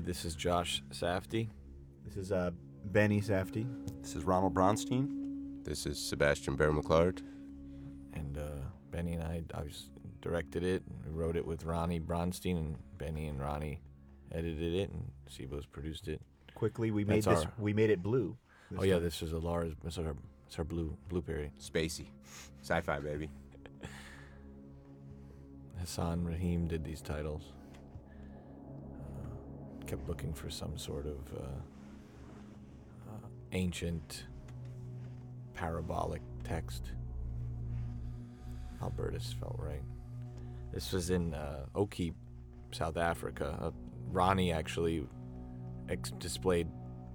Hey, this is Josh Safdie. This is uh, Benny Safdie. This is Ronald Bronstein. This is Sebastian Bear McClard. And uh, Benny and I, I was directed it. We wrote it with Ronnie Bronstein, and Benny and Ronnie edited it, and Sibo's produced it. Quickly, we made That's this. our- We made it blue. oh yeah, this is a Lars. This is our, it's our blue blue period. Spacey. Sci fi, baby. Hassan Rahim did these titles. Kept looking for some sort of uh, uh, ancient parabolic text. Albertus felt right. This was in uh, Okiep, South Africa. Uh, Ronnie actually ex- displayed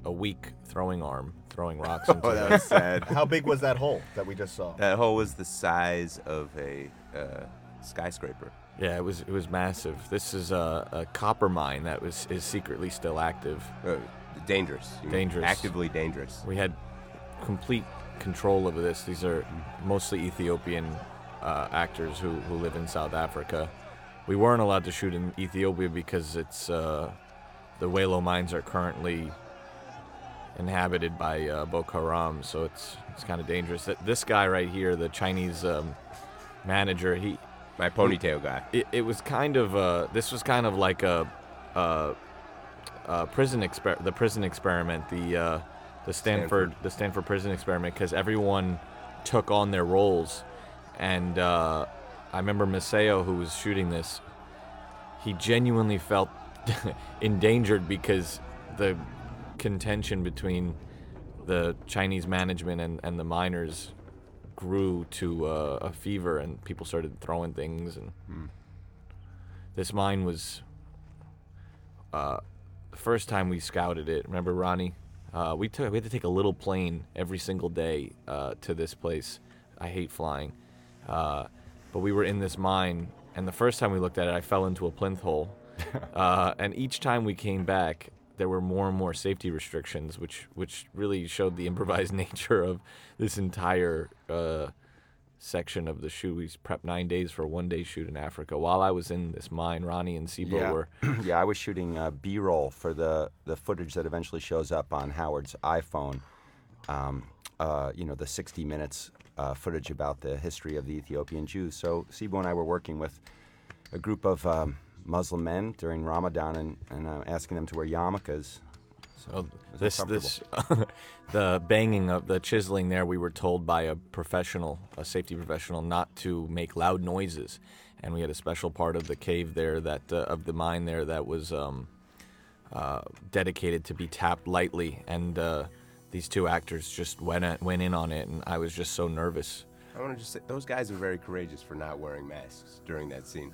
a weak throwing arm, throwing rocks into Oh, the- that was sad. How big was that hole that we just saw? that hole was the size of a uh, skyscraper. Yeah, it was it was massive. This is a, a copper mine that was is secretly still active. Uh, dangerous. Dangerous. Actively dangerous. We had complete control over this. These are mostly Ethiopian uh, actors who, who live in South Africa. We weren't allowed to shoot in Ethiopia because it's uh, the Welo mines are currently inhabited by uh, Boko Haram, so it's it's kind of dangerous. This guy right here, the Chinese um, manager, he My ponytail guy. it, it was kind of uh, this was kind of like a, prison exper- the prison experiment the uh, the Stanford, Stanford. the Stanford prison experiment because everyone took on their roles and uh, I remember Maseo who was shooting this he genuinely felt endangered because the contention between the Chinese management and, and the miners grew to uh, a fever and people started throwing things and this mine was uh, the first time we scouted it remember ronnie? Uh, we took we had to take a little plane every single day uh, to this place. I hate flying. Uh, but we were in this mine and the first time we looked at it i fell into a plinth hole. Uh, and each time we came back there were more and more safety restrictions which which really showed the improvised nature of this entire uh, section of the shoot. We prepped nine days for a one day shoot in Africa. While I was in this mine, Ronnie and Sibo yeah. were. yeah, I was shooting uh, B-roll for the the footage that eventually shows up on Howard's iPhone. Um, uh, you know, the 60 minutes uh, footage about the history of the Ethiopian Jews. So Sibo and I were working with a group of um, Muslim men during Ramadan and, and uh, asking them to wear yarmulkes. So was this this the banging of the chiseling there, we were told by a professional, a safety professional, not to make loud noises, and we had a special part of the cave there that uh, of the mine there that was um, uh, dedicated to be tapped lightly, and uh, these two actors just went at, went in on it, and I was just so nervous. I want to just say, those guys are very courageous for not wearing masks during that scene.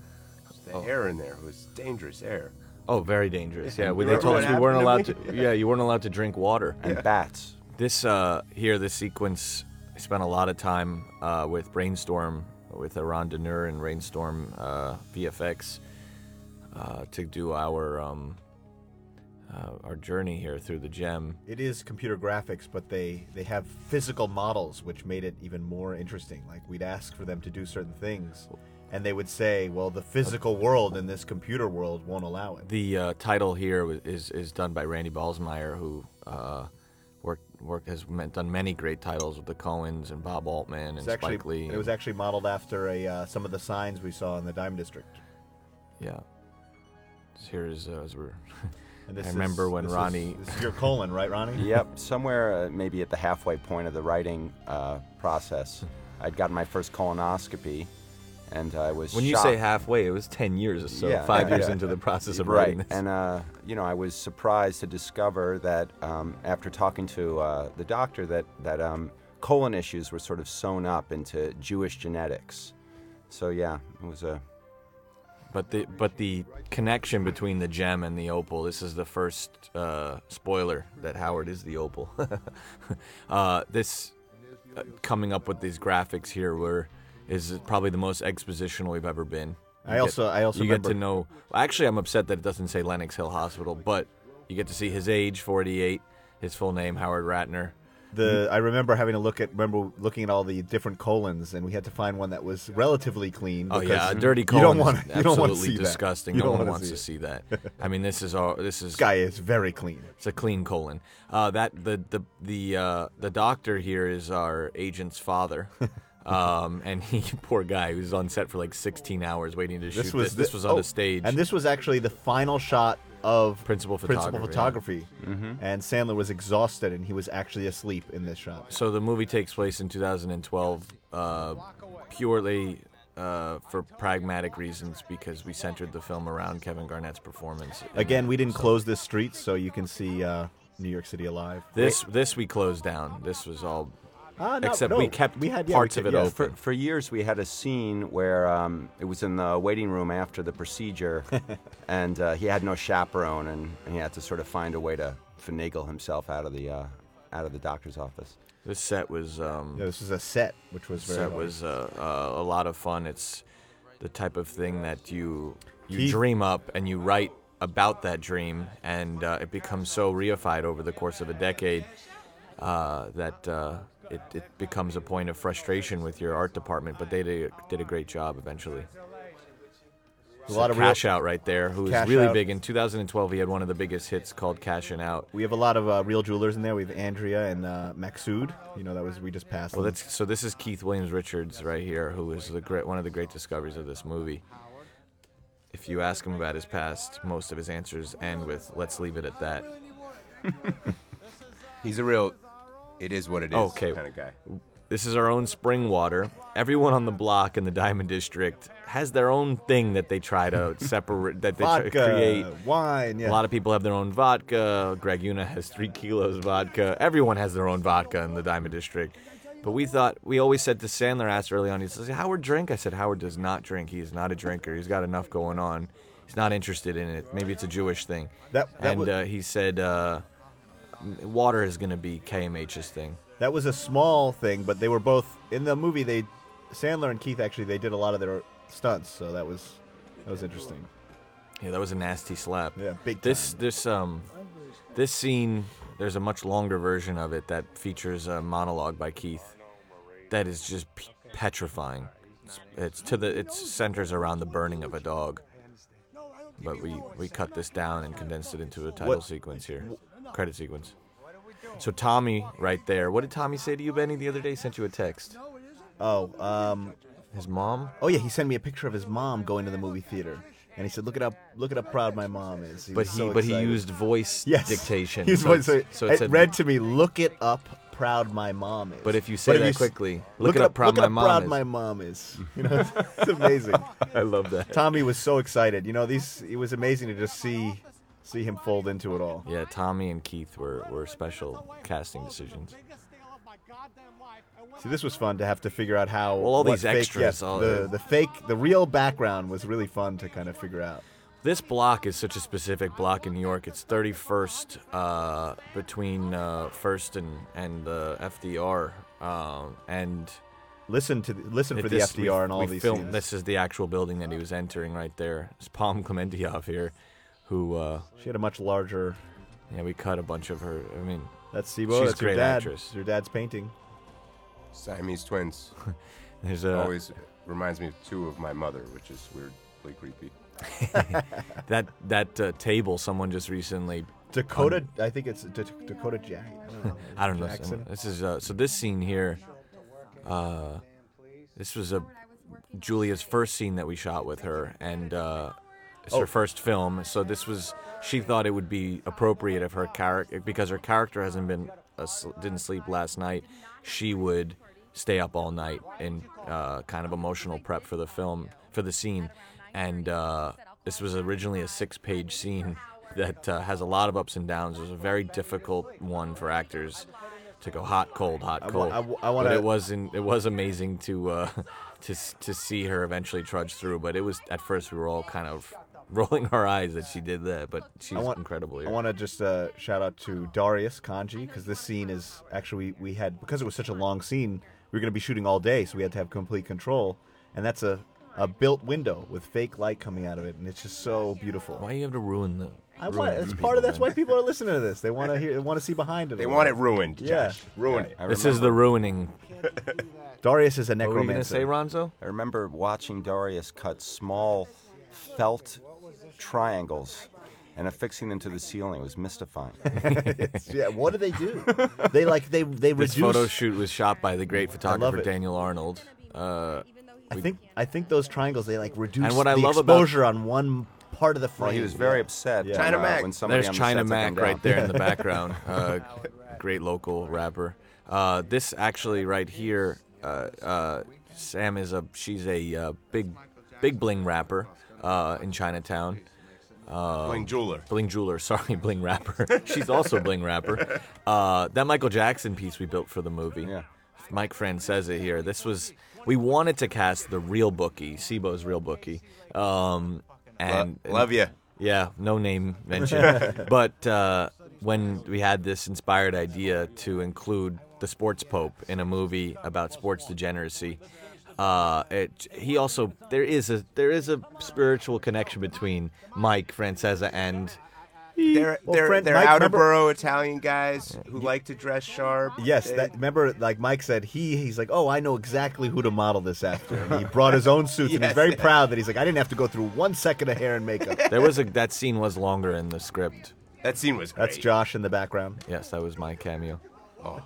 The Oh. air in there was dangerous air. Oh, very dangerous. Yeah, we, they told us we weren't allowed happened to. to? Yeah, you weren't allowed to drink water. And bats. This uh, here, this sequence, I spent a lot of time uh, with Brainstorm, with Eran Dinur and Brainstorm uh, VFX uh, to do our um, uh, our journey here through the gem. It is computer graphics, but they they have physical models, which made it even more interesting. Like we'd ask for them to do certain things, and they would say, "Well, the physical world and this computer world won't allow it." The uh, title here is is is done by Randy Balsmeyer, who uh, worked worked has meant, done many great titles with the Coens and Bob Altman and actually Spike Lee. it was actually modeled after a uh, some of the signs we saw in the Dime District. yeah. So Here's uh, as we're. This I remember is, when this is- Ronnie- this is your colon, right, Ronnie? Yep, somewhere uh, maybe at the halfway point of the writing uh, process, I'd gotten my first colonoscopy, and I was When you shocked. say halfway, it was ten years or so. Yeah, five yeah, years yeah. into the process of right, writing this. and uh, you know, I was surprised to discover that um, after talking to uh, the doctor that that um, colon issues were sort of sewn up into Jewish genetics. So yeah, it was a But the but the connection between the gem and the opal. This is the first uh, spoiler that Howard is the opal. uh, this uh, coming up with these graphics here were is probably the most expositional we've ever been. I You also- I also you get to know. Actually, I'm upset that it doesn't say Lenox Hill Hospital, but you get to see his age, 48, his full name Howard Ratner. The I remember having to look at remember looking at all the different colons, and we had to find one that was relatively clean. Oh yeah, a dirty You colon don't want is you don't want to absolutely see disgusting. That. No one wants to see that. I mean, this is all. This is This guy is very clean. It's a clean colon. Uh, that the the the uh, the doctor here is our agent's father, um, and he poor guy he was on set for like 16 hours waiting to shoot This was this. This the- was on oh, a stage. and this was actually the final shot of Principal photography. principal photography, photography. And Sandler was exhausted, and he was actually asleep in this shot. so the movie takes place in 2012, uh, purely uh, for pragmatic reasons because we centered the film around Kevin Garnett's performance. Again, we didn't So close this street, so you can see uh, New York City alive. this. This we closed down. This was all. Ah, no, except no, we kept we had, yeah, parts we of it yes. open. For, for years, we had a scene where um, it was in the waiting room after the procedure, and uh, he had no chaperone, and, and he had to sort of find a way to finagle himself out of the uh, out of the doctor's office. This set was. Um, Yeah, this was a set, which was very set large. was uh, uh, a lot of fun. It's the type of thing that you you Keith- dream up and you write about that dream, and uh, it becomes so reified over the course of a decade uh, that uh, it, it becomes a point of frustration with your art department. But they did, did a great job eventually. a lot of Cash real, Out right there, who was really Out. big in 2012. He had one of the biggest hits called Cashing Out. We have a lot of uh, real jewelers in there. We have Andrea and uh, Maxud. You know, that was we just passed. Well, them. that's so. This is Keith Williams Richards right here, who is the great one of the great discoveries of this movie. If you ask him about his past, most of his answers end with "Let's leave it at that." He's a real, it is what it is Okay. kind of guy. This is our own spring water. Everyone on the block in the Diamond District has their own thing that they try to separate, that they try to vodka, create. wine. Yeah. A lot of people have their own vodka. Greg Una has three kilos of vodka. Everyone has their own vodka in the Diamond District. But we thought, we always said to Sandler, asked early on, he says, Howard drink? I said, Howard does not drink. He is not a drinker. He's got enough going on. He's not interested in it. Maybe it's a Jewish thing. That- that and was- uh, he said, uh, water is going to be KMH's thing. That was a small thing, but they were both in the movie. They, Sandler and Keith actually, they did a lot of their stunts, so that was that was interesting. Yeah, that was a nasty slap. Yeah, big This this um this scene there's a much longer version of it that features a monologue by Keith that is just p- petrifying. It's, it's to the it centers around the burning of a dog. But we we cut this down and condensed it into a title What- sequence here. Credit sequence. So Tommy right there. What did Tommy say to you Benny the other day? Sent you a text. Oh, um, His mom? oh yeah, he sent me a picture of his mom going to the movie theater, and he said, "Look at how look at how proud my mom is." But he so but he used voice yes. dictation. He's so, voice, so, so it it said, read to me, "Look it up, proud my mom is." But if you say But that you quickly, look, it up, proud look my it up, mom proud is. my mom is. You know, it's, it's amazing. I love that. Tommy was so excited. You know, these it was amazing to just see see him fold into it all. Yeah, Tommy and Keith were, were special casting decisions. See, this was fun to have to figure out how. Well, all these fake- extras, yes, all the the- the fake, the real background was really fun to kind of figure out. This block is such a specific block in New York. It's 31st uh, between uh, First and and uh, FDR, um, and Listen to the, listen for the this- FDR we- and all we these filmed, scenes. This is the actual building that he was entering right there. It's Pom Klementieff here, who uh, She had a much larger. yeah we cut a bunch of her. I mean, That's Sibo. She's a That's your great dad. actress. Your dad's painting. Siamese twins. there's a Always reminds me of two of my mother, which is weirdly creepy. that that uh, table someone just recently Dakota, I think it's D- Dakota Jack. I don't know. I don't know. Jackson. This is uh, so this scene here. Uh, this was a Julia's first scene that we shot with her, and uh, it's Oh. her first film. So this was she thought it would be appropriate if her character because her character hasn't been didn't sleep last night. She would stay up all night in uh, kind of emotional prep for the film for the scene, and uh, this was originally a six-page scene that uh, has a lot of ups and downs. It was a very difficult one for actors to go hot, cold, hot, cold. I wa- I wanna- but it wasn't. It was amazing to uh, to to see her eventually trudge through. But it was at first we were all kind of rolling our eyes that she did that. But she's I want, incredible here. I want to just uh, shout out to Darius Khondji because this scene is actually we had because it was such a long scene. We were going to be shooting all day, so we had to have complete control, and that's a a built window with fake light coming out of it, and it's just so beautiful. Why you have to ruin the? I ruin want. It's part of that's why people are listening to this. They want to hear. They want to see behind it. They want it ruined. Yeah. Josh. Ruin it. This is the ruining. Darius is a necromancer. What were you gonna necromancer. say, Ronzo? I remember watching Darius cut small felt triangles and affixing them to the ceiling. Was mystifying. Yeah. What do they do? they like they they This reduce. photo shoot was shot by the great photographer. Daniel Arnold. Uh, I think I think those triangles they like reduce And what I the love about- exposure on one part of the frame. well, he was very Yeah. upset Yeah. China uh, Mac. when somebody There's on the China Mac right down. there in the background. Uh, great local rapper. Uh, this actually right here, uh, uh, Sam is a she's a uh, big big bling rapper uh, in Chinatown. Bling jeweler. Bling jeweler, sorry, bling rapper. She's also a bling rapper. Uh, that Michael Jackson piece we built for the movie. Yeah. Mike Friend says it here. This was we wanted to cast the real bookie, Sibo's real bookie. Um, and Lo- love you. yeah, no name mentioned. but uh, when we had this inspired idea to include the sports pope in a movie about sports degeneracy, uh, it, he also there is a there is a spiritual connection between Mike Francesa and They're Well, they're, Fred- they're Mike, remember- Outerborough Italian guys who like to dress sharp. Yes, They- that remember, like Mike said, he he's like, oh, I know exactly who to model this after. And he brought his own suits, and he's Yes. very proud that he's like, I didn't have to go through one second of hair and makeup. there was a that scene was longer in the script. that scene was great. That's Josh in the background. Yes, that was my cameo. Oh,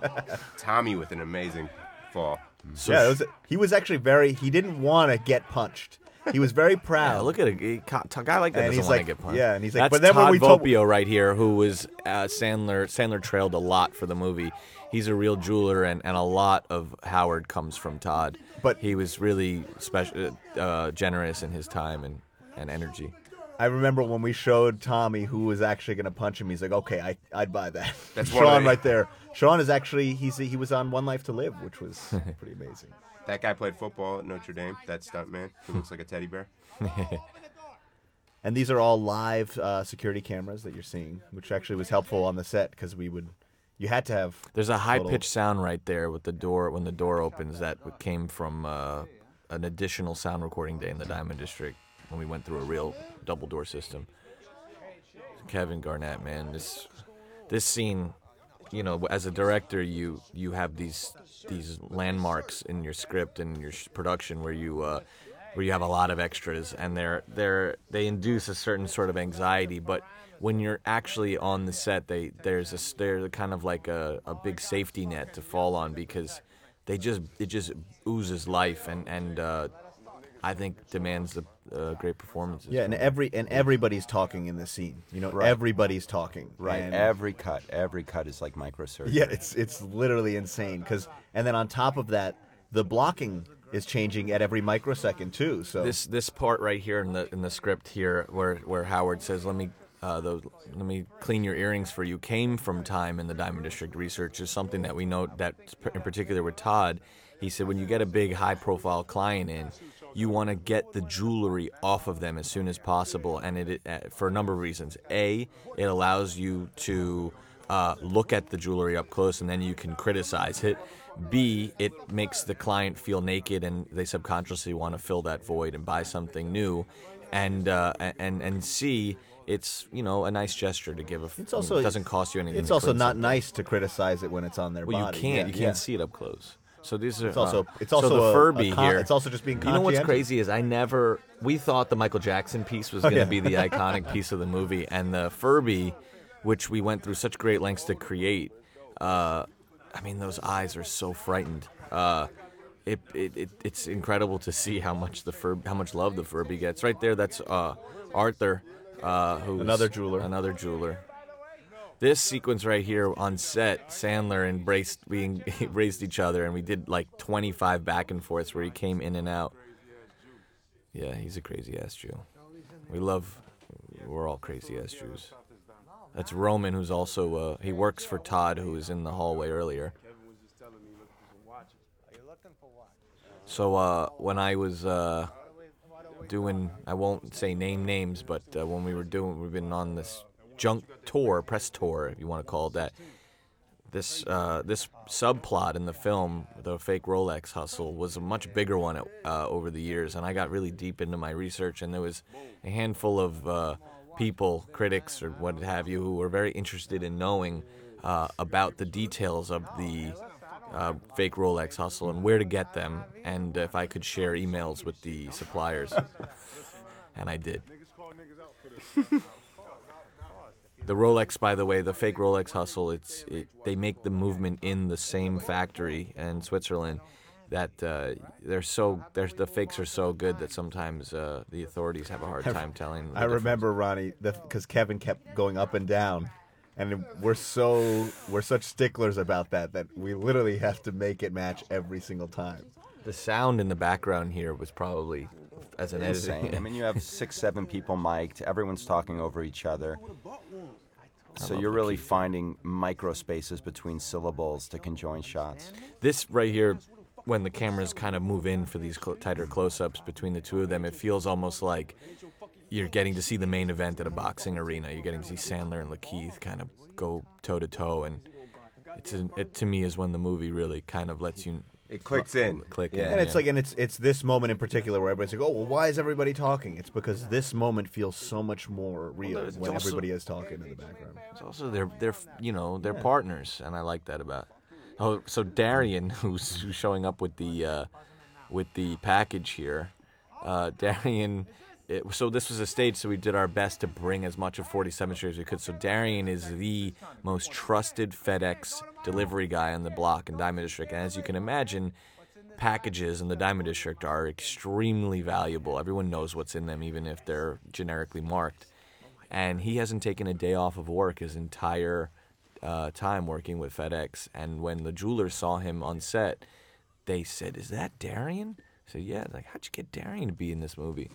Tommy with an amazing fall. So yeah, was, he was actually very. He didn't want to get punched. He was very proud. Yeah, look at a, a guy like that And doesn't he's want to like- get punched. yeah, and he's like, That's but then when Todd we told- Volpio right here, who was uh, Sandler. Sandler trailed a lot for the movie. He's a real jeweler, and, and a lot of Howard comes from Todd. But- he was really special, uh, generous in his time and, and energy. I remember when we showed Tommy who was actually going to punch him. He's like, okay, I, I'd buy that. That's Sean the- right there. Sean is actually he's he was on One Life to Live, which was pretty amazing. That guy played football at Notre Dame. That stuntman who looks like a teddy bear. And these are all live uh, security cameras that you're seeing, which actually was helpful on the set because we would, you had to have. There's a high little- pitched sound right there with the door when the door opens that came from uh, an additional sound recording day in the Diamond District when we went through a real double door system. Kevin Garnett, man, this this scene, you know, as a director, you you have these these landmarks in your script and your production where you uh, where you have a lot of extras and they're they're they induce a certain sort of anxiety, but when you're actually on the set, they there's a there's kind of like a, a big safety net to fall on because they just it just oozes life and and uh, I think demands the uh, great performances. Yeah, and every and everybody's talking in the scene. You know, Right. everybody's talking. Right. And- Every cut, every cut is like microsurgery. Yeah, it's it's literally insane. Cause and then on top of that, the blocking is changing at every microsecond too. So this this part right here in the in the script here where where Howard says let me uh, those, let me clean your earrings for you came from time in the Diamond District research is something that we note that in particular with Todd he said when you get a big high profile client in you want to get the jewelry off of them as soon as possible and it uh, for a number of reasons a it allows you to uh, look at the jewelry up close and then you can criticize it B, it makes the client feel naked and they subconsciously want to fill that void and buy something new. And uh, and and C, it's you know a nice gesture to give. A, it's also it doesn't cost you anything. It's also not nice to criticize it when it's on their Well, body. you can't. Yeah, you can't yeah. see it up close. So these are. It's also- uh, it's so also the a- a Furby con- here. it's also just being You know what's crazy is I never. We thought the Michael Jackson piece was going to yeah. be the iconic piece of the movie, and the Furby, which we went through such great lengths to create. Uh, I mean, those eyes are so frightened. Uh, it, it, it it's incredible to see how much the Fur how much love the Furby gets. Right there, that's uh, Arthur, uh, who's Another jeweler. Another jeweler. This sequence right here on set, Sandler embraced we embraced each other, and we did like 25 back and forths where he came in and out. Yeah, he's a crazy ass Jew. We love. We're all crazy ass Jews. That's Roman, who's also uh, he works for Todd, who was in the hallway earlier. So uh, when I was uh, doing, I won't say name names, but uh, when we were doing, we've been on this junk tour, press tour, if you want to call it that. this uh, this subplot in the film, the fake Rolex hustle, was a much bigger one uh, over the years, and I got really deep into my research, and there was a handful of uh, people, critics or what have you, who were very interested in knowing uh, about the details of the uh, fake Rolex hustle and where to get them, and if I could share emails with the suppliers, and I did. The Rolex, by the way, the fake Rolex hustle, it's it, they make the movement in the same factory in Switzerland that uh, they're so they're, the fakes are so good that sometimes uh, the authorities have a hard time telling. the I remember Ronnie because Kevin kept going up and down, and we're so we're such sticklers about that that we literally have to make it match every single time. The sound in the background here was probably as an Insane. I mean, you have six, seven people mic'd. Everyone's talking over each other. So you're really finding micro spaces between syllables to conjoin shots. this right here, when the cameras kind of move in for these cl- tighter close-ups between the two of them, it feels almost like you're getting to see the main event at a boxing arena. You're getting to see Sandler and Lakeith kind of go toe to toe, and it's a, it to me is when the movie really kind of lets you It clicks in. click Yeah. in. And it's like, and it's it's this moment in particular where everybody's like, "Oh, well, why is everybody talking?" It's because this moment feels so much more real it's when also- everybody is talking in the background. It's also they're they're you know they're partners, and I like that about. Oh, so Darian, who's, who's showing up with the uh, with the package here, uh, Darian. It, so this was a stage, so we did our best to bring as much of 47th Street as we could. So Darian is the most trusted FedEx delivery guy on the block in Diamond District, and as you can imagine, packages in the Diamond District are extremely valuable. Everyone knows what's in them, even if they're generically marked. And he hasn't taken a day off of work his entire uh, time working with FedEx. And when the jewelers saw him on set, they said, "Is that Darian?" I said, "Yeah." Like, how'd you get Darian to be in this movie?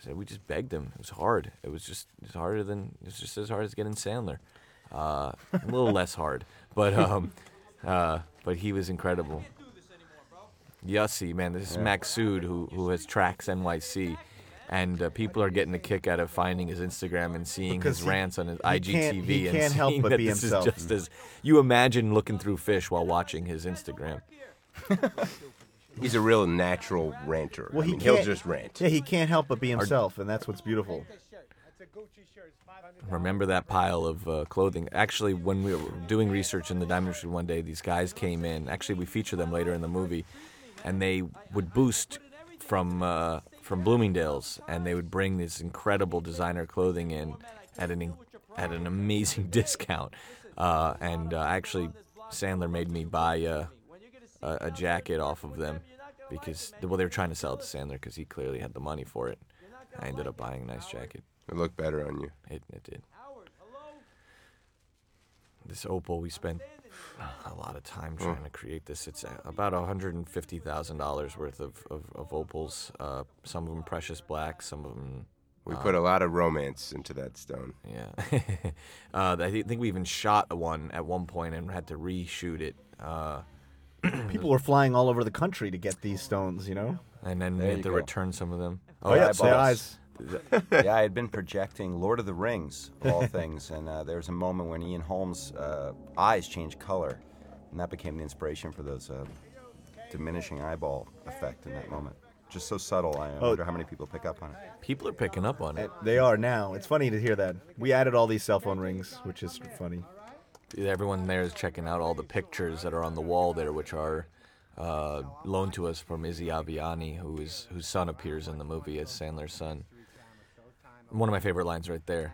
I said, "We just begged him. It was hard. It was just it's harder than it was just as hard as getting Sandler. Uh, a little less hard, but um, uh, but he was incredible. Yussi, man, this is Maxud who who has tracks NYC, and uh, people are getting a kick out of finding his Instagram and seeing Because his he- rants on his he IGTV can't- he and can't help seeing but that be this himself. is just as you imagine looking through fish while watching his Instagram. He's a real natural ranter. Well, I he mean, he'll can't- just rant. Yeah, he can't help but be himself, and that's what's beautiful. Remember that pile of uh, clothing? Actually, when we were doing research in the Diamond Industry one day, these guys came in. Actually, we feature them later in the movie, and they would boost from uh, from Bloomingdale's, and they would bring this incredible designer clothing in at an in- at an amazing discount. Uh, and uh, actually, Sandler made me buy uh, a, a jacket off of them because well, they were trying to sell it to Sandler because he clearly had the money for it. I ended up buying a nice jacket. It looked better on you. It, it did. This opal, we spent a lot of time trying to create this. It's uh, about $150,000 worth of, of, of opals. Uh, some of them precious black, some of them, We put a lot of romance into that stone. yeah. uh, I think we even shot one at one point and had to reshoot it. Uh, People were flying all over the country to get these stones, you know. and then we There had to go. return some of them. Oh, yeah, eyeballs. say eyes. yeah, I had been projecting Lord of the Rings, of all things, and uh, there was a moment when Ian Holm's uh, eyes changed color, and that became the inspiration for those uh, diminishing eyeball effect in that moment. Just so subtle. I Oh. wonder how many people pick up on it. People are picking up on it. And They are now. It's funny to hear that. We added all these cell phone rings, which is funny. Everyone there is checking out all the pictures that are on the wall there, which are uh, loaned to us from Izzy Aviani, who is whose son appears in the movie as Sandler's son. One of my favorite lines right there.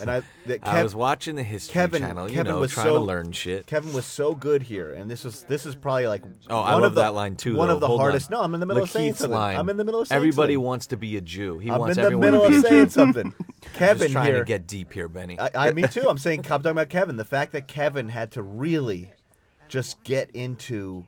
And I, the, I was watching the History Kevin, Channel, you Kevin know, was trying so to learn shit. Kevin was so good here, and this was this is probably like Oh, one I love of the, that line too. One though. of the Hold on. hardest. No, I'm in the middle of saying something. line, I'm in the middle of saying Everybody something. wants to be a Jew. He I'm wants in the everyone middle to be of saying something. Kevin Just trying here. to get deep here, Benny. I, I, me too. I'm saying, I'm talking about Kevin. The fact that Kevin had to really just get into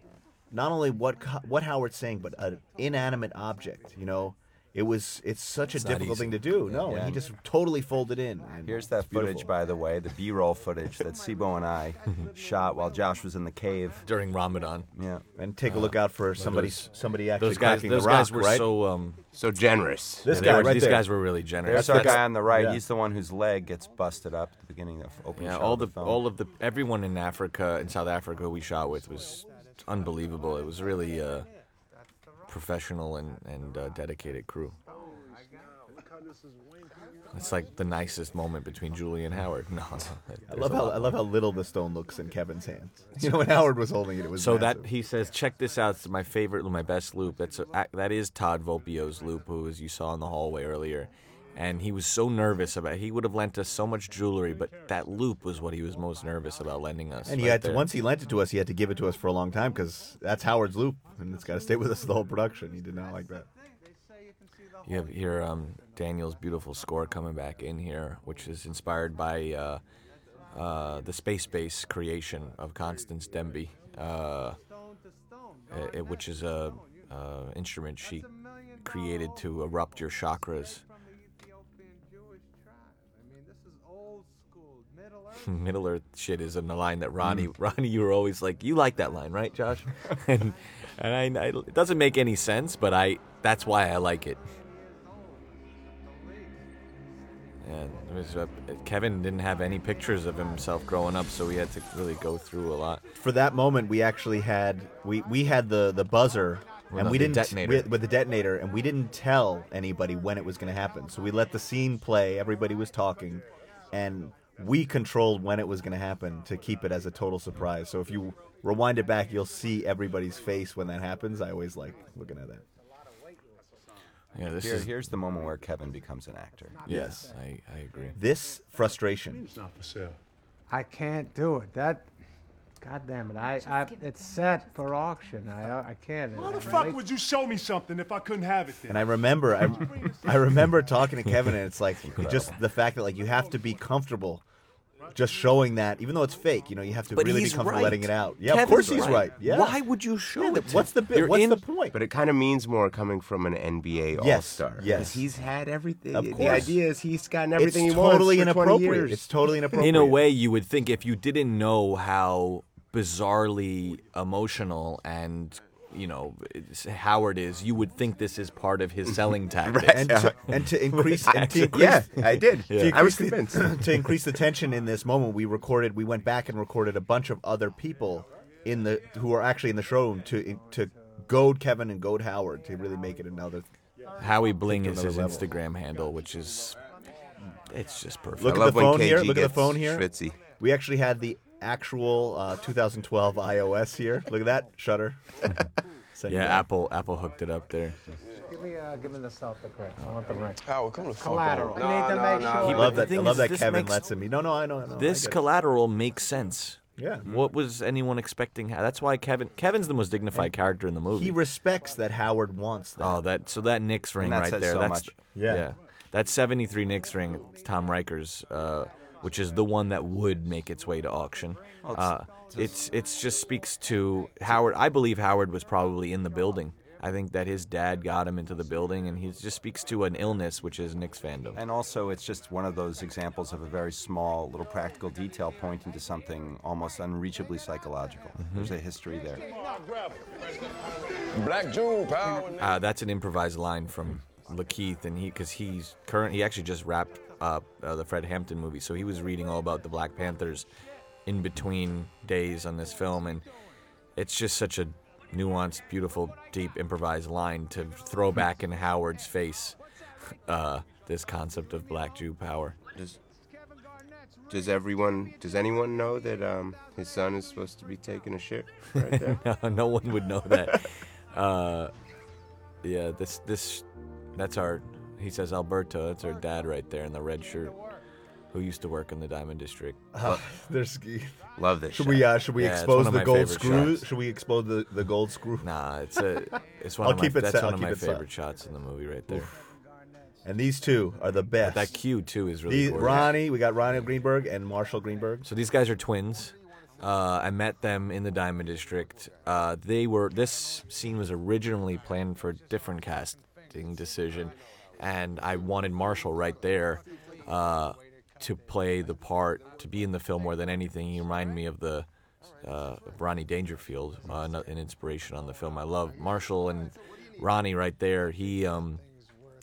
not only what what Howard's saying, but an inanimate object. You know, it was it's such a difficult thing to do. No, and he just totally folded in. and Here's that footage, by the way, the B-roll footage that Sibo and I shot while Josh was in the cave. during Ramadan. Yeah. And take a look out for somebody those- somebody actually Those guys, cracking those the rock, guys were right? so. Um, So generous. This they guy were- right these there. guys were really generous. There's our That's- guy on the right. yeah. He's the one whose leg gets busted up at the beginning of opening Yeah, shot all of the film. all of the everyone in Africa in South Africa we shot with was unbelievable. It was really uh, professional and and uh, dedicated crew. It's like the nicest moment between Julie and Howard. No, I love how I love how little the stone looks in Kevin's hands. You know, when Howard was holding it, it was So massive. that he says, check this out. It's my favorite, my best loop. That's a, that is Todd Volpio's loop, who as you saw in the hallway earlier, and he was so nervous about. it. He would have lent us so much jewelry, but that loop was what he was most nervous about lending us. And he right had to, once he lent it to us, he had to give it to us for a long time because that's Howard's loop, and it's got to stay with us the whole production. He did not like that. You have here um, Daniel's beautiful score coming back in here, which is inspired by uh, uh, the Space Bass creation of Constance Demby, uh, eh, which is a uh, instrument she created to erupt your chakras. Middle Earth shit is in the line that Ronnie, Ronnie, you were always like, you like that line, right, Josh? and and I, I, it doesn't make any sense, but I that's why I like it. And it was, uh, Kevin didn't have any pictures of himself growing up, so we had to really go through a lot. For that moment, we actually had we we had the the buzzer. Well, and no, we didn't we with the detonator, and we didn't tell anybody when it was going to happen. So we let the scene play. Everybody was talking, and we controlled when it was going to happen to keep it as a total surprise. So if you rewind it back, you'll see everybody's face when that happens. I always like looking at that. Yeah, this Here, is here's the moment where Kevin becomes an actor. yes, I, I agree. This frustration. It's not for sale. I can't do it. That, God damn it! I, I it's set for auction. I, uh, I can't. Why the fuck would you show me something if I couldn't have it then? And I remember, I, I remember talking to Kevin, and it's like just the fact that like you have to be comfortable, just showing that, even though it's fake. You know, you have to But really he's be comfortable right. letting it out. Yeah, of Kevin's course he's right. Yeah. Why would you show Yeah, it? to- what's the bit? You're What's in- the point? But it kind of means more coming from an NBA Yes, All-Star. yes. he's had everything. Of The course. idea is he's gotten it's everything he totally wants for 20 inappropriate. years. It's totally inappropriate. in a way you would think if you didn't know how bizarrely emotional and you know Howard is, you would think this is part of his selling tactics. and to, and to increase, and to increase yeah, I did. to I was increase the- convinced. to increase the tension in this moment, we recorded. We went back and recorded a bunch of other people in the who are actually in the showroom to to goad Kevin and goad Howard to really make it another. Howie Bling to is his level. Instagram handle, which is it's just perfect. Look I at the phone here. KG Look at the phone here. schwitzy. We actually had the actual uh, 2012 iOS here. Look at that shutter. Send you yeah. Apple Apple hooked it up there. Give me, uh, give me the Celtic ring. I want the ring. Howard, come the fuck Collateral. on. I need to make I sure. But love that. I love that Kevin makes- lets him. No, no, I know. I know. This I get it. collateral makes sense. Yeah. What was anyone expecting? That's why Kevin Kevin's the most dignified character in the movie. He respects that Howard wants that. Oh, that so that Knicks ring that right says there. so that's much. Yeah. That 73 Knicks ring, Tom Riker's, uh, which is the one that would make its way to auction. uh, it's it's just speaks to Howard. I believe Howard was probably in the building. I think that his dad got him into the building, and he just speaks to an illness, which is Knicks fandom. And also, it's just one of those examples of a very small, little practical detail pointing to something almost unreachably psychological. There's a history there. Black Jewel, pal. Uh, that's an improvised line from Lakeith, and he because he's current. He actually just wrapped up uh, the Fred Hampton movie, so he was reading all about the Black Panthers in between days on this film, and it's just such a nuanced, beautiful, deep improvised line to throw back in Howard's face. Uh, this concept of Black Jew power. Does, does everyone, does anyone know that um, his son is supposed to be taking a shit right there? no one would know that. Uh, yeah, this this that's our. He says Alberto. That's our dad right there in the red shirt, who used to work in the Diamond District. There's. Love this Should shot. we uh, should we Yeah, it's expose one of the my gold favorite screw? shots. Should we expose the, the gold screw? Nah, it's a it's one I'll of my keep it that's set- one I'll of keep my it set. favorite shots in the movie right there. And these two are the best. That cue too is really These, gorgeous. Ronnie, we got Ronnie Greenberg and Marshall Greenberg. So these guys are twins. Uh, I met them in the Diamond District. Uh, they were this scene was originally planned for a different casting decision, and I wanted Marshall right there uh, to play the part, to be in the film more than anything. He reminded me of the uh, of Rodney Dangerfield, uh, an inspiration on the film. I love Marshall and Ronnie right there. He um,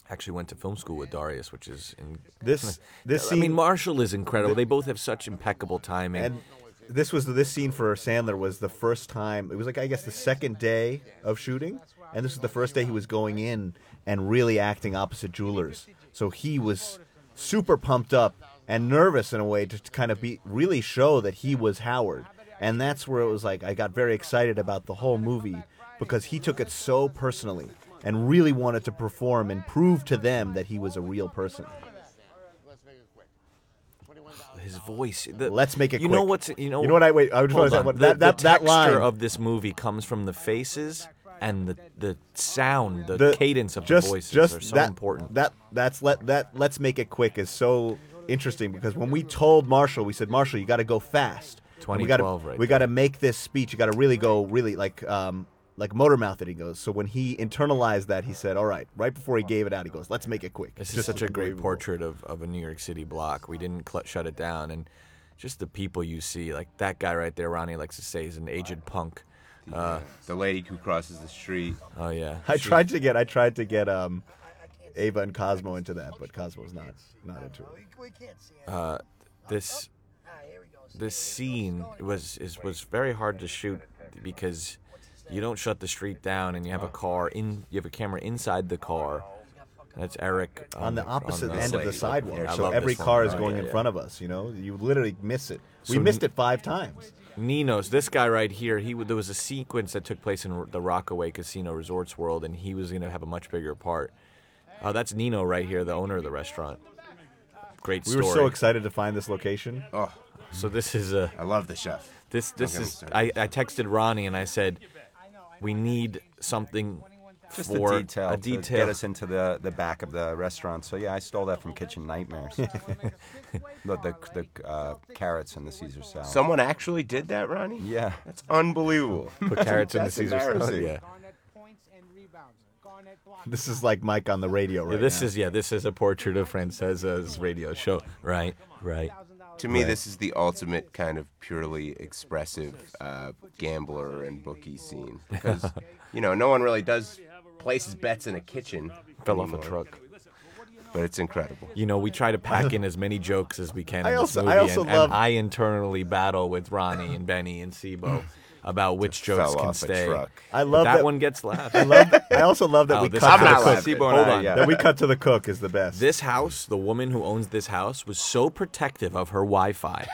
actually went to film school with Darius, which is in, This this scene. I scene mean, Marshall is incredible. They both have such impeccable timing. and this was this scene for Sandler was the first time. It was like I guess the second day of shooting, and this was the first day he was going in and really acting opposite Jewelers. So he was super pumped up and nervous in a way to kind of be really show that he was Howard. And that's where it was like I got very excited about the whole movie because he took it so personally and really wanted to perform and prove to them that he was a real person. his voice. The, Let's make it You know what's you know. You know what I wait? I just want to say on. what- The- that that that texture line of this movie comes from the faces and the the sound, the, the cadence of just, the voices just are so that, important. That that's let that let's make it quick is so interesting because when we told Marshall, we said Marshall, you got to go fast. And we gotta 2012 right we got to make this speech. You got to really go really like um like motor mouth it. He goes. So when he internalized that, he said, "All right." Right before he gave it out, he goes, "Let's make it quick." This is Just such a great portrait of, of a New York City block. We didn't cl- shut it down, and just the people you see, like that guy right there, Ronnie likes to say, is an aged punk. Uh, the lady who crosses the street. oh yeah, I She- tried to get I tried to get um Ava and Cosmo into that, but Cosmo's not not into it. this this scene was is was very hard to shoot because you don't shut the street down and you have a car in you have a camera inside the car. That's Eric on the opposite end of the lady. sidewalk. Yeah, I so love every this one. car is Oh, going yeah, in yeah. front of us. You know, you literally miss it. We So missed n- it five times. Nino's this guy right here. He there was a sequence that took place in the Rockaway Casino Resorts World, and he was going to have a much bigger part. Uh, that's Nino right here, the owner of the restaurant. Great We were so excited to find this location. Oh, So this is a I love the chef. this this get is. I, I texted Ronnie and I said, we need something Just for a detail, a to get us into the, the back of the restaurant. So yeah, I stole that from Kitchen Nightmares. the the, the uh, carrots and the Caesar salad. Someone actually did that, Ronnie? yeah, That's unbelievable. Put carrots in the Caesar salad. Yeah. This is like Mike on the radio right Yeah, this now. is yeah. This is a portrait of Francesa's radio show. Right, right. To me, this is the ultimate kind of purely expressive uh, gambler and bookie scene because you know no one really does places bets in a kitchen. Fell off a truck. but it's incredible. You know, we try to pack in as many jokes as we can I in also- this I movie, also and, love- and I internally battle with Ronnie and Benny and Sibo about which jokes fell can off a stay. truck. I love that, that. one gets laughs. I love. I also love that Oh, we cut is I'm the not cook. laughing. Sibo and Hold I, on. yeah. That we cut to the cook is the best. This house, the woman who owns this house, was so protective of her Wi-Fi.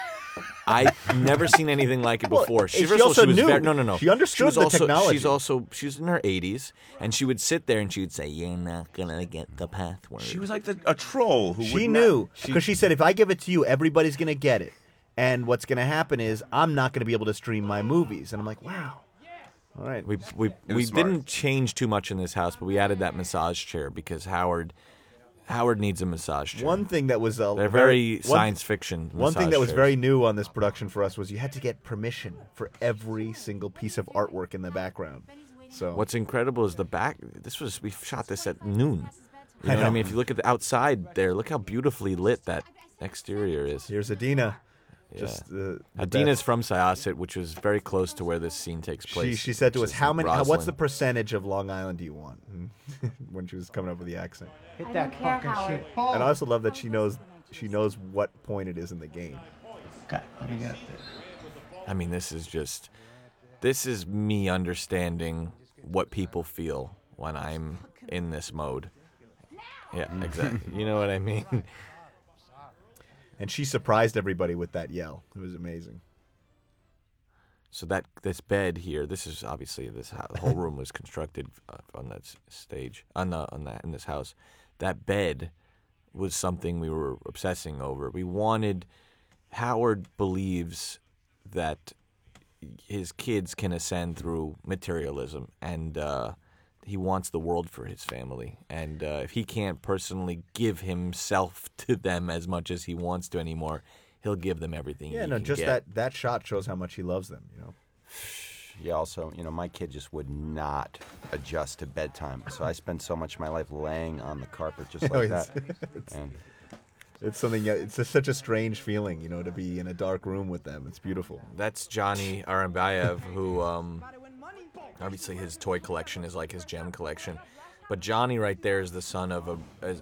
I never seen anything like it before. and She, she first of all, also she was knew. very, no, no, no. She understood was the also, technology. She's also she's in her 80s, and she would sit there and she would say, "You're not gonna get the password." She was like the, a troll who she would knew because she said, if I give it to you, everybody's gonna get it, and what's gonna happen is I'm not gonna be able to stream my movies. And I'm like, wow. All right. We we we smart. didn't change too much in this house, but we added that massage chair because Howard Howard needs a massage chair. One thing that was uh, They're very one- science fiction. One thing that was chairs. very new on this production for us was you had to get permission for every single piece of artwork in the background. So What's incredible is the back. This was we shot this at noon. You I know, what I mean? If you look at the outside there, look how beautifully lit that exterior is. here's Idina. Yeah. Just the, the Idina's best. from Syosset, which was very close to where this scene takes place. She, she said to us, "How many? How, what's the percentage of Long Island do you want?" when she was coming up with the accent. Hit that fucking shit. And I also love that she knows she knows what point it is in the game. Okay, let me get this. I mean, this is just this is me understanding what people feel when I'm in this mode. Yeah, mm-hmm. exactly. you know what I mean? And she surprised everybody with that yell. It was amazing. So that this bed here, this is obviously this the whole room was constructed uh, on that stage on the on that in this house. That bed was something we were obsessing over. We wanted Howard believes that his kids can ascend through materialism and uh, he wants the world for his family and uh, if he can't personally give himself to them as much as he wants to anymore he'll give them everything Yeah, he no, can just get. that that shot shows how much he loves them. You know, You also, you know, my kid just would not adjust to bedtime, so I spend so much of my life laying on the carpet just Oh, like yes. that. And It's something. It's just such a strange feeling, you know, to be in a dark room with them. It's beautiful. That's Johnny Aranbayev, who um, obviously his toy collection is like his gem collection. But Johnny right there is the son of a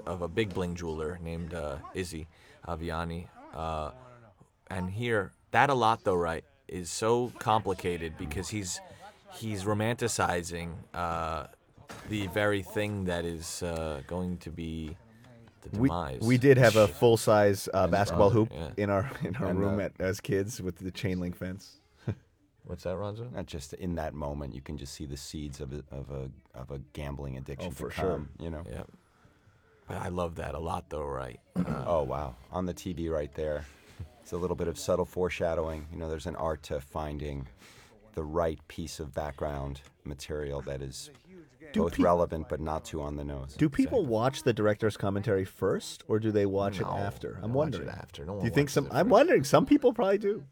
of a big bling jeweler named uh, Izzy Aviani. Uh, and here, that a lot though, right, is so complicated because he's he's romanticizing uh, the very thing that is uh, going to be We, demise. we did have a full size uh, basketball hoop yeah. in our in our And, room uh, at, as kids with the chain link fence. What's that, Ronzo? not just in that moment, you can just see the seeds of a of a of a gambling addiction Oh, for to sure. You know. Yeah. But I love that a lot, though, right? Uh, Oh wow! On the TV right there, it's a little bit of subtle foreshadowing. You know, there's an art to finding the right piece of background material that is Do both peop- relevant but not too on the nose. Do people watch the director's commentary first, or do they watch No, it after? I'm they watch it wondering. after. No do you think some? I'm wondering. Some people probably do.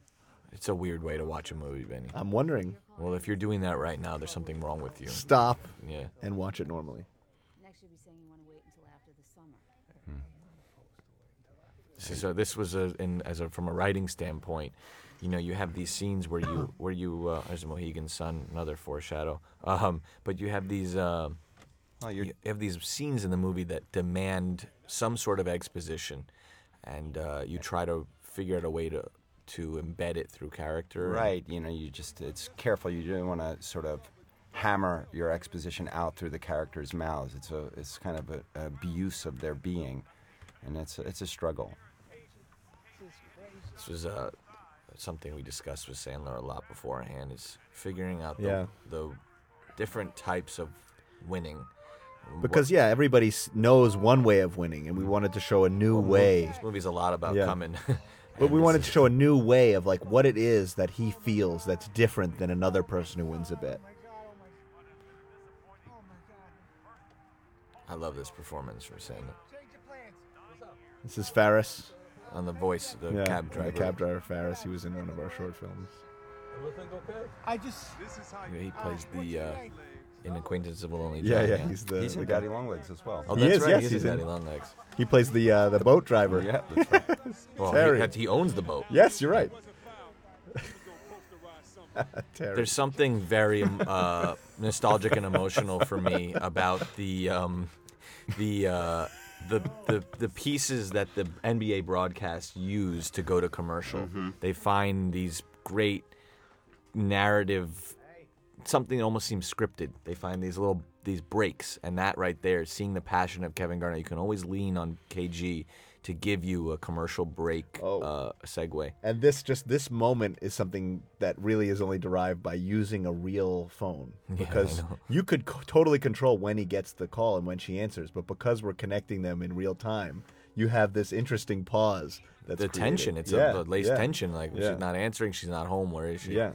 It's a weird way to watch a movie, Benny. I'm wondering. Well, if you're doing that right now, there's something wrong with you. Stop Yeah. and watch it normally. Next, you'll be saying you want to wait until after the summer. So this was a, in as a from a writing standpoint, you know, you have these scenes where you where you uh, there's a Mohegan Sun, another foreshadow. Um, but you have these uh, Well, you're, you have these scenes in the movie that demand some sort of exposition, and uh, you try to figure out a way to to embed it through character. right. You know, you just it's careful. You don't want to sort of hammer your exposition out through the characters' mouths. It's a it's kind of a, a abuse of their being, and it's a, it's a struggle. This was uh, something we discussed with Sandler a lot beforehand. Is figuring out the, Yeah. the different types of winning. Because yeah, everybody knows one way of winning, and we wanted to show a new way. This movie's a lot about Yeah. coming. But we wanted to show a new way of like what it is that he feels that's different than another person who wins a bet. I love this performance from Sandler This is Ferris. on the voice, the yeah, cab driver. The cab driver Ferris. He was in one of our short films. I just. Yeah, He plays the uh, in Acquaintance of Lonely Yeah, John, yeah. He's the, He's the in. Daddy Longlegs as well. Oh, He that's is, right. yes, he is he's in in- Daddy Longlegs. He plays the uh, the boat driver. yeah, that's right. Well, Terry. he, he owns the boat. Yes, you're right. Terry. There's something very um, uh, nostalgic and emotional for me about the um, the, uh, the the the pieces that the NBA broadcast use to go to commercial. They find these great narrative, something that almost seems scripted. They find these little these breaks, and that right there, seeing the passion of Kevin Garnett, you can always lean on KG to give you a commercial break Oh. uh, segue. And this just this moment is something that really is only derived by using a real phone because know. you could co- totally control when he gets the call and when she answers, but because we're connecting them in real time, you have this interesting pause. That's the created. tension. It's yeah, a, the lace yeah, tension. Like yeah. she's not answering. She's not home. Where is she? Yeah,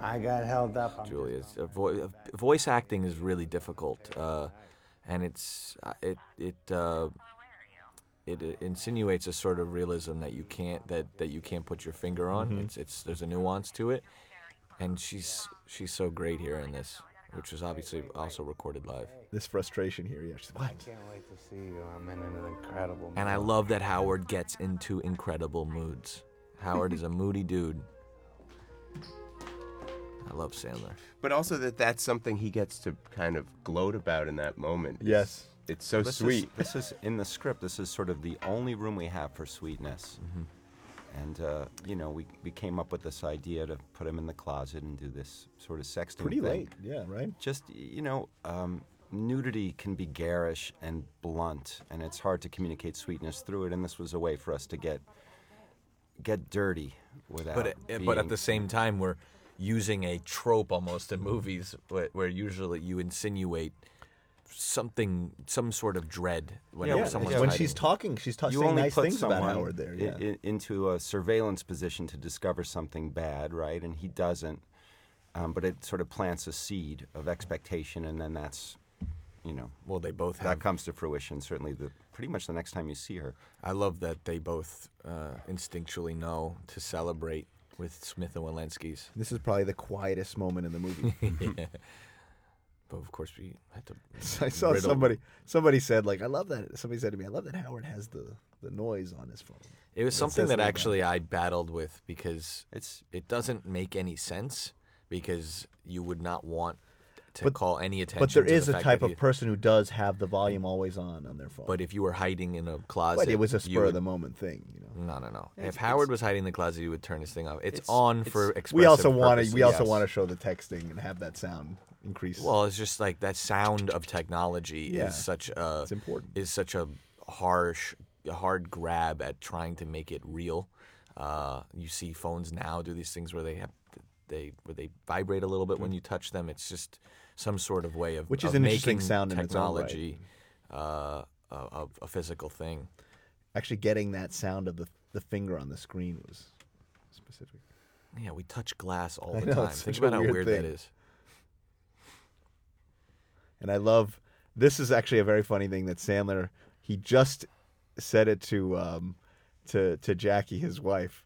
I got held up. on Julia's uh, vo- uh, voice acting is really difficult, uh, and it's uh, it it uh, it uh, insinuates a sort of realism that you can't that, that you can't put your finger on. Mm-hmm. It's it's there's a nuance to it, and she's she's so great here in this, which was obviously also recorded live. this frustration here. Yeah, she's, I what? can't wait to see you. I'm in an incredible. And I love that Howard gets into incredible moods. Howard is a moody dude. I love Sandler. But also that that's something he gets to kind of gloat about in that moment. Yes. It's so this sweet. Is, this is in the script. This is sort of the only room we have for sweetness. And uh, you know, we, we came up with this idea to put him in the closet and do this sort of sexting Pretty thing. late. Yeah, right. Just you know, um, nudity can be garish and blunt, and it's hard to communicate sweetness through it. And this was a way for us to get get dirty without. but it, but at the same time we're using a trope almost in movies where, where usually you insinuate something some sort of dread whenever Yeah, someone's yeah. when she's talking, she's ta- you saying only nice put things about Howard there. i- Yeah. i- into a surveillance position to discover something bad, right? And he doesn't. Um, but it sort of plants a seed of expectation, and then that's, you know, well they both that comes to fruition. Certainly, the pretty much the next time you see her. I love that they both uh, instinctually know to celebrate with Smith and Wollensky's. This is probably the quietest moment in the movie. yeah. But of course, we had to. I saw riddle- somebody somebody said like I love that somebody said to me I love that Howard has the the noise on his phone. It was something that something about actually I battled with because It's it doesn't make any sense because you would not want to But- call any attention. But there to is the a type of he- person who does have the volume always on on their phone. But if you were hiding in a closet, But it was a spur would- of the moment thing, you know. No, no, no. It's- if Howard was hiding in the closet, you would turn his thing off. It's, It's- on it's- for We expressive We also want to purposes. we also yes. want to show the texting and have that sound increase. Well, it's just like that sound of technology Yeah. is such a It's important. is such a harsh, hard grab at trying to make it real. Uh, you see phones now do these things where they have they where they vibrate a little bit when you touch them. It's just some sort of way of Which is of an interesting making sound in its own right. technology uh, a, a, physical thing. Actually, getting that sound of the the finger on the screen was specific. Yeah, we touch glass all the know, time. Think about how weird weird that thing. is. And I love this is actually a very funny thing that Sandler he just said it to um, to to Jackie, his wife.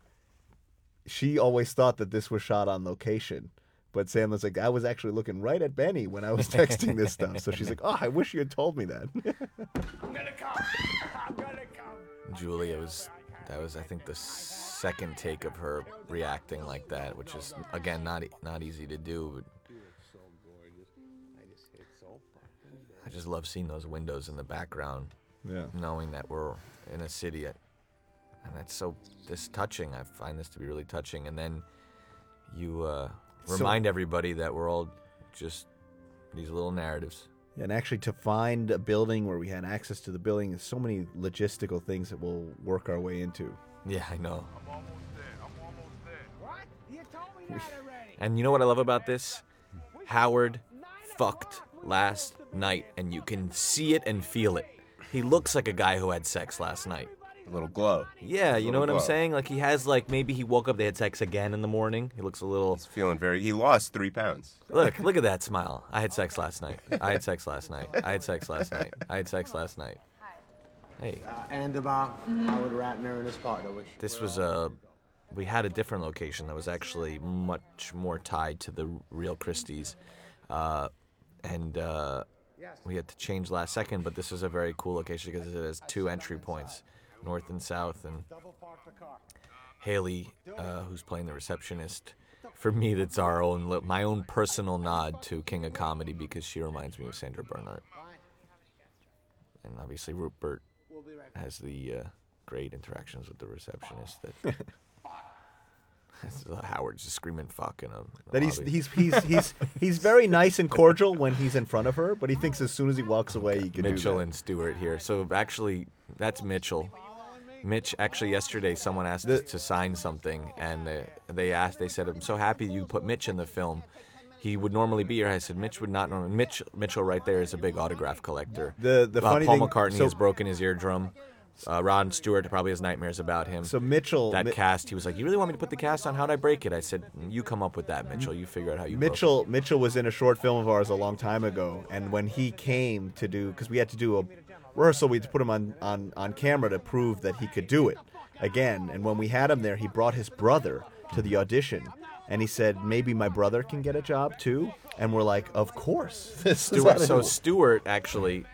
She always thought that this was shot on location. But Sandler's like, I was actually looking right at Benny when I was texting this stuff. So she's like, Oh, I wish you had told me that. I'm gonna come. I'm gonna come. Julia was that was I think the second take of her reacting like that, which is again not e- not easy to do. But I just love seeing those windows in the background, yeah. knowing that we're in a city, at, and that's so this touching. I find this to be really touching, and then you uh, So- remind everybody that we're all just these little narratives. And actually, to find a building where we had access to the building, there's so many logistical things that we'll work our way into. Yeah, I know. What? You told me that already. And you know what I love about this? Howard fucked last night, and you can see it and feel it. He looks like a guy who had sex last night. A little glow. Yeah, you know what I'm saying? Like he has like maybe he woke up, they had sex again in the morning. He looks a little He's feeling very. He lost three pounds. look, look at that smile. I had sex last night. I had sex last night. I had sex last night. I had sex last night. Hey, Uh, and about Howard Ratner and his partner, which this was a we had a different location that was actually much more tied to the real Christie's, uh, and uh, we had to change last second. But this is a very cool location because it has two entry points, north and south. And Haley, uh, who's playing the receptionist, for me that's our own my own personal nod to King of Comedy because she reminds me of Sandra Bernhard, and obviously Rupert has the uh, great interactions with the receptionist that. Howard's just screaming "fuck" in a, in a That he's lobby. he's he's he's he's very nice and cordial when he's in front of her, but he thinks as soon as he walks away, he can Mitchell do that. and Stewart here. So actually, that's Mitchell. Mitch, actually, yesterday someone asked The- to sign something, and they, they asked. They said, "I'm so happy you put Mitch in the film. He would normally be here." I said, "Mitch would not normally." Mitch Mitchell, right there, is a big autograph collector. The- the Uh, funny Paul thing- McCartney so- has broken his eardrum. Uh, Rod Stewart probably has nightmares about him. So Mitchell, that Mi- cast, he was like, "You really want me to put the cast on? How'd I break it?" I said, "You come up with that, Mitchell. You figure out how you." broke it." Mitchell Mitchell was in a short film of ours a long time ago, and when he came to do, because we had to do a rehearsal, we had to put him on, on on camera to prove that he could do it again. And when we had him there, he brought his brother to the audition, and he said, "Maybe my brother can get a job too." And we're like, "Of course." This Stewart, so it- Stewart actually,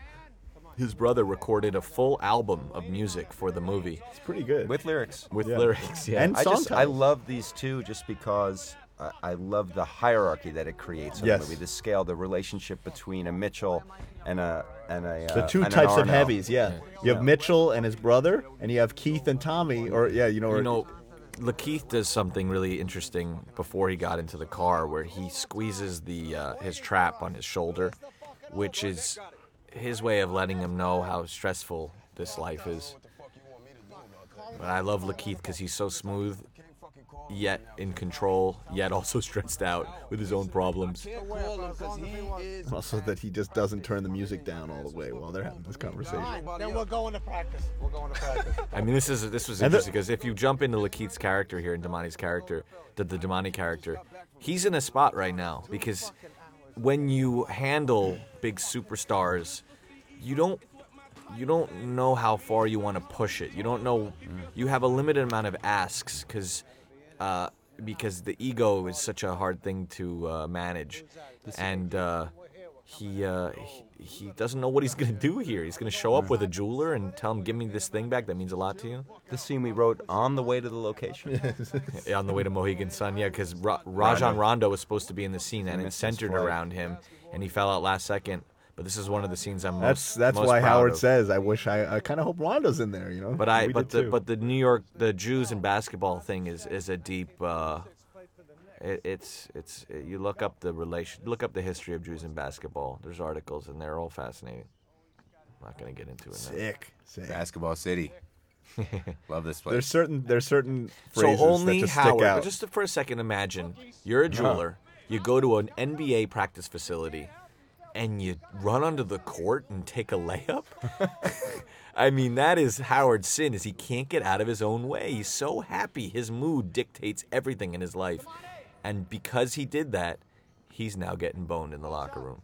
his brother recorded a full album of music for the movie it's pretty good. with lyrics. with Yeah. lyrics. Yeah, And I song just I titles. love these two just because I, I love the hierarchy that it creates in Yes. the movie. The scale, the relationship between a Mitchell and a and a the uh, two and an types of heavies, yeah. You have Yeah. Mitchell and his brother, and you have Keith and Tommy, or yeah, you know, or, you know, Lakeith does something really interesting before he got into the car, where he squeezes the uh, his trap on his shoulder, which is his way of letting him know how stressful this life is. But I love Lakeith because he's so smooth, yet in control, yet also stressed out with his own problems. also that he just doesn't turn the music down all the way while they're having this conversation. Then we're going to practice. We're going to practice. I mean, this is this was interesting because if you jump into Lakeith's character here and Demany's character, the the Demany character, he's in a spot right now because when you handle big superstars, you don't you don't know how far you want to push it. You don't know you have a limited amount of asks because uh, because the ego is such a hard thing to uh, manage, and uh, he, uh, he he doesn't know what he's gonna do here. He's gonna show up with a jeweler and tell him, "Give me this thing back that means a lot to you." The scene we wrote on the way to the location. Yeah, on the way to Mohegan Sun, yeah, because Ra- Rajon Rondo was supposed to be in the scene, and it centered around him, and he fell out last second. But this is one of the scenes I'm most. That's that's most why proud Howard of. says, "I wish I, I kind of hope Rondo's in there." You know. But I, We but the too. but the New York, the Jews and basketball thing is is a deep. Uh, it, it's it's you look up the relation, look up the history of Jews in basketball. There's articles and they're all fascinating. I'm not gonna get into it now. sick, sick. Basketball City. Love this place. There's certain there's certain So phrases only that just Howard. stick out. Just for a second, imagine you're a jeweler. You go to an NBA practice facility, and you run onto the court and take a layup. I mean, that is Howard's sin. Is he can't get out of his own way. He's so happy. His mood dictates everything in his life, and because he did that, he's now getting boned in the locker room.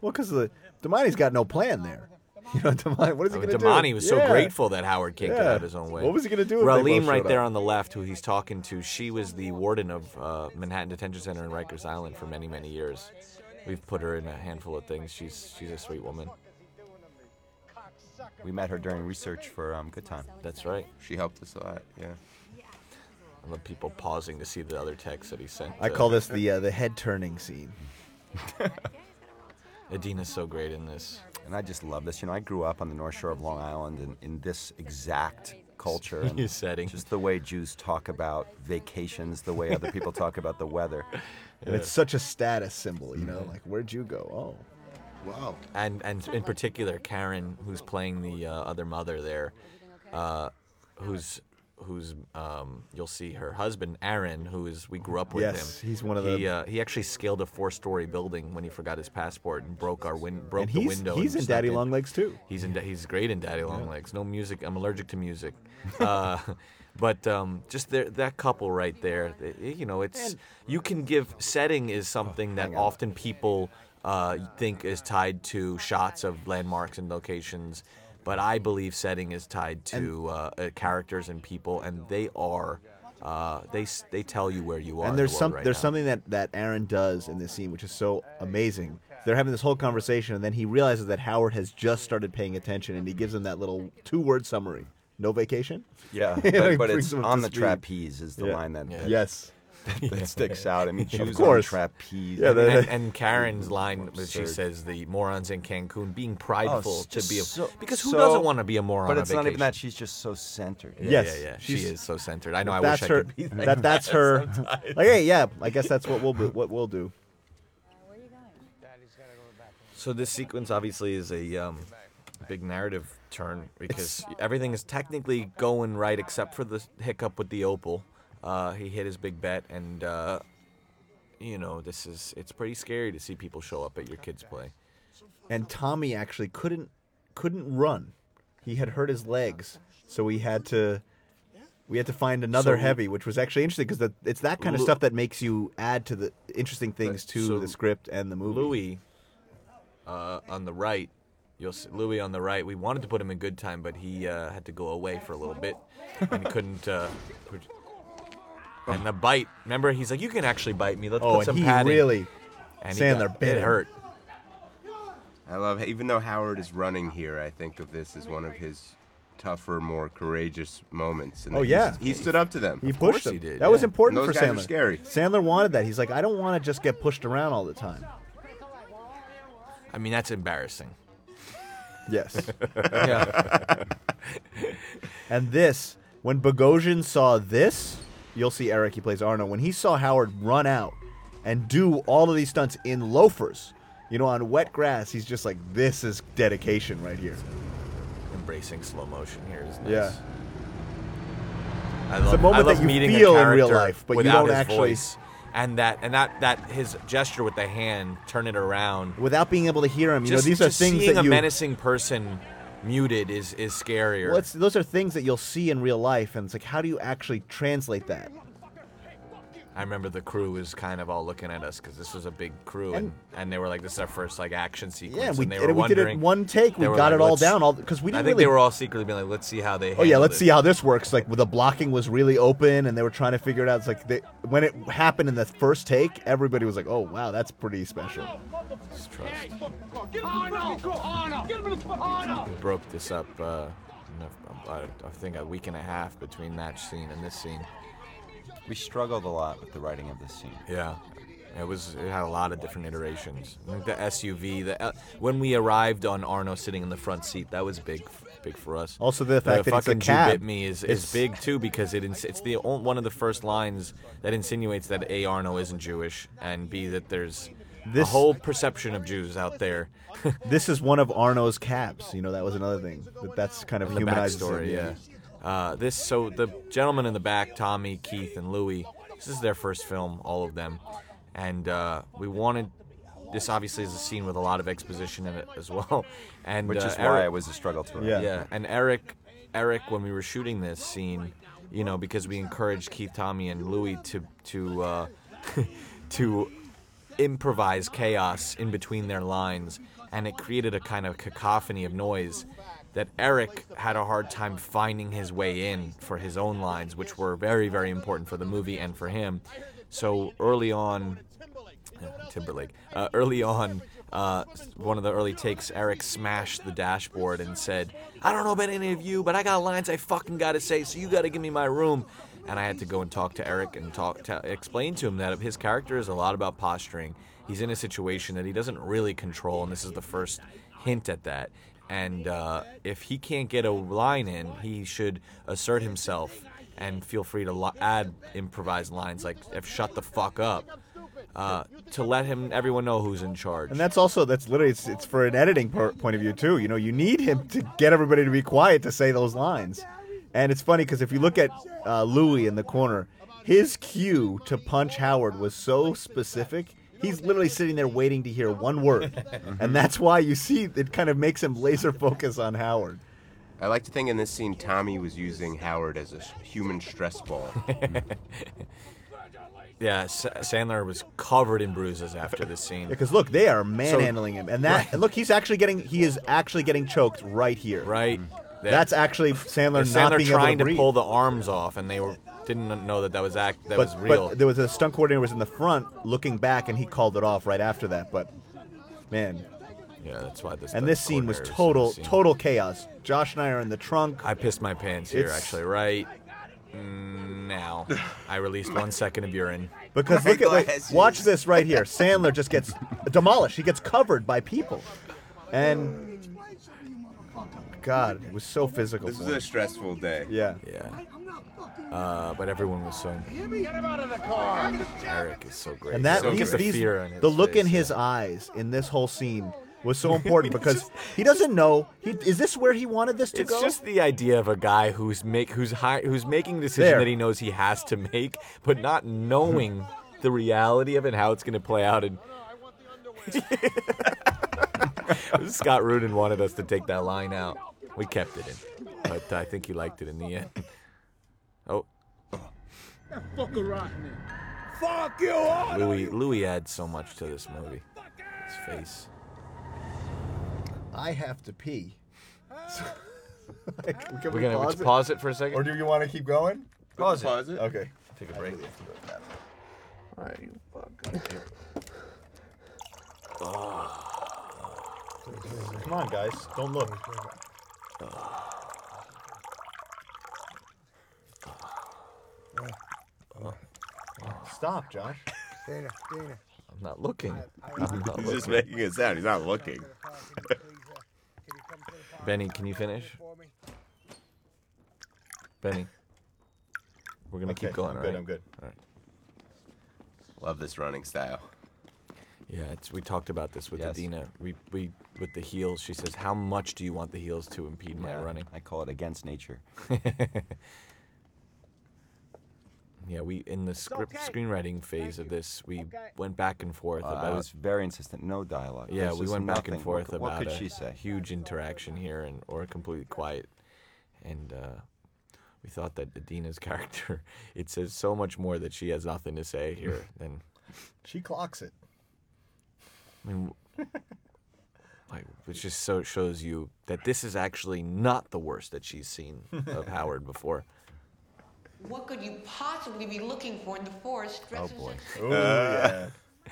Well, because the Demany's got no plan there. You know, Demany, what is I he mean, going to do? Demany was so Yeah. grateful that Howard can't get out of his own way. What was he gonna do if Ralim, right there up? on the left, who he's talking to, she was the warden of uh, Manhattan Detention Center in Rikers Island for many, many years. We've put her in a handful of things. She's she's a sweet woman. we met her during research for um, Good Time. That's right. she helped us a lot. Yeah. I love people pausing to see the other text that he sent. I to- call this the uh, the head turning scene. Idina's so great in this. And I just love this. You know, I grew up on the North Shore of Long Island in, in this exact culture. And setting. Just the way Jews talk about vacations, the way other people talk about the weather. And it's such a status symbol, you know, like where'd you go? Oh, wow. and and in particular Karen, who's playing the uh, other mother there, uh, who's who's um, you'll see her husband Aaron, who is we grew up with Yes, him. he's one of he, the- Uh, he actually scaled a four-story building when he forgot his passport and broke our win- broke and the window. he's in Daddy Longlegs too. He's in. He's great in Daddy Long Legs. No music. I'm allergic to music. Uh, but um, just there, that couple right there. you know, it's you can give setting is something that often people uh, think is tied to shots of landmarks and locations. But I believe setting is tied to uh, uh, characters and people, and they are. Uh, they they tell you where you are. And there's some right there's now. something that that Aaron does in this scene which is so amazing. They're having this whole conversation, and then he realizes that Howard has just started paying attention, and he gives him that little two-word summary: "No vacation." Yeah, You know, but, but it's on the speed. trapeze is the Yeah. line that, that, Yes. that sticks out. I mean, Jews on trapeze. Yeah, the- and, and Karen's line that she says the morons in Cancun being prideful to be a so- because who so- doesn't want to be a moron But on it's not even that. She's just so centered. Yeah, Yes, yeah, yeah. she's- She is so centered. I know. I that's wish I her. could be like that that's her. Like, hey, yeah, I guess that's what we'll do, what we'll do. Where are you going? So this sequence obviously is a um, big narrative turn because everything is technically going right except for the hiccup with the opal. Uh, he hit his big bet, and uh, you know this is it's pretty scary to see people show up at your kids' play. And Tommy actually couldn't couldn't run. He had hurt his legs, so we had to we had to find another So- heavy, which was actually interesting because it's that kind of Lu- stuff that makes you add to the interesting things to so the script and the movie. Louis uh, on the right. You'll see Louis on the right. We wanted to put him in good time, but he uh, had to go away for a little bit, and he couldn't. Uh, and the bite. Remember, he's like, "You can actually bite me. Let's Oh, put and some he padding." really and he Sandler got- bit it him. hurt. I love, even though Howard is running here, I think of this as one of his tougher, more courageous moments. And Oh, that yeah. he's- he stood up to them. he course pushed he did, that was yeah. important And for those guys are Sandler. scary. Sandler wanted that. He's like, I don't want to just get pushed around all the time. I mean, that's embarrassing. Yes. yeah. And this, when Bogosian saw this, you'll see Eric, he plays Arno. When he saw Howard run out and do all of these stunts in loafers, you know, on wet grass, he's just like, this is dedication right here. Embracing slow motion here is nice. Yeah. I It's a moment I love that you meeting feel in real life, but you don't actually- voice. And that and that that his gesture with the hand, turn it around. Without being able to hear him, you just, know, these are things seeing that a you. menacing person muted is is scarier. Well, those are things that you'll see in real life, and it's like, how do you actually translate that? I remember the crew was kind of all looking at us because this was a big crew, and, and they were like, "This is our first like action sequence." Yeah, and we, and they and we did it in one take. We got like, it all down, all because we didn't I think really. they were all secretly being like, "Let's see how they." Oh yeah, let's handled see how this works. Like the blocking was really open, and they were trying to figure it out. It's like they, when it happened in the first take, everybody was like, "Oh wow, that's pretty special." Just trust. We broke this up. Uh, in a- about, I think a week and a half between that scene and this scene. We struggled a lot with the writing of this scene. Yeah, it was. It had a lot of different iterations. I think the SUV. The uh, when we arrived on Arno sitting in the front seat, that was big, big for us. Also, the fact that it's a fucking cab. "You bit me" is, is big too because it ins- it's the on- one of the first lines that insinuates that a Arno isn't Jewish and b that there's a This- whole perception of Jews out there. This is one of Arno's cabs. You know, that was another thing. That that's kind of the humanized. backstory. Yeah. Uh, this so the gentleman in the back, Tommy, Keith, and Louie. This is their first film, all of them, and uh, we wanted. This obviously is a scene with a lot of exposition in it as well, and Which uh, is why Eric- it was a struggle to write. Yeah. yeah, and Eric, Eric, when we were shooting this scene, you know, because we encouraged Keith, Tommy, and Louis to to uh, to improvise chaos in between their lines, and it created a kind of cacophony of noise that Eric had a hard time finding his way in for his own lines, which were very, very important for the movie and for him. So early on, uh, Timberlake. Uh, early on, uh, one of the early takes, Eric smashed the dashboard and said, "I don't know about any of you, but I got lines I fucking gotta say, so you gotta give me my room." And I had to go and talk to Eric and talk to explain to him that his character is a lot about posturing. He's in a situation that he doesn't really control, and this is the first hint at that. And uh, if he can't get a line in, he should assert himself and feel free to add improvised lines like "If shut the fuck up." uh, to let him everyone know who's in charge. And that's also that's literally it's, it's for an editing per- point of view too. You know, you need him to get everybody to be quiet to say those lines. And it's funny because if you look at uh, Louis in the corner, his cue to punch Howard was so specific. He's literally sitting there waiting to hear one word, mm-hmm. and that's why you see it kind of makes him laser focus on Howard. I like to think in this scene Tommy was using Howard as a human stress ball. yeah, S- Sandler was covered in bruises after this scene. Because look, they are manhandling him, and that and look, he's actually getting he is actually getting choked right here. Right. Mm. there. That's actually Sandler, And not Sandler being trying able to, breathe. pull the arms off, and they were didn't know that that was act that but, was real. but there was a stunt coordinator was in the front looking back, and he called it off right after that. But man, yeah, that's why this. and this scene was total total chaos. Josh and I are in the trunk. I pissed my pants here, It's- actually. Right mm, now, I released one second of urine. Because look at like, watch this right here. Sandler just gets demolished. He gets covered by people, and God, it was so physical. This for was a stressful day. Yeah, Yeah. Uh, but everyone was so. Get him out of the car. Eric is so great. and that So these, gets the in look in face, his yeah. eyes in this whole scene was so important because he doesn't know. He, is this where he wanted this to It's go? It's just the idea of a guy who's make who's hi, who's making decision There. that he knows he has to make, but not knowing the reality of it, how it's going to play out. And Scott Rudin wanted us to take that line out. We kept it in, but I think he liked it in the end. Oh, Fuck you all. Louis Louis adds so much to this movie. His face. I have to pee. Like, can We're gonna pause pause, it? pause it for a second. Or do you want to keep going? Pause it. Pause it. Okay. take a break. all right you fuck go ahead Come on, guys. Don't look. Stop, Josh. Dana, Dana. I'm not looking. I'm not He's just looking. making a sound. He's not looking. Benny, can you finish? Benny, we're gonna Okay, keep going, I'm right? good. I'm good. All right. Love this running style. Yeah, it's, we talked about this with Yes. Idina. We, we with the heels. She says, "How much do you want the heels to impede my running?" I call it against nature. Yeah, we in the script okay. screenwriting phase of this, we Okay. went back and forth Uh, about. I was very insistent. No dialogue. yeah, There's we went back and forth what, about What could a she say? huge interaction here, and or completely quiet, and uh, we thought that Idina's character, it says so much more that she has nothing to say here than She clocks it. I mean, like it just so shows you that this is actually not the worst that she's seen of Howard before. What could you possibly be looking for in the forest Oh dresses boy. Oh yeah.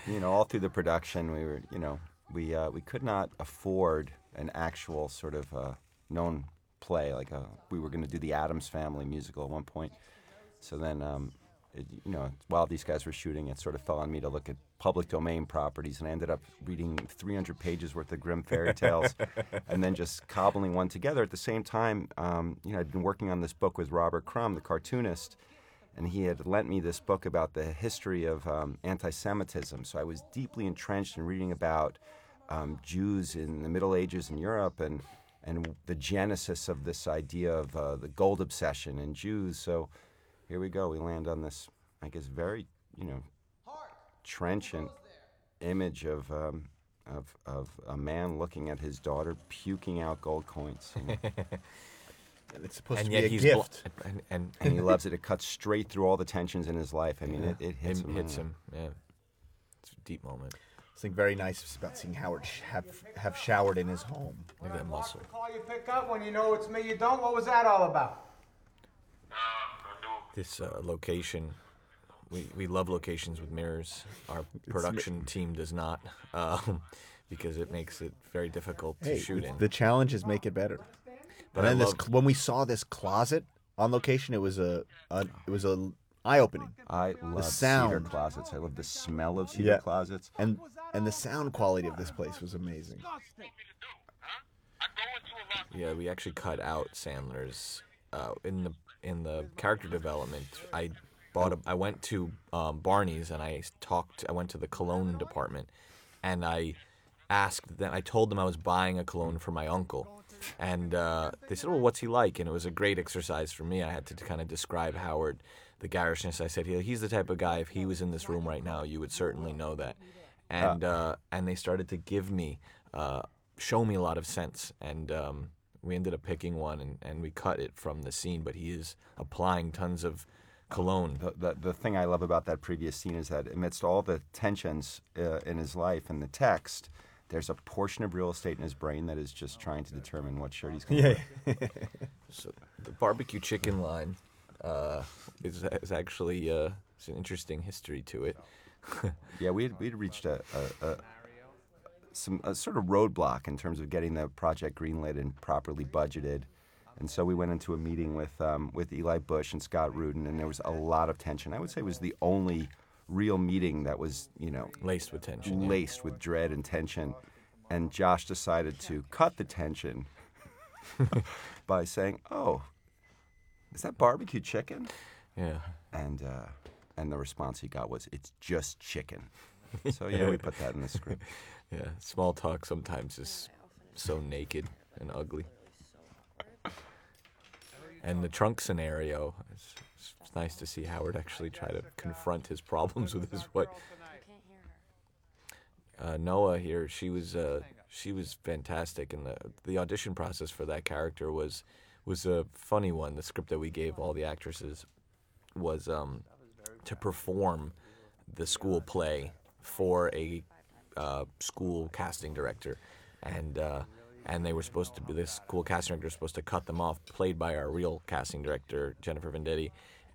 you know, all through the production, we were, you know, we uh, we could not afford an actual sort of uh, known play. Like a, we were going to do the Addams Family musical at one point. So then, um, it, you know, while these guys were shooting, it sort of fell on me to look at public domain properties, and I ended up reading 300 pages worth of Grimm fairy tales, and then just cobbling one together. At the same time, um, you know, I'd been working on this book with Robert Crumb, the cartoonist and he had lent me this book about the history of um, anti-Semitism. So I was deeply entrenched in reading about um, Jews in the Middle Ages in Europe and and the genesis of this idea of uh, the gold obsession in Jews. So here we go. We land on this, I guess, very you know trenchant image of. Um, of, of a man looking at his daughter puking out gold coins. And- And it's supposed and to yet be a he's bl- gift. and, and, and he loves it. It cuts straight through all the tensions in his life. I mean, yeah, it, it hits him, him. hits him. Yeah, it's a deep moment. Something very nice about seeing Howard sh- have have showered in his home. Look at that muscle. Call you pick up when you know it's me. You don't. What was that all about? This uh, location, we, we love locations with mirrors. Our production team does not, um, because it makes it very difficult to Hey, shoot in. the challenges make it better. But and I then this, loved- cl- when we saw this closet on location, it was a, a it was a eye opening, I love cedar sound. closets. I love the smell of cedar Yeah. closets. and and the sound quality of this place was amazing. Yeah, we actually cut out Sandler's uh, in the in the character development. I bought a. I went to um, Barney's and I talked. I went to the cologne department, and I asked them. I told them I was buying a cologne for my uncle, and uh, they said, "Well, what's he like?" And it was a great exercise for me. I had to kind of describe Howard, the garishness. I said, "He- "He's the type of guy. If he was in this room right now, you would certainly know that." And uh, and they started to give me. Uh, show me a lot of sense and um, we ended up picking one and, and we cut it from the scene but he is applying tons of cologne. The, the, the thing I love about that previous scene is that amidst all the tensions uh, in his life and the text, there's a portion of real estate in his brain that is just trying to determine what shirt he's going to wear. so the barbecue chicken line uh, is, is actually uh, it's an interesting history to it. Yeah, we had, we'd reached a, a, a some a sort of roadblock in terms of getting the project greenlit and properly budgeted. And so we went into a meeting with um, with Eli Bush and Scott Rudin, and there was a lot of tension. I would say it was the only real meeting that was, you know, laced with tension yeah. laced with dread and tension. And Josh decided to cut the tension by saying, "Oh, is that barbecue chicken?" yeah And uh, and the response he got was, "It's just chicken." So yeah, we put that in the script. Yeah small talk sometimes is so naked and ugly. And the trunk scenario it's, it's nice to see howard actually try to confront his problems with his wife. Uh, Noa here, she was uh, she was fantastic, and the the audition process for that character was was a funny one. The script that we gave all the actresses was um, to perform the school play for a uh, school casting director, and uh, and they were supposed to be this school casting director was supposed to cut them off, played by our real casting director Jennifer Venditti.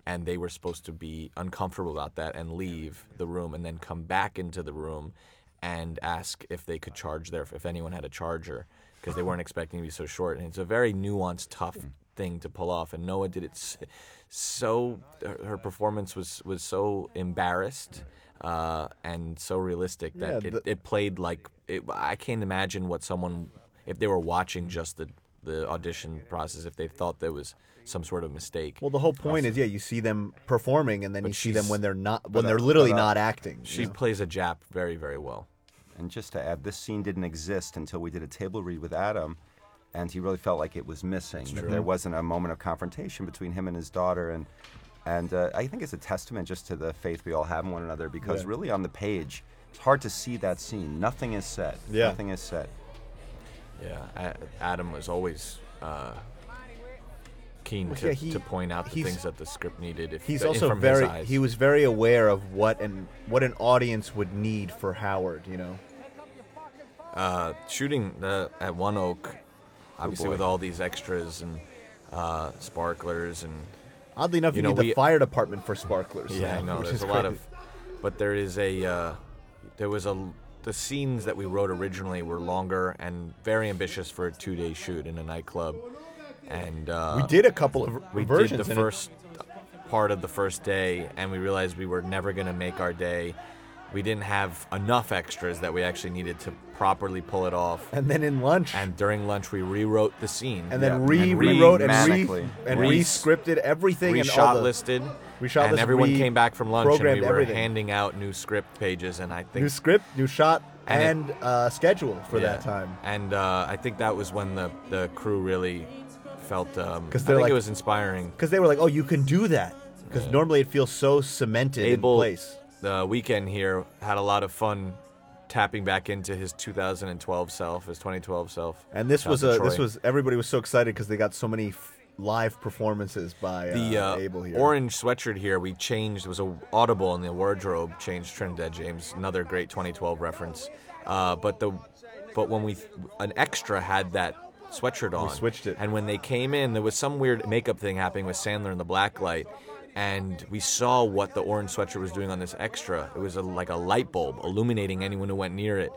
And they were supposed to be uncomfortable about that and leave the room and then come back into the room and ask if they could charge their if anyone had a charger because they weren't expecting to be so short. And it's a very nuanced tough thing to pull off. And Noa did it so her her performance was was so embarrassed uh, and so realistic that Yeah, it, the- it played like it, I can't imagine what someone if they were watching just the the audition process if they thought there was some sort of mistake Well, the whole point is, yeah, you see them performing, and then But you see them when they're not, when they're literally uh, not acting. she plays a Jap very very well And just to add, this scene didn't exist until we did a table read with Adam, and he really felt like it was missing. That there wasn't a moment of confrontation between him and his daughter, and and uh, I think it's a testament just to the faith we all have in one another. Because Yeah. really, on the page, it's hard to see that scene. Nothing is said. Yeah. Nothing is said. Yeah, A- Adam was always uh, keen Well, to, yeah, he- to point out the things that the script needed. If, He's if also from very he was very aware of what an what an audience would need for Howard. You know, uh, shooting the, at One Oak, obviously boy. with all these extras and uh, sparklers and oddly enough, you, You know, need the fire department for sparklers. yeah, I know there's is a lot of, but there is a uh, there was a the scenes that we wrote originally were longer and very ambitious for a two day shoot in a nightclub, and uh, We did a couple of we versions. did the and it- first part of the first day and we realized we were never going to make our day we didn't have enough extras that we actually needed to properly pull it off and then in lunch, and during lunch we rewrote the scene and then Yeah. re And rewrote and re and Re- re-scripted everything and shot the listed reshot and listed, everyone came back from lunch and we were everything. handing out new script pages and i think new script, new shot, And and, it- uh, schedule for yeah. that time. and uh, i think that was when the, the crew really felt um 'Cause i think like- it was inspiring Because they were like, "Oh, you can do that." Because normally it feels so cemented Abel, in place. The Weeknd here, had a lot of fun tapping back into his 2012 self, his 2012 self. And this was a to this was everybody was so excited because they got so many f- live performances by uh, the uh, Abel here. orange sweatshirt here. We changed. Was a audible in the wardrobe. Changed Trinidad James. Another great 2012 reference. Uh, but the but when we an extra had that sweatshirt on, we switched it. And when they came in, there was some weird makeup thing happening with Sandler in the black light. And we saw what the orange sweatshirt was doing on this extra. It was a, like a light bulb illuminating anyone who went near it,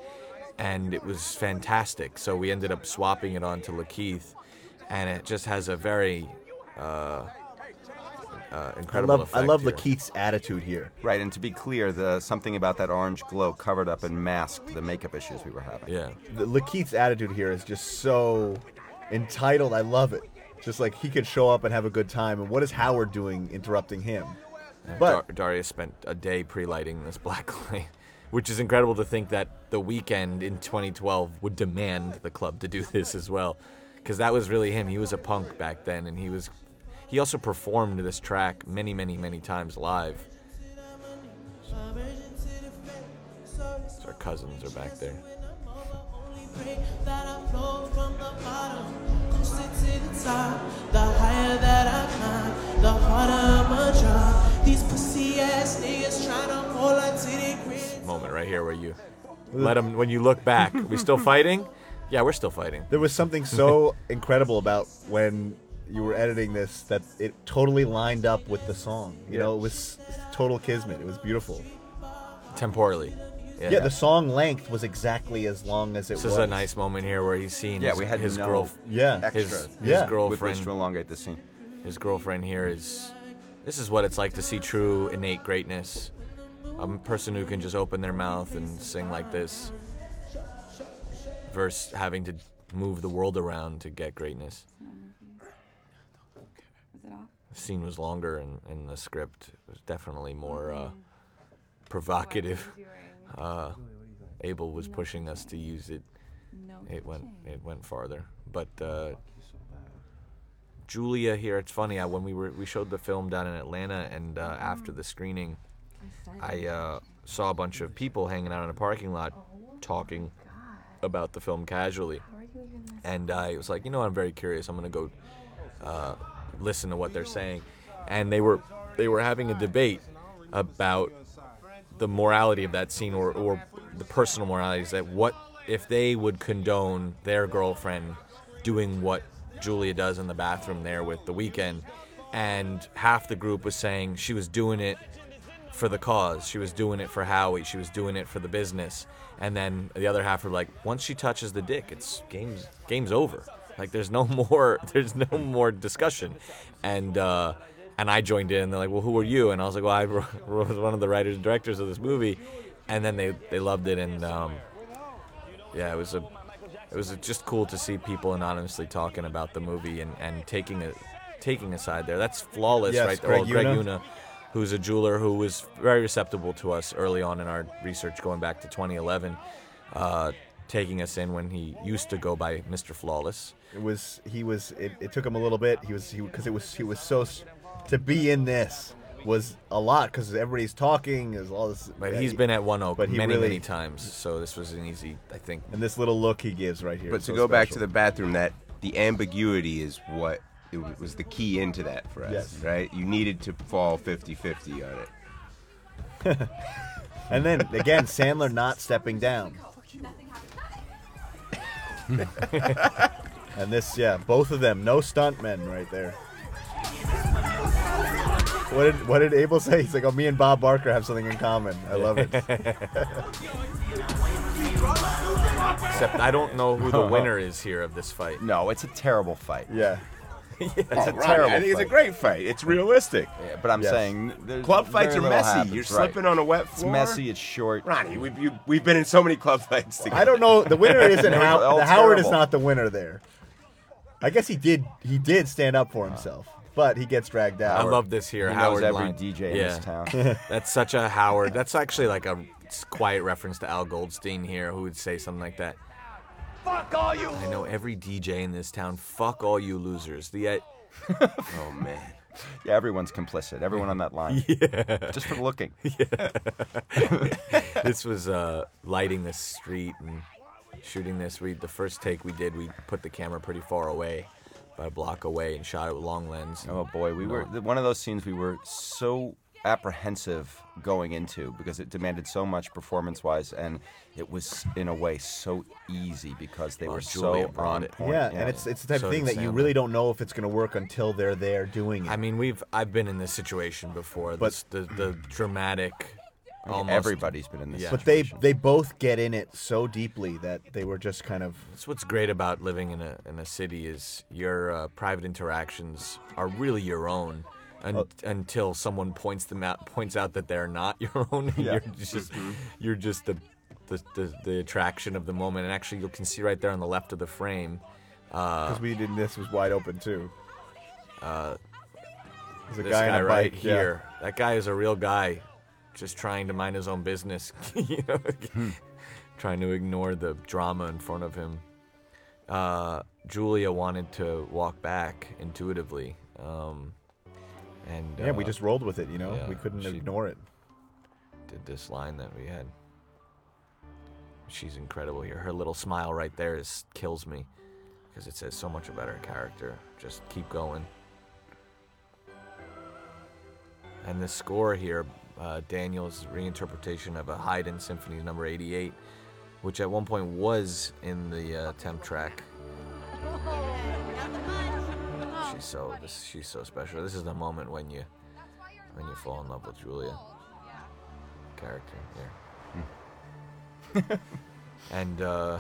and it was fantastic. So we ended up swapping it onto Lakeith, and it just has a very uh, uh, I incredible love I love here. Lakeith's attitude here. Right, and to be clear, the something about that orange glow covered up and masked the makeup issues we were having. Yeah, The, Lakeith's attitude here is just so entitled. I love it. Just like he could show up and have a good time. And what is Howard doing interrupting him? Uh, but Dar- Darius spent a day pre-lighting this black light, which is incredible to think that the Weeknd in 2012 would demand the club to do this as well, because that was really him. He was a punk back then, and he was. He also performed this track many, many, many times live. Our cousins are back there. This moment right here where you let them When you look back, we still fighting? Yeah, we're still fighting. there was something so incredible about when you were editing this that it totally lined up with the song. You know, it was total kismet. It was beautiful. Temporally. Yeah, the song length was exactly as long as it This was. This is a nice moment here where he's seeing Yeah, his, we had his no girl, Yeah. extra his, his Yeah. with girlfriend, which to elongate the scene. his girlfriend here is. This is what it's like to see true innate greatness. A person who can just open their mouth and sing like this, versus having to move the world around to get greatness. Is it off? The scene was longer, and, and the script It was definitely more uh, provocative. Uh, Abel was pushing us to use it. No. It went it went farther, but uh, Julia here. It's funny. I, when we were we showed the film down in Atlanta, and uh, after the screening, I uh, saw a bunch of people hanging out in a parking lot, talking about the film casually, and I was like, you know, what, I'm very curious. I'm gonna go uh, listen to what they're saying, and they were they were having a debate about the morality of that scene or, or the personal morality is that what if they would condone their girlfriend doing what Julia does in the bathroom there with the Weeknd and half the group was saying she was doing it for the cause she was doing it for Howie she was doing it for the business and then the other half were like once she touches the dick it's game's game's over. Like there's no more there's no more discussion. And uh and I joined in. They're like, "Well, who are you?" And I was like, "Well, I was one of the writers and directors of this movie." And then they they loved it, and um, yeah, it was a it was just cool to see people anonymously talking about the movie and, and taking a taking a side there. That's flawless, Yes, right. Greg Well, Greg Yuna. Yuna, who's a jeweler who was very receptive to us early on in our research, going back to 2011, uh, taking us in when he used to go by Mr. Flawless. It was he was it, it took him a little bit. He was he because it was he was so to be in this was a lot because everybody's talking. Is all this. But yeah, he's he- been at One Oak but he many, really- many times, so this was an easy, I think. and this little look he gives right here. But is to so go back to special. the bathroom, that the ambiguity is what it w- was the key into that for us, Yes. right? You needed to fall 50-50 on it. And then again, Sandler not stepping down. and this, yeah, both of them, no stuntmen right there. What did what did Abel say? He's like, "Oh, me and Bob Barker have something in common." I love it. Except I don't know who the winner is here of this fight. No, it's a terrible fight. Yeah, It's Oh, a Ronnie, terrible I think it's a fight. great fight. It's realistic. Yeah, but I'm Yes. saying there's Club fights are little messy. happens, You're right. slipping on a wet floor. It's floor. messy. It's short. Ronnie, we've you, we've been in so many club fights together. I don't know. The winner isn't They're How- all the Howard is terrible. not the winner there. I guess he did he did stand up for himself, but he gets dragged out. I love this here. He knows every line. DJ in this town. That's such a Howard. That's actually like a quiet reference to Al Goldstein here, who would say something like that. Fuck all you. I know every DJ in this town. Fuck all you losers. The uh, Oh man. Yeah, everyone's complicit. Everyone on that line. Yeah. Just for looking. Yeah. this was uh, lighting this street and shooting this. We the first take we did, we put the camera pretty far away, about a block away, and shot it with long lens. Oh boy, we were one of those scenes we were so apprehensive going into because it demanded so much performance-wise, and it was in a way so easy because they Well, were Julia so on it. point. yeah, and it's it's the type So of thing that you Sandler. really don't know if it's going to work until they're there doing it. I mean, we've I've been in this situation before. But- this, the the dramatic. I Almost, everybody's been in this. Yeah. but they they both get in it so deeply that they were just kind of That's what's great about living in a in a city is your uh, private interactions are really your own. Un- Oh. until someone points them out, points out that they're not your own. You're just, you're just the, the, the, the attraction of the moment. And actually, you can see right there on the left of the frame. Uh, because we did this was wide open too. uh, There's a guy guy, on a right bike yeah. here. That guy is a real guy, just trying to mind his own business. you know, Hmm. trying to ignore the drama in front of him. Uh, Julia wanted to walk back intuitively, um, and Yeah, we uh, just rolled with it. You know, yeah, we couldn't ignore it. did this line that we had. She's incredible here. Her little smile right there is kills me because it says so much about her character. Just keep going. And the score here, uh, Daniel's reinterpretation of a Haydn Symphony Number 88, which at one point was in the uh, temp track. She's so this, she's so special. This is the moment when you when you fall in love with Julia character here. and uh,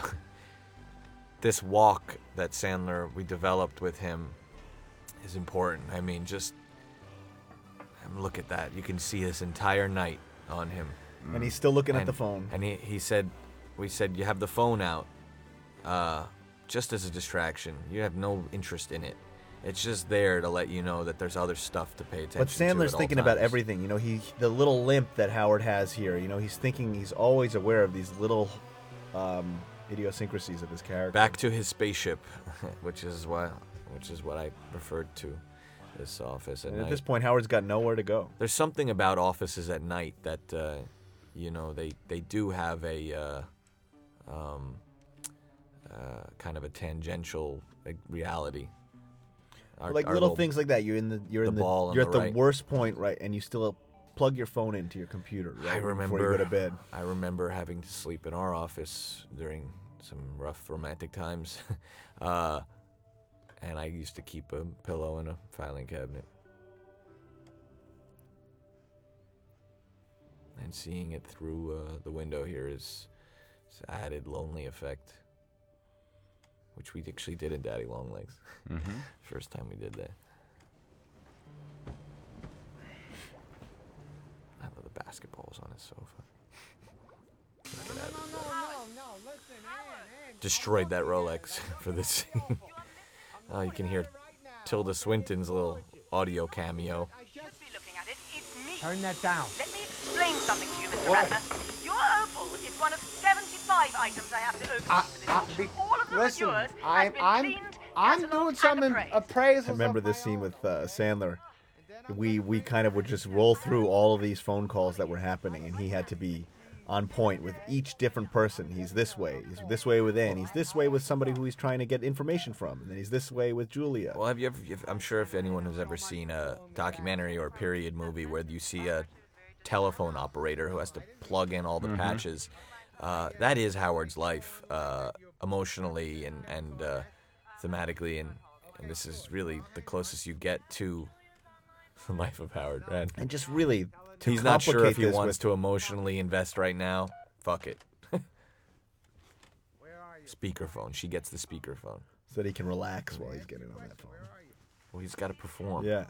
this walk that Sandler we developed with him is important. I mean, just um, look at that. You can see this entire night on him. And he's still looking at the phone. And he, he said, we said, you have the phone out uh, just as a distraction. You have no interest in it. It's just there to let you know that there's other stuff to pay attention But to. Sandler's at all thinking about times. everything. You know, he the little limp that Howard has here. You know, he's thinking he's always aware of these little um, idiosyncrasies of his character. Back to his spaceship, which is what which is what I referred to this office at and night. at this point, Howard's got nowhere to go. There's something about offices at night that uh, you know they they do have a uh, um, uh, kind of a tangential like, reality. Our- like our little things like that. You're in the you're the in the ball you're at the right. worst point, right? And you still plug your phone into your computer. Right, I remember before you go to bed. I remember having to sleep in our office during some rough romantic times, uh, and I used to keep a pillow in a filing cabinet. And seeing it through uh, the window here is, is added lonely effect, which we actually did in Daddy Longlegs. Mhm. First time we did that. I love the basketballs on his sofa. Can't get out of his way. Destroyed that Rolex for this scene. Oh, you can hear Tilda Swinton's little audio cameo. Turn that down. Let me explain something to you, Mr. Ratner. Your opal is one of 75 items I have to open I, for I, be. All of them listen, are yours. I'm, has been I'm, cleaned, I'm catalogued, doing and some im- appraised. appraisals. I remember this scene with uh, Sandler. We we kind of would just roll through all of these phone calls that were happening, and he had to be on point with each different person. He's this way. He's this way with Anne. He's this way with somebody who he's trying to get information from, and then he's this way with Julia. Well, have you ever? if- I'm sure if anyone has ever seen a documentary or a period movie where you see a telephone operator who has to plug in all the Mhm. patches, uh, that is Howard's life, uh, emotionally and and uh, thematically, and and this is really the closest you get to the life of Howard. And just really, to he's not sure if he wants with- to emotionally invest right now. Fuck it. speakerphone. She gets the speakerphone. so that he can relax while he's getting on that phone. Well, he's got to perform. Yeah.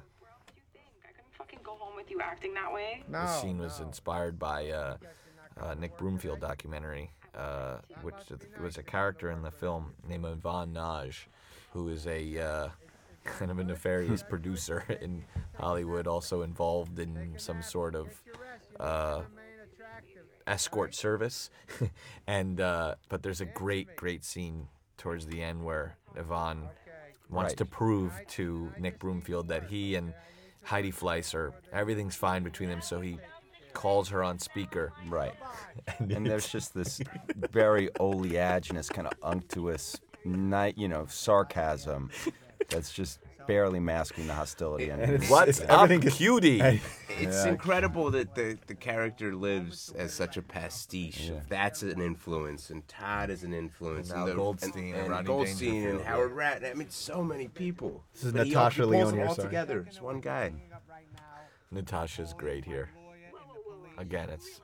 fucking go home with you acting that way. This scene was inspired by uh, uh, Nick Broomfield documentary, uh, which was a character in the film named Ivan Nagy, who is a uh, kind of a nefarious producer in Hollywood, also involved in some sort of uh, escort service. and uh, but there's a great, great scene towards the end where Ivan wants Right. to prove to Nick Broomfield that he and Heidi Fleiss are everything's fine between them, so he calls her on speaker. Right. And, and there's just this very oleaginous, kind of unctuous, night, you know, sarcasm that's just barely masking the hostility. And, And it's- What's it's- up, everything is- cutie? and- It's Yeah. incredible that the, the character lives as such a pastiche. Yeah. That's an influence, and Todd is an influence, And Al the, Goldstein and and, Rodney Goldstein and Dangerfield, Howard Rat. I mean, so many people. This is But he- Natasha he pulls Lyonne them here, all sorry. together. It's one guy. Natasha's great here. Again, it's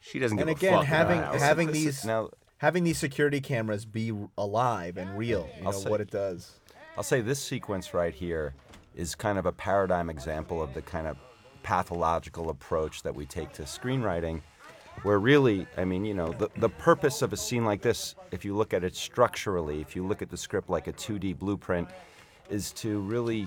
She doesn't give And a again, fuck having about having Listen, these now- having these security cameras be alive and real, you know I'll say- what it does. I'll say this sequence right here is kind of a paradigm example of the kind of pathological approach that we take to screenwriting, where really, I mean, you know, the, the purpose of a scene like this, if you look at it structurally, if you look at the script like a 2D blueprint, is to really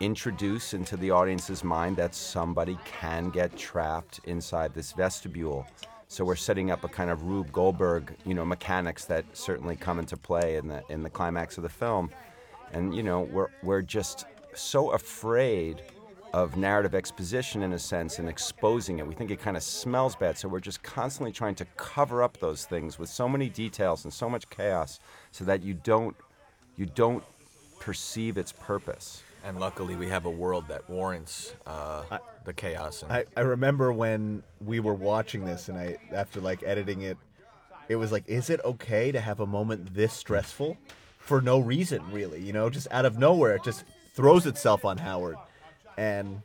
introduce into the audience's mind that somebody can get trapped inside this vestibule. So we're setting up a kind of Rube Goldberg, you know, mechanics that certainly come into play in the in the climax of the film. And you know, we're we're just so afraid of narrative exposition in a sense and exposing it. We think it kind of smells bad, so we're just constantly trying to cover up those things with so many details and so much chaos so that you don't you don't perceive its purpose. And luckily we have a world that warrants uh, the chaos. I, I remember when we were watching this and I after like editing it, it was like, is it okay to have a moment this stressful? For no reason, really, you know, just out of nowhere, it just throws itself on Howard. And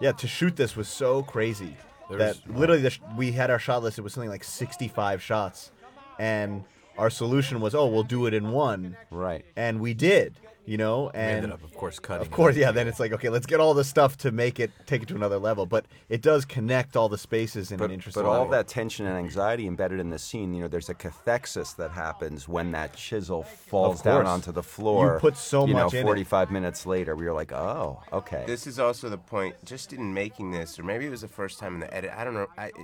yeah, to shoot this was so crazy There's- that literally the sh- we had our shot list. It was something like 65 shots, and our solution was, oh, we'll do it in one. Right. And we did, you know, and ended up, of course, cutting. of course, yeah. Then it's like, okay, let's get all the stuff to make it take it to another level. But it does connect all the spaces in But, an interesting but all way. that tension and anxiety embedded in the scene, you know, there's a cathexis that happens when that chisel falls down onto the floor. You put so you much know, in it. 45 minutes later, we were like, oh, okay. This is also the point. Just in making this, or maybe it was the first time in the edit. I don't know. I, it,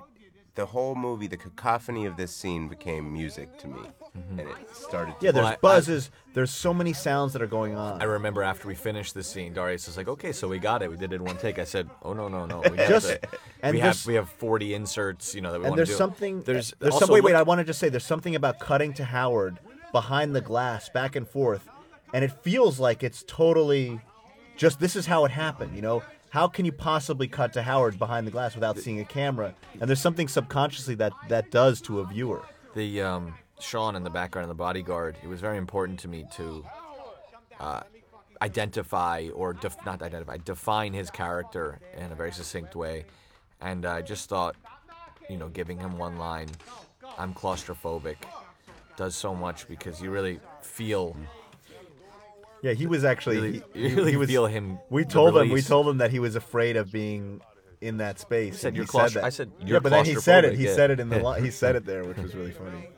the whole movie, the cacophony of this scene became music to me, mm-hmm. and it started. To yeah, there's Well, I- I- buzzes. there's so many sounds that are going on. I remember after we finished the scene, Darius was like, "Okay, so we got it. We did it in one take." I said, "Oh no, no, no. We have Just- to- and we have we have 40 inserts, you know, that we and want to there's do." something. There's there's also some. Wait, wait. I want to just say there's something about cutting to Howard behind the glass, back and forth, and it feels like it's totally just this is how it happened. You know, how can you possibly cut to Howard behind the glass without seeing a camera? And there's something subconsciously that that does to a viewer. the um, Sean in the background of the bodyguard. It was very important to me to uh, identify or def- not identify, define his character in a very succinct way, and I just thought, you know, giving him one line, "I'm claustrophobic," does so much because you really feel. Yeah, he was actually. Really- he, really he was, feel him, We told him. We told him that he was afraid of being in that space. said, and "You're he claustro-" that. I said, yeah, "You're but then he said it. He yeah. said it in the. Li- he said it there, which was really funny.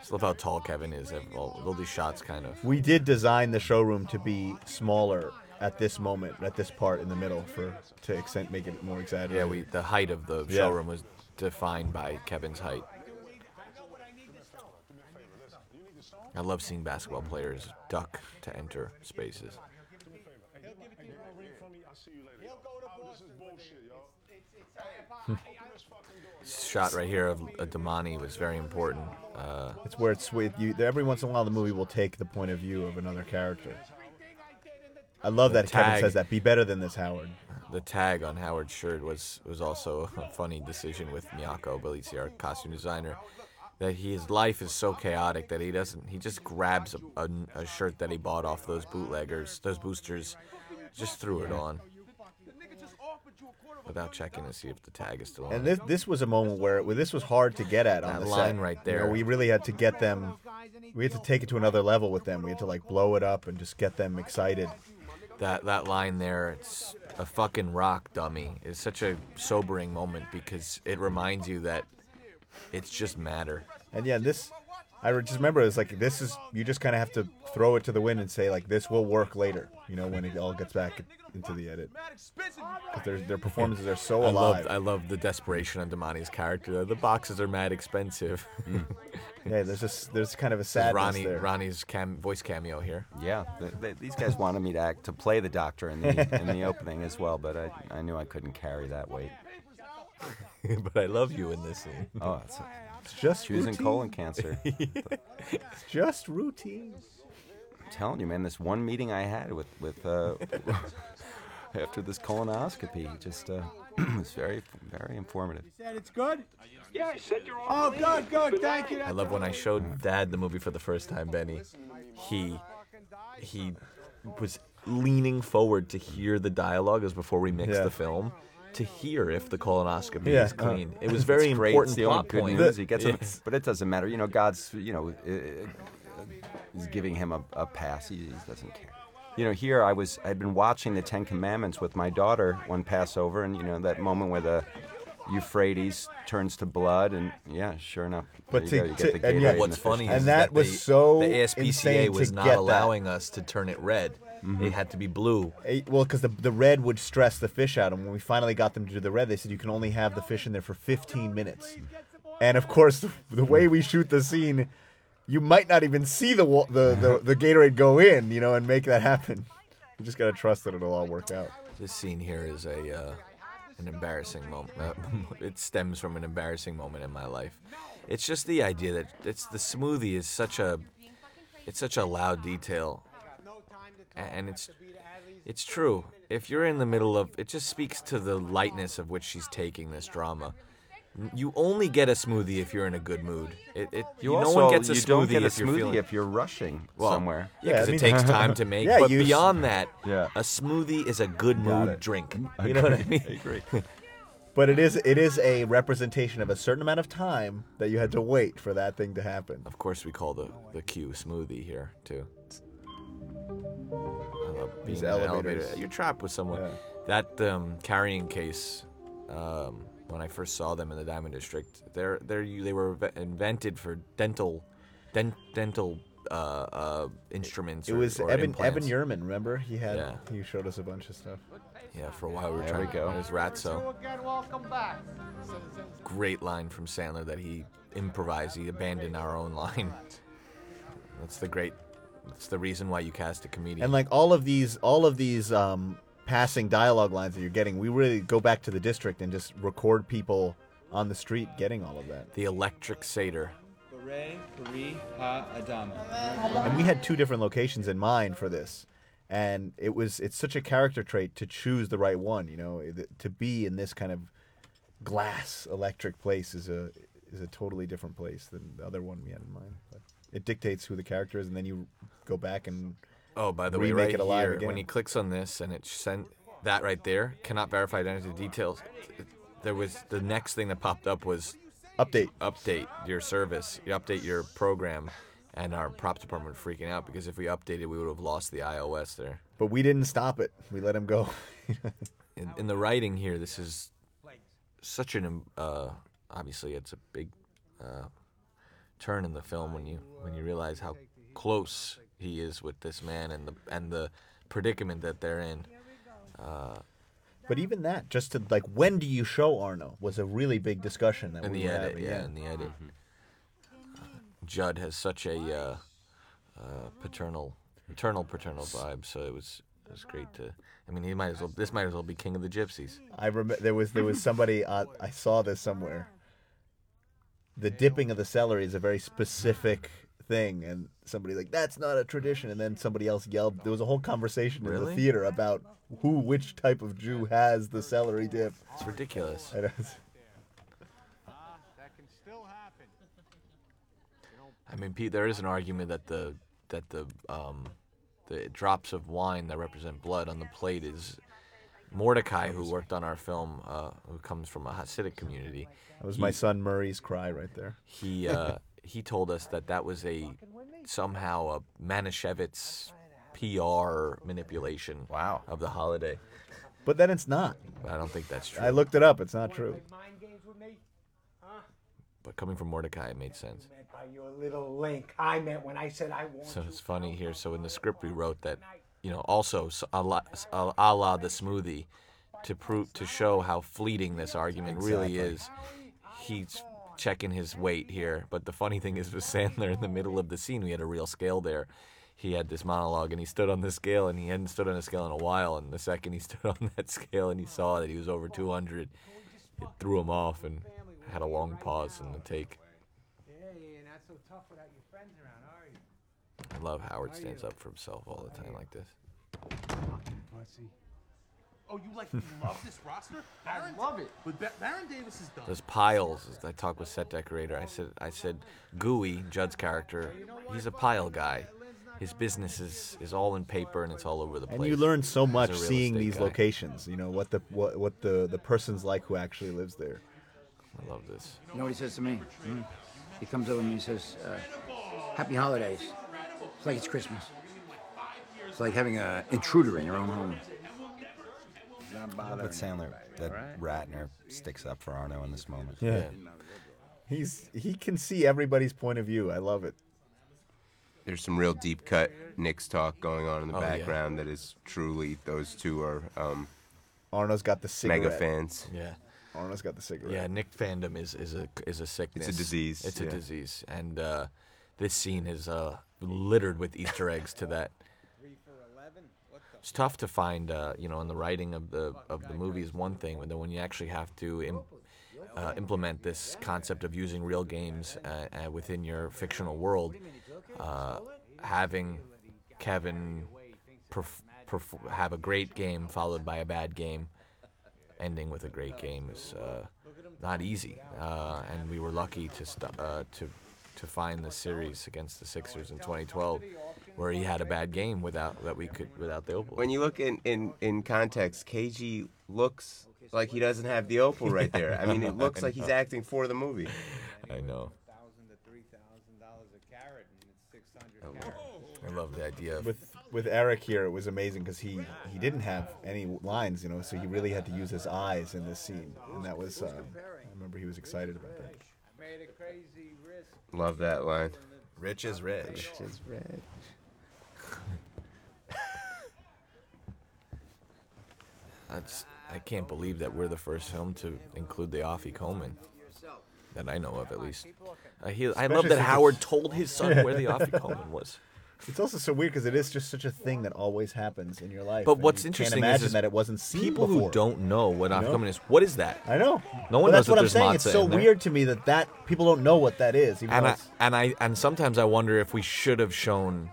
Just love how tall Kevin is. All, all these shots, kind of. We did design the showroom to be smaller at this moment, at this part in the middle, for to accent make it more exaggerated. Yeah, we the height of the Yeah. showroom was defined by Kevin's height. I love seeing basketball players duck to enter spaces. shot right here of uh, Demany was very important. Uh, It's where it's with you. Every once in a while, the movie will take the point of view of another character. I love that Kevin tag. says that. Be better than this, Howard. the tag on Howard's shirt was was also a funny decision with Miyako Bellizzi, our costume designer. That his life is so chaotic that he doesn't. He just grabs a, a, a shirt that he bought off those bootleggers, those boosters, just threw it on without checking to see if the tag is still on. And this this was a moment where where this was hard to get at on That the line set. right You know, there. we really had to get them. We had to take it to another level with them. We had to like blow it up and just get them excited. that that line there it's a fucking rock dummy is such a sobering moment because it reminds you that it's just matter And yeah, this I re- just remember it's like this is you just kind of have to throw it to the wind and say like this will work later. You know when it all gets back into the edit. 'Cause their their performances are so I alive. love I love the desperation on Demany's character. The boxes are mad expensive. Mm. Yeah, there's just there's kind of a This sadness Ronnie there. Ronnie's cam- voice cameo here. Yeah, th th these guys wanted me to act to play the doctor in the in the opening as well, but I, I knew I couldn't carry that weight. but I love you in this scene. Oh, it's, It's just choosing routine. colon cancer. It's just routine. I'm telling you, man, this one meeting I had with with uh, after this colonoscopy just uh, was very very informative. Said it's good? Yeah, I said you're all. Oh, good, good. Thank you. I love when I showed Dad the movie for the first time, Benny. He he was leaning forward to hear the dialogue as before we mixed Yeah. the film to hear if the colonoscopy Yeah, is uh, clean. it was very It's great. important It's the only good point. news he gets, him- Yes. but it doesn't matter. You know, God's you know uh, uh, is giving him a, a pass. He, he doesn't care. You know, here I was I'd been watching the Ten Commandments with my daughter one Passover, and you know that moment where the Euphrates turns to blood, and yeah, sure enough. But to- go. You to- get the and Gatorade yet- What's funny is And that was the, so the ASPCA was to not get that. allowing us to turn it red. Mm-hmm. It had to be blue. Eh, Well, because the the red would stress the fish out, and when we finally got them to do the red, they said you can only have the fish in there for 15 minutes. And of course, the, the way we shoot the scene, you might not even see the the, the the Gatorade go in, you know, and make that happen. You just gotta trust that it'll all work out. This scene here is a uh, an embarrassing moment. Uh, it stems from an embarrassing moment in my life. It's just the idea that it's the smoothie is such a it's such a loud detail, and it's it's true. If you're in the middle of it, just speaks to the lightness of which she's taking this drama. You only get a smoothie if you're in a good mood. It, it You no also one gets a you smoothie don't get a if you're smoothie feeling if you're rushing well, somewhere. Yeah, Yeah, because I it takes time to make. Yeah, but you s- beyond that, Yeah. a smoothie is a good mood it. drink. You know what I mean? I agree. But it is it is a representation of a certain amount of time that you had to wait for that thing to happen. Of course, we call the the Q smoothie here too. I love being These in an elevators. elevator. You're trapped with someone. Yeah. That um, carrying case, um, when I first saw them in the Diamond District, they're they're they were invented for dental, dent, dental uh, uh, instruments. It or- was or Evan Evan. Yerman, remember? He had Yeah. he showed us a bunch of stuff. Yeah, for a while we were There trying. we go. There's Ratso. again, welcome back. Great line from Sandler that he improvised. He abandoned our own line. That's the great. That's the reason why you cast a comedian. And like all of these, all of these um, passing dialogue lines that you're getting, we really go back to the district and just record people on the street getting all of that. the electric satyr. Beret, Bari, Ha, Adama. And we had two different locations in mind for this, and it was it's such a character trait to choose the right one. You know, to be in this kind of glass electric place is a is a totally different place than the other one we had in mind. But it dictates who the character is, and then you go back and Oh, by the way, remake right it alive here, again. when he clicks on this and it sent that right there, cannot verify identity details. There was the next thing that popped up was update, update your service, you update your program, and our props department were freaking out because if we updated, we would have lost the iOS there. but we didn't stop it. We let him go. in, in the writing here, this is such an um, uh, obviously it's a big uh, turn in the film when you when you realize how close he is with this man and the and the predicament that they're in. Uh, But even that, just to like, when do you show Arno was a really big discussion that in we the were edit, having. yeah, in the edit. Judd has such a uh, uh, paternal, maternal paternal vibe, so it was uh, was great to. I mean, he might as well. This might as well be King of the Gypsies. I remember there was there was somebody uh, I saw this somewhere. The dipping of the celery is a very specific thing, and somebody like that's not a tradition, and then somebody else yelled. There was a whole conversation in the theater about who, which type of Jew has the celery dip. It's ridiculous. I know, it's- I mean, Pete, there is an argument that the that the um, the drops of wine that represent blood on the plate is Mordecai, who worked on our film, uh, who comes from a Hasidic community. That was my son Murray's cry right there. He uh, he told us that that was a somehow a Manischewitz PR manipulation Wow. of the holiday. But then it's not. I don't think that's true. I looked it up. It's not true. Mind games with me? But coming from Mordecai, it made sense. By your little link. I meant when I said I want So it's funny here. So in the script we wrote that, you know, also s- a la, a a la the smoothie, to prove to show how fleeting this argument really is. He's checking his weight here, but the funny thing is with Sandler in the middle of the scene, we had a real scale there. He had this monologue and he stood on the scale and he hadn't stood on a scale in a while. And the second he stood on that scale and he saw that he was over 200, it threw him off and had a long pause in the take. I love Howard stands up for himself all the time like this. Oh, Oh, you like you love this roster? I love it. But Ba- Baron Davis is done. There's piles. I talked with set decorator. I said, I said, Gooey, Judd's character, he's a pile guy. His business is, is all in paper and it's all over the place. And you learn so much seeing these guy. locations. You know what the what what the the person's like who actually lives there. I love this. You know what he says to me? Hmm? He comes over and he says, uh, "Happy holidays." It's like it's Christmas. It's like having an intruder in your own home. But Sandler, that Ratner sticks up for Arno in this moment. Yeah. He's he can see everybody's point of view. I love it. There's some real deep cut Knicks talk going on in the Oh, yeah. background that is truly those two are um, Arno's got the cigarette. mega fans. Yeah. Arno's got the cigarette. Yeah, Nick fandom is, is a is a sickness. It's a disease, It's yeah. a disease, and uh, this scene is uh, littered with Easter eggs to that. It's tough to find, uh, you know, in the writing of the of the movie is one thing, but then when you actually have to Im- uh, implement this concept of using real games uh, uh, within your fictional world, uh, having Kevin perf- perf- have a great game followed by a bad game, ending with a great game is uh, not easy. And we were lucky to st- to to find the series against the Sixers in 2012, where he had a bad game without that we could without the opal. When you look in, in, in context, KG looks like he doesn't have the opal right there. I mean, it looks like he's acting for the movie. I know. I love the idea of With with Eric here, it was amazing because he he didn't have any lines, you know, so he really had to use his eyes in this scene, and that was. Uh, I remember he was excited about that. Made a crazy. Love that line. Rich is rich. It's red. That's I can't believe that we're the first film to include the afikoman. That I know of, at least. Uh, he, I love that Howard told his son where the afikoman was. It's also so weird because it is just such a thing that always happens in your life. But what's interesting can't imagine is that it wasn't seen people before. who don't know what know? Coleman is. What is that? I know. No one knows that's what I'm saying. It's so weird to me that that people don't know what that is. And I, and I and sometimes I wonder if we should have shown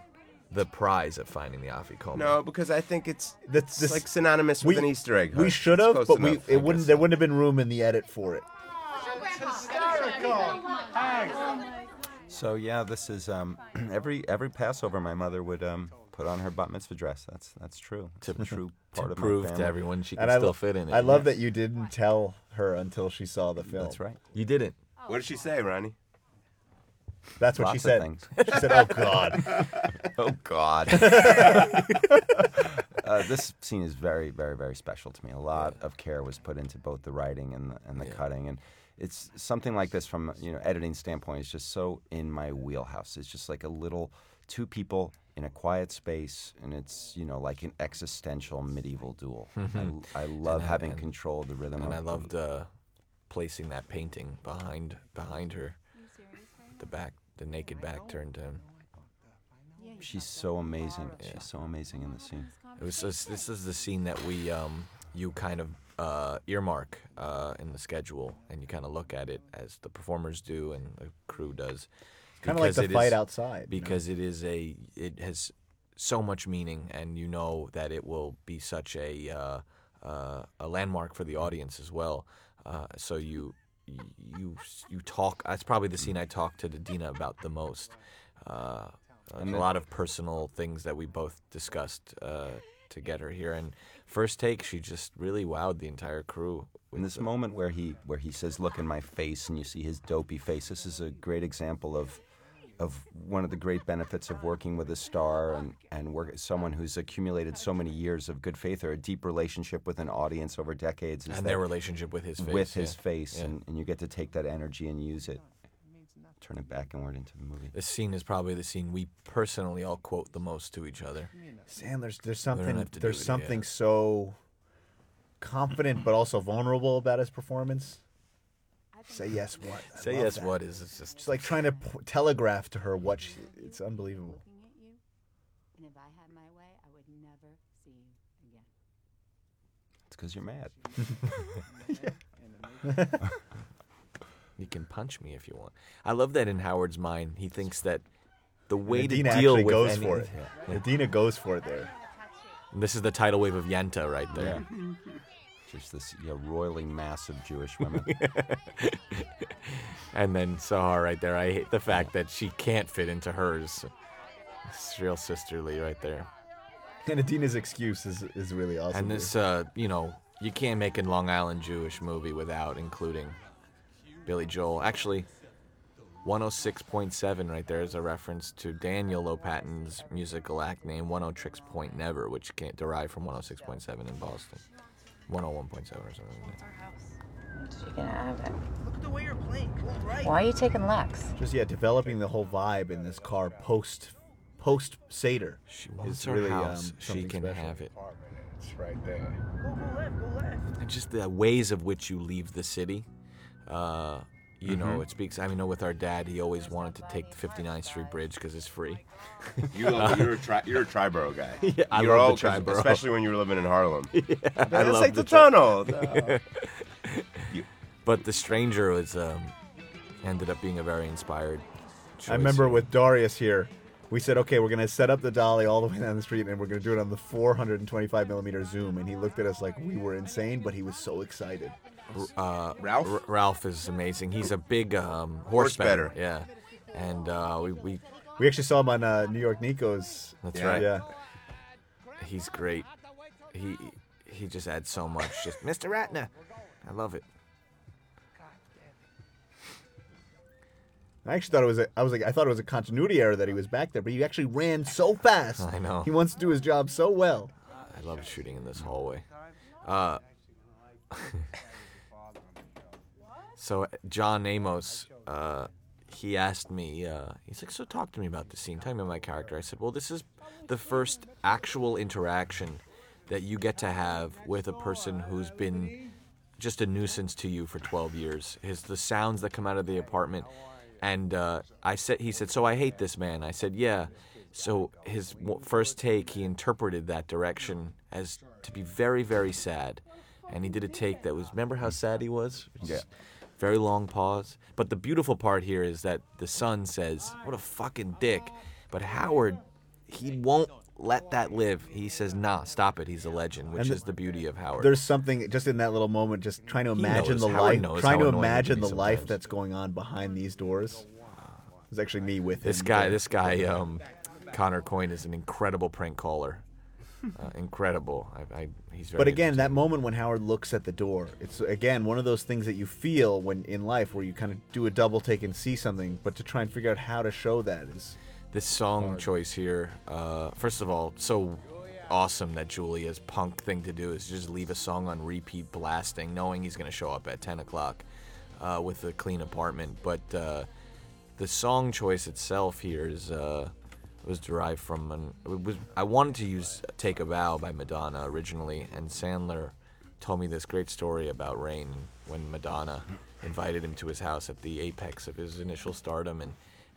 the prize of finding the afikoman. No, because I think it's That's this- like synonymous with an Easter egg. We should have, close but we enough, I it wouldn't. guess. There wouldn't have been room in the edit for it. So yeah, this is um, every every Passover my mother would um, put on her bat mitzvah dress. That's that's true. It's a true part to of prove my to everyone she can And still lo- fit in it. I love that you didn't tell her until she saw the film. That's right. You didn't. What did she say, Ronnie? That's what she Lots of said. things. She said, "Oh God." oh God. uh, this scene is very, very, very special to me. A lot of care was put into both the writing and the, and the cutting, and it's something like this from you know editing standpoint is just so in my wheelhouse. It's just like a little two people in a quiet space, and it's you know like an existential medieval duel. I, I love And having and- control of the rhythm. And of I the- loved uh, placing that painting behind behind her. The back, the naked back turned to him. She's so amazing. She's so amazing in the scene. It was just, this is the scene that we um, you kind of uh, earmark uh, in the schedule, and you kind of look at it as the performers do and the crew does. Kinda like because the fight is- outside, you know? Because it is a it has so much meaning, and you know that it will be such a uh, uh, a landmark for the audience as well. Uh, so you you you talk. That's probably the scene I talk to Dina about the most. Uh, And a lot of personal things that we both discussed uh, to get her here. And first take, she just really wowed the entire crew. In this moment where he where he says, "Look in my face," and you see his dopey face, this is a great example of of one of the great benefits of working with a star and and work someone who's accumulated so many years of good faith or a deep relationship with an audience over decades. is And their relationship with his with face, his yeah. face, Yeah. and, and you get to take that energy and use it, turn it back and inward into the movie. This scene is probably the scene we personally all quote the most to each other. Sam, there's there's something have to do there's it, something yeah. so confident but also vulnerable about his performance. Say yes, what? I Say love yes, that. what is it's just Just like trying to p- telegraph to her what she. It's unbelievable. Looking at you, And if I had my way, I would never see you again. It's because you're mad. You can punch me if you want. I love that in Howard's mind, he thinks that the way Nadina to deal actually with goes any- for it. Yeah. Nadina goes for it there. And This is the tidal wave of Yenta right there. Just this you know, roiling mass of Jewish women. and then Sahar right there. I hate the fact that she can't fit into hers. It's real sisterly right there. And Idina's excuse is is really awesome. And this, uh, you know, you can't make a Long Island Jewish movie without including Billy Joel. Actually, 106.7 right there is a reference to Daniel Lopatin's musical act name Oneohtrix Point Never, which can't derive from 106.7 in Boston. 101.7 or something. You can have it. Look at the way you're playing. Go right. Why are you taking Lex? Just yeah, developing the whole vibe in this car post post Seder. She is wants her really, house. um, she something can special. have it. It's right there. Go, go left. Go left. And just the ways of which you leave the city. Uh, you know, Mhm. it speaks. I mean, know with our dad, he always wanted to take the 59th Street Bridge because it's free. You love, you're a tri, you're a Triborough guy. Yeah, I you're love all- the Triborough. especially when you were living in Harlem. yeah, I love take the, tri- tunnel. but the stranger was um, ended up being a very inspired. I remember with Darius here, we said, okay, we're gonna set up the dolly all the way down the street, and we're gonna do it on the 425 millimeter zoom. And he looked at us like we were insane, but he was so excited. Uh, Ralph? R- Ralph is amazing. He's a big um, Horse horse, better. better. Yeah, and uh, we, we We actually saw him on uh, New York Nico's. That's yeah. right. Yeah. he's great. He he just adds so much. Just Mr. Ratner, I love it. I actually thought it was a, I was like I thought it was a continuity error that he was back there, but he actually ran so fast. I know. He wants to do his job so well. I love shooting in this hallway. Uh, so John Amos, uh, he asked me. Uh, he's like, "So talk to me about the scene. Tell me about my character." I said, "Well, this is the first actual interaction that you get to have with a person who's been just a nuisance to you for 12 years. His the sounds that come out of the apartment." And uh, I said, he said, "So I hate this man." I said, "Yeah." So his first take, he interpreted that direction as to be very, very sad, and he did a take that was. Remember how sad he was? Yeah. Very long pause. But the beautiful part here is that the son says, "What a fucking dick," but Howard, he won't let that live. He says, "Nah, stop it. He's a legend," which And is the beauty of Howard. There's something just in that little moment, just trying to imagine the Howard life, trying to annoying it can imagine the life that's going on behind these doors. It's actually me with This him guy, this guy, um, Connor Coyne is an incredible prank caller. Uh, incredible. I, I, he's very But again, that moment when Howard looks at the door, it's again one of those things that you feel when in life where you kind of do a double take and see something, but to try and figure out how to show that is This song choice here, uh, first of all, so awesome that Julia's punk thing to do is just leave a song on repeat blasting, knowing he's going to show up at 10 o'clock uh, with a clean apartment. But uh, the song choice itself here is uh, was derived from an. It was I wanted to use "Take a Bow" by Madonna originally, and Sandler told me this great story about Rain when Madonna invited him to his house at the apex of his initial stardom, and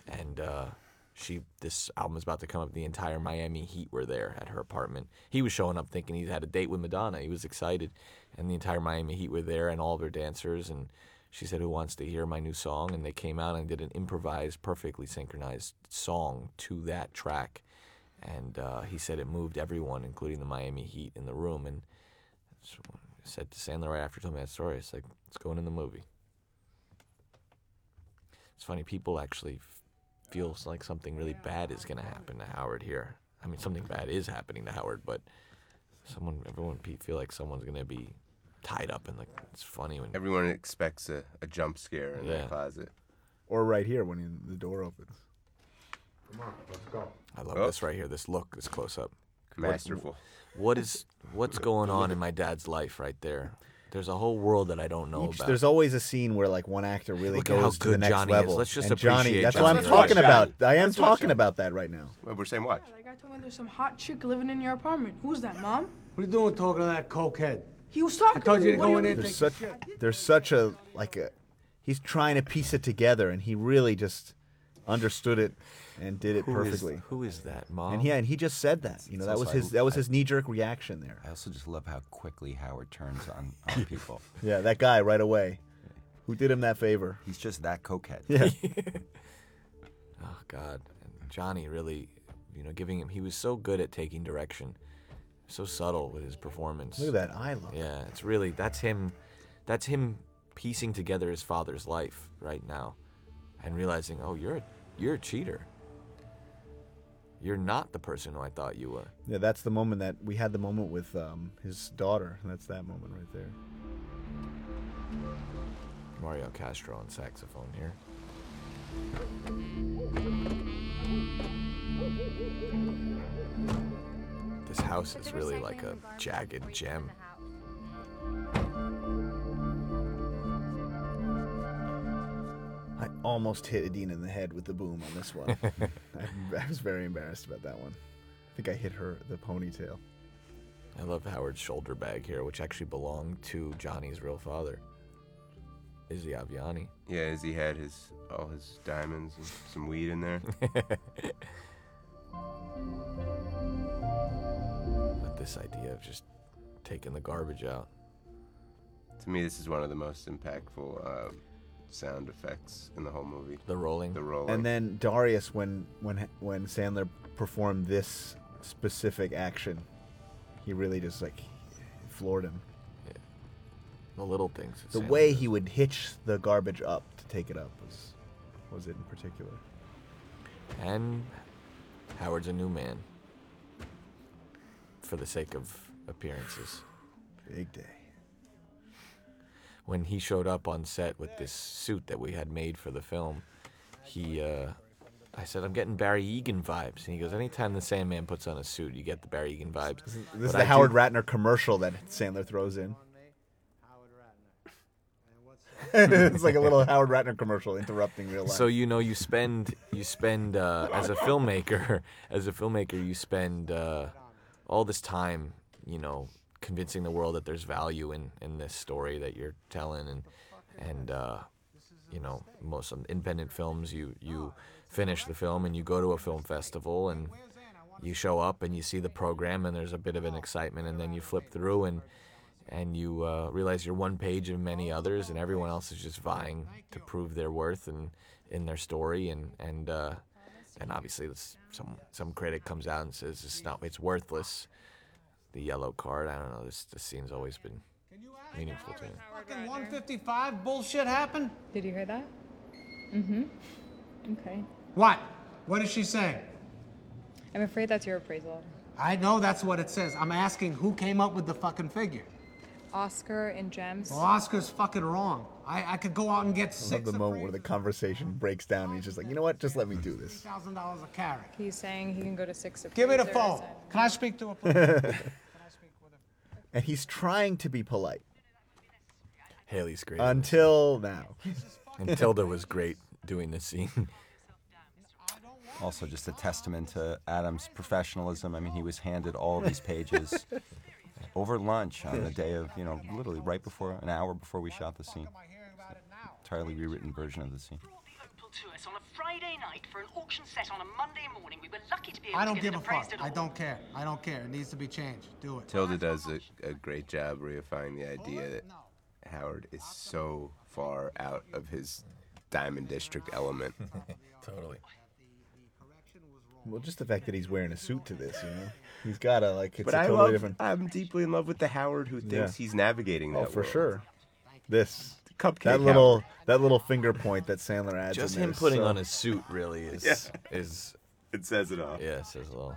and uh, she this album was about to come up. The entire Miami Heat were there at her apartment. He was showing up thinking he had a date with Madonna. He was excited, and the entire Miami Heat were there and all her dancers. And she said, "Who wants to hear my new song?" And they came out and did an improvised, perfectly synchronized song to that track. And uh, he said it moved everyone, including the Miami Heat, in the room. And I said to Sandler right after he told me that story, it's like, "It's going in the movie." It's funny, people actually f- feels like something really bad is going to happen to Howard here. I mean, something bad is happening to Howard, but someone, everyone feel like someone's going to be tied up and like it's funny when Everyone expects a, a jump scare in Yeah. the closet. Or right here when you- the door opens. Come on, let's go. I love Oh. this right here. This look, this close up. Masterful. what is what's going on in my dad's life right there? There's a whole world that I don't know Each- about. there's always a scene where like one actor really Look at how goes to the good next Johnny is. level. Let's just and Johnny, appreciate that's Johnny what I'm right talking now. about. I am Let's watch talking Johnny. about that right now. Well, we're saying watch. That guy told me there's some hot chick living in your apartment. Who's that, Mom? What are you doing talking to that cokehead? He was talking I told to you me. to go in there There's such there's such a like a he's trying to piece it together and he really just understood it and did it Who is- perfectly. who is that, Mom? And he and he just said that. You know, that was also- his I- that was his knee jerk reaction there. I also just love how quickly Howard turns on, on people. Yeah, that guy right away. Who did him that favor? He's just that cokehead. Yeah. Oh God, and Johnny really, you know, giving him. He was so good at taking direction, so subtle with his performance. Look at that eye look. Yeah, it's really that's him. That's him piecing together his father's life right now, and realizing, oh, you're a, you're a cheater. You're not the person who I thought you were. Yeah, that's the moment that we had the moment with um, his daughter. That's that moment right there. Mario Castro on saxophone here. This house is really like a jagged gem. I almost hit Idina in the head with the boom on this one. I, I was very embarrassed about that one. I think I hit her the ponytail. I love Howard's shoulder bag here, which actually belonged to Johnny's real father, Izzy Aviani. Yeah, as he had his all his diamonds and some weed in there. But this idea of just taking the garbage out. to me, this is one of the most impactful uh, sound effects in the whole movie. The rolling. The rolling. And then Darius, when when when Sandler performed this specific action, he really just like floored him. The little things. The Sandler way does. he would hitch the garbage up to take it up was was it in particular. And Howard's a new man. For the sake of appearances. Big day. When he showed up on set with this suit that we had made for the film, he, uh, I said, I'm getting Barry Egan vibes. And he goes, Anytime the Sandman puts on a suit, you get the Barry Egan vibes. This is But the I do- Howard Ratner commercial that Sandler throws in. it's like a little Howard Ratner commercial interrupting real life. So you know you spend you spend uh, as a filmmaker as a filmmaker you spend uh, all this time you know convincing the world that there's value in, in this story that you're telling and and uh, you know most independent films you you finish the film and you go to a film festival and you show up and you see the program and there's a bit of an excitement and then you flip through and and you uh, realize you're one page of many others and everyone else is just vying to prove their worth and in their story and and uh, and obviously this, some some critic comes out and says it's not it's worthless the yellow card I don't know this this scene's always been meaningful to me Fucking 155 bullshit happened? Did you hear that? Mm-hmm. Okay. What? What is she saying? I'm afraid that's your appraisal. I know that's what it says. I'm asking who came up with the fucking figure. Oscar and Gems. Well, Oscar's fucking wrong. I, I could go out and get I love six the moment where the conversation breaks down and he's just like, you know what? Just let me do this. thousand dollars a carat. He's saying he can go to six. Give me the appraisers phone. and- Can I speak to a please? And he's trying to be polite Haley's great until now. and Tilda was great doing this scene Also, just a testament to Adam's professionalism. I mean, he was handed all these pages over lunch on the day of, you know, literally right before, an hour before we shot the scene. Entirely rewritten version of the scene. to us on a Friday night for an auction set on a Monday morning. We were lucky to be able I don't get give a fuck. I don't care. I don't care. It needs to be changed. Do it. Tilda does a, a great job reifying the idea that Howard is so far out of his Diamond District element. totally. Well, just the fact that he's wearing a suit to this, you know, he's got a like. It's but a I totally love, different. I'm deeply in love with the Howard who thinks Yeah. he's navigating that Oh, for world. sure. This Cupcake that little that little finger point that Sandler adds. Just in there him is putting so- on his suit really is Yeah. is It says it all. yeah, it says it all.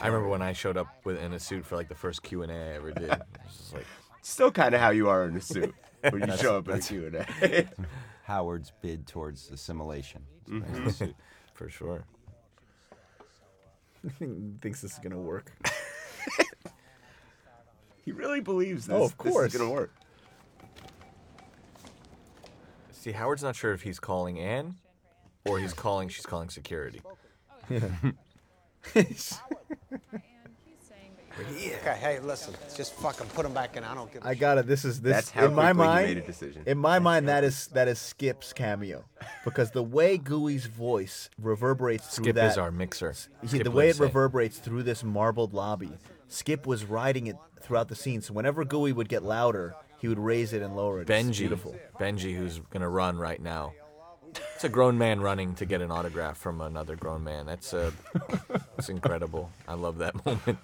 I remember when I showed up with in a suit for like the first Q and A I ever did. It was just like Still kind of how you are in a suit when you show up in a that's- Q&A. Howard's bid towards assimilation. Mhm. for sure. thinks this is gonna work. He really believes oh, this. Oh, of this course. is gonna work. See, Howard's not sure if he's calling Anne or he's calling she's calling security. Okay, hey, listen, just fucking put him back in. I don't give a I got it. This is this That's how in my quickly he mind. made a decision. In my mind, that is that is Skip's cameo, because the way Gooey's voice reverberates through Skip that. is our mixer. Yeah, Skip the way it Lievsay. reverberates through this marbled lobby. Skip was riding it throughout the scene, so whenever Gooey would get louder, he would raise it and lower it. It's Benji, beautiful. Benji, who's gonna run right now. It's a grown man running to get an autograph from another grown man. That's uh, it's incredible. I love that moment.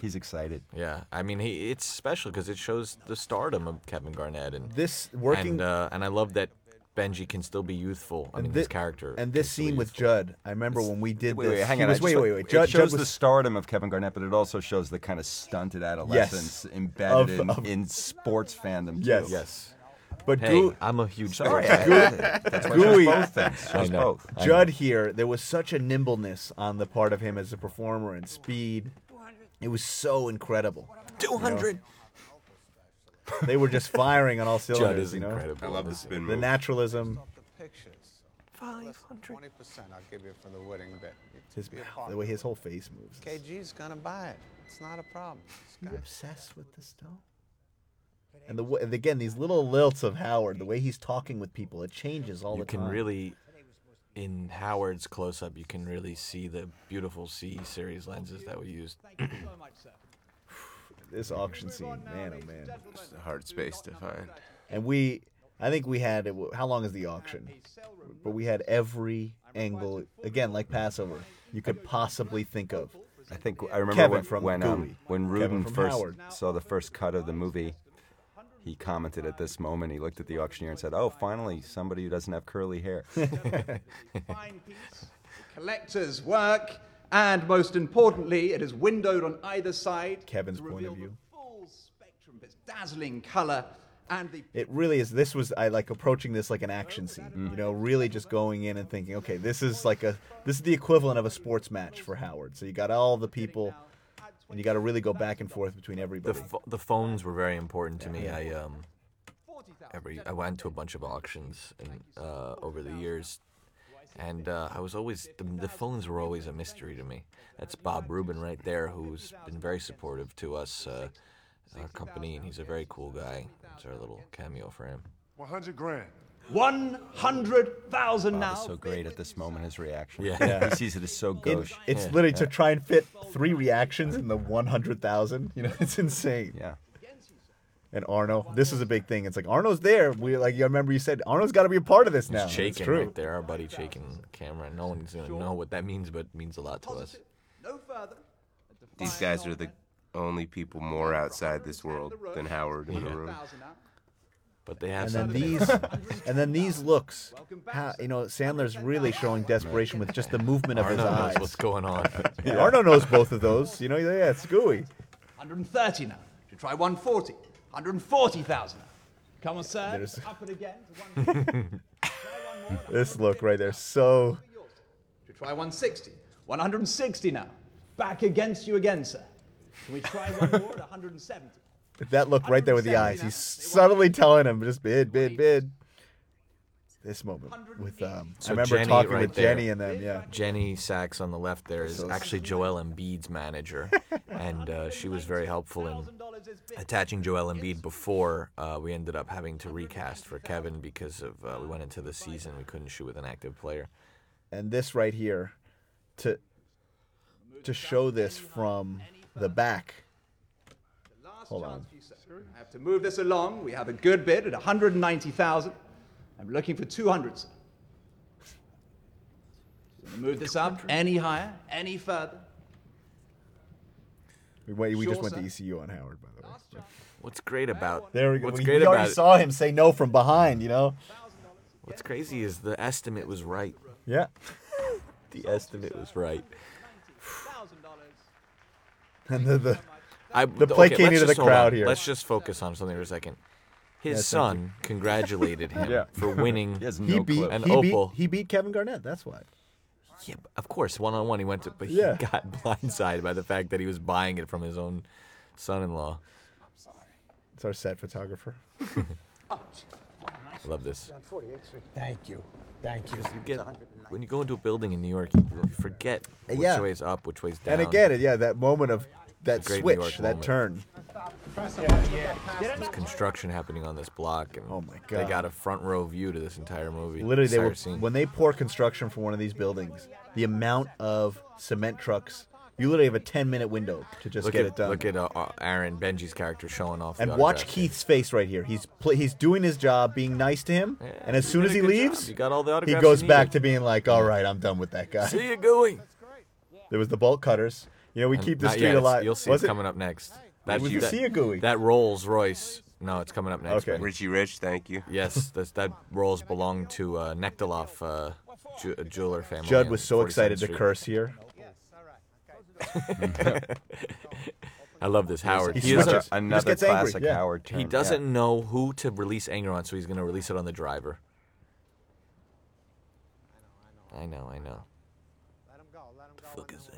He's excited. Yeah, I mean, he it's special because it shows the stardom of Kevin Garnett and This working- and, uh, and I love that Benji can still be youthful. I And mean, thi- his character. And this can still be scene with. Judd, I remember when we did Wait, this. wait, hang on. Was, wait, wait, wait. Judd, it shows Judd the stardom of Kevin Garnett, but it also shows the kind of stunted adolescence embedded Of- in, of- in sports fandom. Too. Yes. Yes. But Hey, Goo- I'm a huge Sorry, fan. that's why Gooey, both things. I know. both. Know. Judd here, there was such a nimbleness on the part of him as a performer and speed. It was so incredible. Two hundred. They were just firing on all cylinders. Judd is you know? incredible I love the spin The move. naturalism, pictures. Five hundred. Twenty percent I'll give you for the wedding bit. his, Be the way his whole face moves. KG's gonna buy it. It's not a problem. This He's guy- obsessed with this stuff. And the way, and again, these little lilts of Howard, the way he's talking with people, it changes all you the can really in howard's close-up you can really see the beautiful c series lenses that we used this auction scene, man, oh man. It's a hard space to find. And we, I think we had, how long is the auction? But we had every angle, again, like Passover, you could possibly think of. I think I remember Kevin when from when, um, when Kevin from first Howard. saw the first cut of the movie. He commented at this moment. He looked at the auctioneer and said, "Oh, finally, somebody who doesn't have curly hair." collector's work, and most importantly, it is windowed on either side. Kevin's to point of view. The full spectrum of its dazzling color and the It really is. This was I like approaching this like an action scene. Mm. You know, really just going in and thinking, okay, this is like a this is the equivalent of a sports match for Howard. So you got all the people, and you got to really go back and forth between the, everybody. pho- the phones were very important to me i um every i went to a bunch of auctions and uh, over the years and uh, i was always the, the phones were always a mystery to me that's bob rubin right there who's been very supportive to us uh, our company and he's a very cool guy it's our little cameo for him 100 grand. 100,000 now. So great at this moment. His reaction. Yeah. Yeah. he sees it as so It- gauche. it's Yeah. literally to try and fit three reactions in the one hundred thousand. You know, it's insane. Yeah. And Arno, this is a big thing. It's like Arno's there. We like you remember you said Arno's got to be a part of this now. He's It's shaking true. right there our buddy shaking the camera no one's gonna know what that means but it means a lot to us No further. These guys are the only people more outside this world than Howard in the Yeah. room. but they have and then something these and then these looks how, you know sandler's really showing desperation with just the movement of his Arno knows eyes what's going on Yeah, arno knows both of those you know yeah it's gooey 130 now. Should try 140. 140,000. Come on, sir. There's- Up it again. To this look right there so to try 160. 160 now. Back against you again, sir. Can we try one more at 170? that look right there with the eyes he's subtly telling him just bid bid bid this moment with um So i remember Jenny talking right with there. jenny and them yeah Jenny Sachs on the left there is So- actually Joel Embiid's manager, and uh, she was very helpful in attaching Joel Embiid before uh, we ended up having to recast for Kevin because of uh, we went into the season we couldn't shoot with an active player. And this right here, to to show this from the back. Hold on. I have to move this along. We have a good bid at 190,000. I'm looking for 200, sir. Wanna Move this up any higher, any further. We, wait, we just went sir. to ECU on Howard, by the way. What's great about There we go. What's we great we already about it- saw him say no from behind. You know. What's crazy is the estimate was right. Yeah. the estimate was right. And the the, I, the placating let's of the crowd on. here. Let's just focus on something for a second. His Yes, thank son congratulated him Yeah. for winning he beat an he opal. beat he beat Kevin Garnett. That's why. Yeah, of course, one on one he went to, but Yeah. he got blindsided by the fact that he was buying it from his own son-in-law. I'm sorry. It's our set photographer. I love this. Thank you. Thank you. You get when you go into a building in New York, you you forget which Yeah. way's up, which way's down. And again, yeah, that moment of that great New York switch, that moment. turn. There's construction happening on this block, and oh my god. they God. got a front row view to this entire movie. Literally, they entire were scene. when they pour construction for one of these buildings. The amount of cement trucks, you literally have a ten minute window to just look get at, it done. Look at uh, uh, Aaron Benji's character showing off. the and watch autograph. Keith's face right here. He's pl- he's doing his job, being nice to him, and as you soon did as a he good job. leaves, You got all the he autographs goes you back needed. to being like, "All right, I'm done with that guy." See you, Gooey. There was the bolt cutters. You know, we And keep the not street yet, it's- alive. You'll see Was it it? coming up next. Was the Sea Gooey? That Rolls Royce. No, it's coming up next. Okay. buddy. Richie Rich, thank you. Yes, that's, that Rolls belonged to uh, Nekteloff, uh, ju- a jeweler family. Judd on was so 42nd excited to Street. curse here. I love this Howard. He He, is switches. a- He just gets angry, classic yeah. Howard he doesn't know who to release anger on, so he's going to release it on the driver. I know, I know. The fuck is that?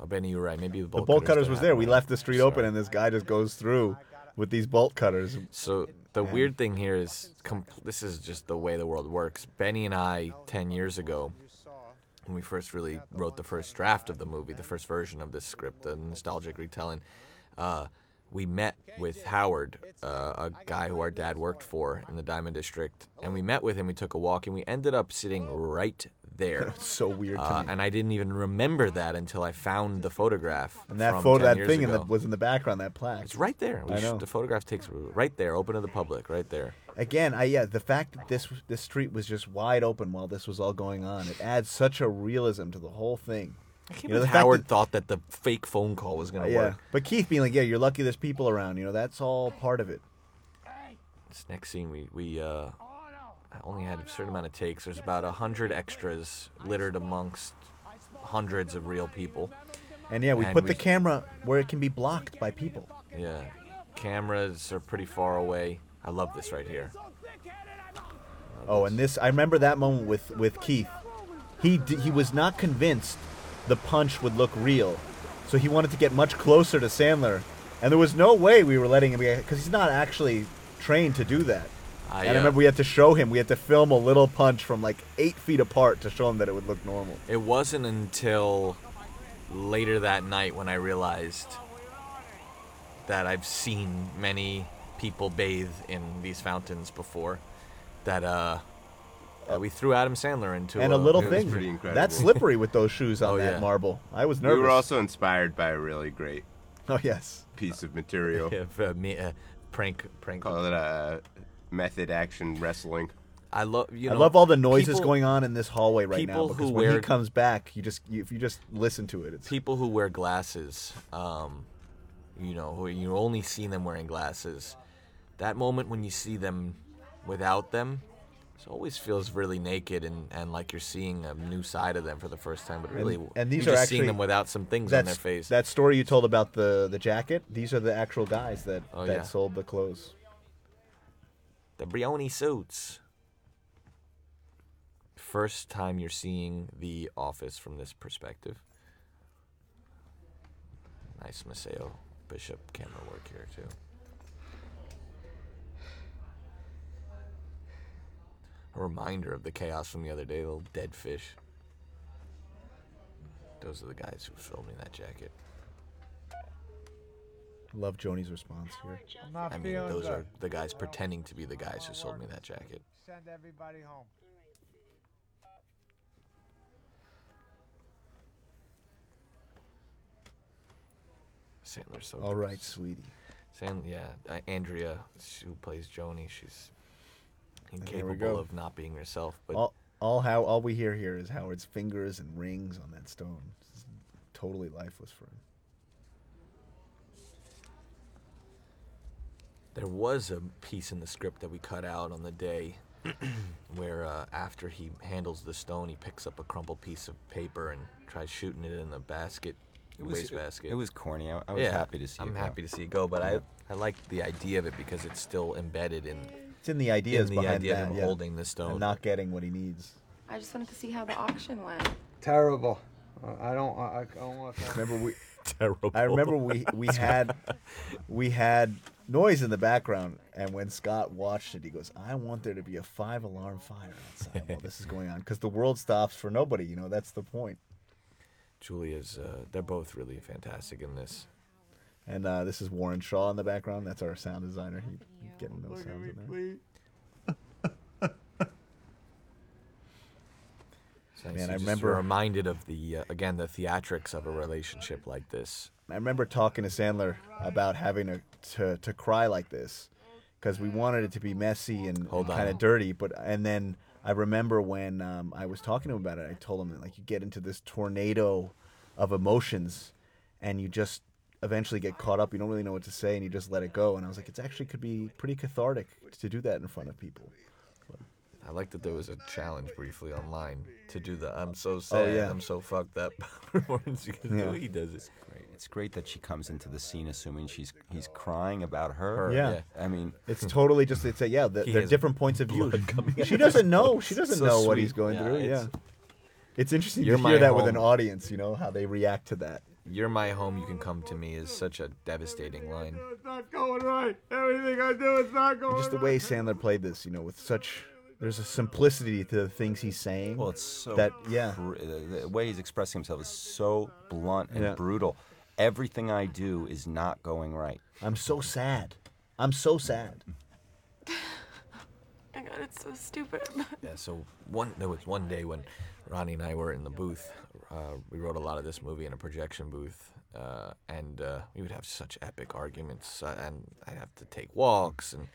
Oh, Benny, you're right. Maybe the The bolt, bolt cutters was there. We left the street open, and this guy just goes through with these bolt cutters. So the Man. weird thing here is, com- this is just the way the world works. Benny and I, ten years ago, when we first really wrote the first draft of the movie, the first version of this script, the nostalgic retelling, uh, we met with Howard, uh, a guy who our dad worked for in the Diamond District, and we met with him. We took a walk, and we ended up sitting right there. So weird Uh, and I didn't even remember that until I found the photograph. And that photo, 10 that thing in the, was in the background. That plaque. It's right there. We I know. the photograph takes right there, open to the public, right there. Again, I yeah, the fact that this this street was just wide open while this was all going on, it adds such a realism to the whole thing. You know, Howard that- thought that the fake phone call was going to yeah, work. but Keith being like, "Yeah, you're lucky there's people around." You know, that's all part of it. This next scene, we we uh, only had a certain amount of takes. There's about a hundred extras littered amongst hundreds of real people. And yeah, we And put we- the camera where it can be blocked by people. Yeah, cameras are pretty far away. I love this right here. Oh, and this I remember that moment with with Keith. He d- he was not convinced the punch would look real, so he wanted to get much closer to Sandler, and there was no way we were letting him because he's not actually trained to do that. I, and I uh, remember we had to show him. We had to film a little punch from like eight feet apart to show him that it would look normal. It wasn't until later that night when I realized that I've seen many people bathe in these fountains before. That uh, that we threw Adam Sandler into it. and a little It thing pretty incredible. that's slippery with those shoes on Oh, that yeah. marble. I was nervous. We were also inspired by a really great oh yes, piece of material. Yeah, for me, uh, prank, prank. Call it a method action wrestling. I love you I love all the noises people- going on in this hallway right now people because who when he comes back, you just you, if you just listen to it, it's people who wear glasses, um, you know, who you only see them wearing glasses. That moment when you see them without them, it always feels really naked and, and like you're seeing a new side of them for the first time. But really, and, and these you're are actually seeing them without some things on their face. That story you told about the the jacket. These are the actual guys that Oh, that yeah. sold the clothes. the Brioni suits. First time you're seeing the office from this perspective. Nice Maceo Bishop camera work here too. A reminder of the chaos from the other day, little dead fish. Those are the guys who filmed me that jacket. Love Joni's response here. I'm not I mean, feeling those good. are the guys pretending to be the guys who sold me that jacket. Send everybody home. Sandler's so. All right, sweetie. Sand, yeah, uh, Andrea, she- who plays Joni, she's there we incapable go. of not being herself. But all, all how all we hear here is Howard's fingers and rings on that stone. It's totally lifeless for him. There was a piece in the script that we cut out on the day where uh, after he handles the stone, he picks up a crumpled piece of paper and tries shooting it in the basket, It was- waste it- basket. it was corny. I- I was Yeah, happy to see I'm it go. happy to see it go, but I I like the idea of it because it's still embedded in. It's in the ideas in the behind idea that, of him yeah. holding the stone. and not getting what he needs. I just wanted to see how the auction went. Terrible. Uh, I don't. I, I don't want to. Remember we. Terrible. I remember we we had we had noise in the background, and when Scott watched it, he goes, "I want there to be a five alarm fire outside while this is going on, because the world stops for nobody. You know, that's the point." Julia's. Uh, they're both really fantastic in this. And uh, this is Warren Shaw in the background. That's our sound designer. He getting those sounds in there. So Man, I remember- reminded of the uh, again the theatrics of a relationship like this. I remember talking to Sandler about having to to, to cry like this because we wanted it to be messy and, Hold kind of dirty. But and then I remember when um, I was talking to him about it, I told him that like you get into this tornado of emotions, and you just eventually get caught up. You don't really know what to say, and you just let it go. And I was like, it actually could be pretty cathartic to do that in front of people. I like that there was a challenge briefly online to do the "I'm so oh, sad, Oh, yeah. I'm so fucked up" performance. You Yeah. do. He does it. Great. It's great that she comes into the scene assuming she's he's crying about her. Her, Yeah. yeah. I mean, It's totally just it's a yeah. The, He they're different points of view. blood coming out She doesn't know. She doesn't So know what he's going Yeah, through. it's- yeah. It's interesting You're to hear that with an audience. You know how they react to that. "You're my home, you can come to me" is such a devastating line. It's not going right. Everything I do is not going And just the way Sandler played this, you know, with such there's a simplicity to the things he's saying. well, it's so that yeah. br- the the way he's expressing himself is so blunt and Yeah. brutal. Everything I do is not going right. I'm so sad. I'm so sad. Oh my god, it's so stupid. Yeah. So one there was one day when Ronnie and I were in the booth. Uh, we wrote a lot of this movie in a projection booth, uh, and uh, we would have such epic arguments. Uh, and I'd have to take walks, and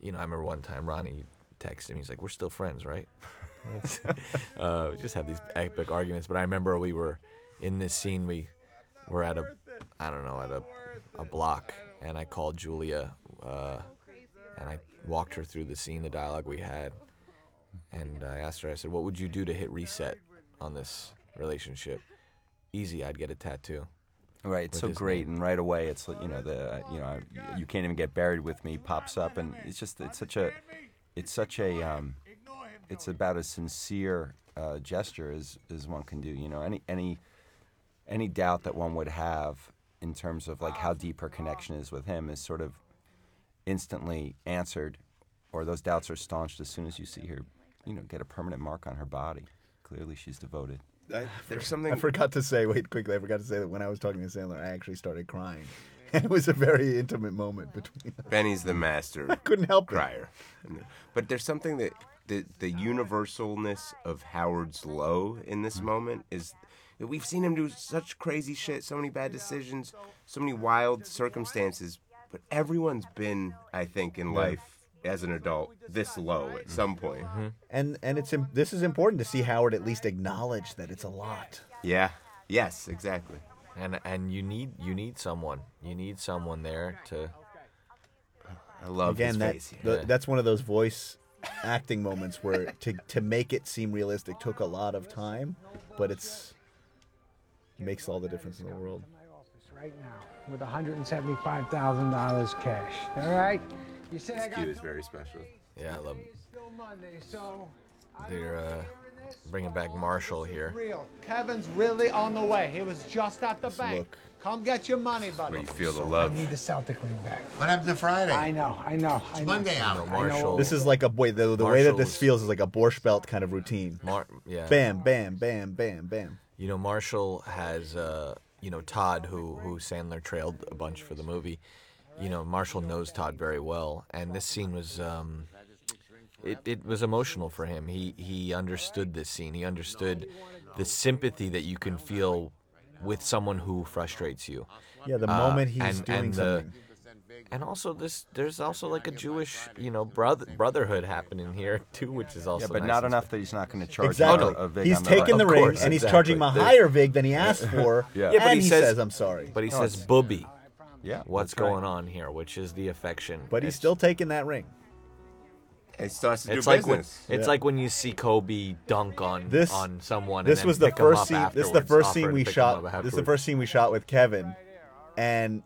you know, I remember one time Ronnie texted me. He's like, "We're still friends, right?" uh, we just have these epic arguments. But I remember we were in this scene. We were at a, I don't know, at a, a block, and I called Julia, uh, and I walked her through the scene, the dialogue we had, and I asked her. I said, "What would you do to hit reset on this relationship?" Easy, I'd get a tattoo. Right, it's so great, name. and right away, it's you know the you know you can't even get buried with me pops up, and it's just it's such a it's such a um, it's about as sincere uh, gesture as as one can do. You know, any any any doubt that one would have in terms of like how deep her connection is with him is sort of instantly answered, or those doubts are staunched as soon as you see her, you know, get a permanent mark on her body. Clearly, she's devoted. There's something I forgot to say. Wait, quickly. I forgot to say that when I was talking to Sandler, I actually started crying. And it was a very intimate moment between us. Benny's the master. I couldn't help it. But there's something that the the universalness of Howard's low in this moment is that we've seen him do such crazy shit, so many bad decisions, so many wild circumstances. But everyone's been, I think, in Yeah. life as an adult this low at mm-hmm. some point. Mm-hmm. And and it's im- this is important to see Howard at least acknowledge that it's a lot. Yeah. Yes. Exactly. And and you need you need someone. You need someone there to. I love Again, his that, face. the- that's one of those voice acting moments where to to make it seem realistic took a lot of time, but it's makes all the difference in the world. right now with $175,000 cash. All right? You said I got is very special. Yeah, I love. it. till Monday, so They're uh, bringing back Marshall here. real. Kevin's really on the way. He was just at the Let's bank. look. Come get your money, buddy. Where you feel the love. I need the Celtic ring back. What happened to Friday? I know, I know. I know. Monday out. You I know. Marshall. This is like a boy. The, the way that this feels is like a Borscht Belt kind of routine. Mar- yeah. Bam, bam, bam, bam, bam. You know, Marshall has uh, you know Todd, who who Sandler trailed a bunch for the movie. You know Marshall knows Todd very well, and this scene was. Um, it, it was emotional for him. He he understood this scene. He understood the sympathy that you can feel with someone who frustrates you. Yeah, the Uh, moment he's and, doing and the, something. and also this there's also like a Jewish you know brother brotherhood happening here too, which is also Yeah, but nice not enough that he's not going to charge Exactly. a, a vig He's on the taking right. the Of ring course, and he's exactly. charging him a higher vig than he asked for. Yeah. Yeah, but and he he says- says, "I'm sorry." But he No, says "booby." Yeah, What's that's right. going on here? Which is the affection. But he's It's- still taking that ring. It starts to do It's like when business. it's Yeah. like when you see Kobe dunk on This on someone. This and then was the pick 'em first scene. This is the first scene we shot. This is the first scene we shot with Kevin, and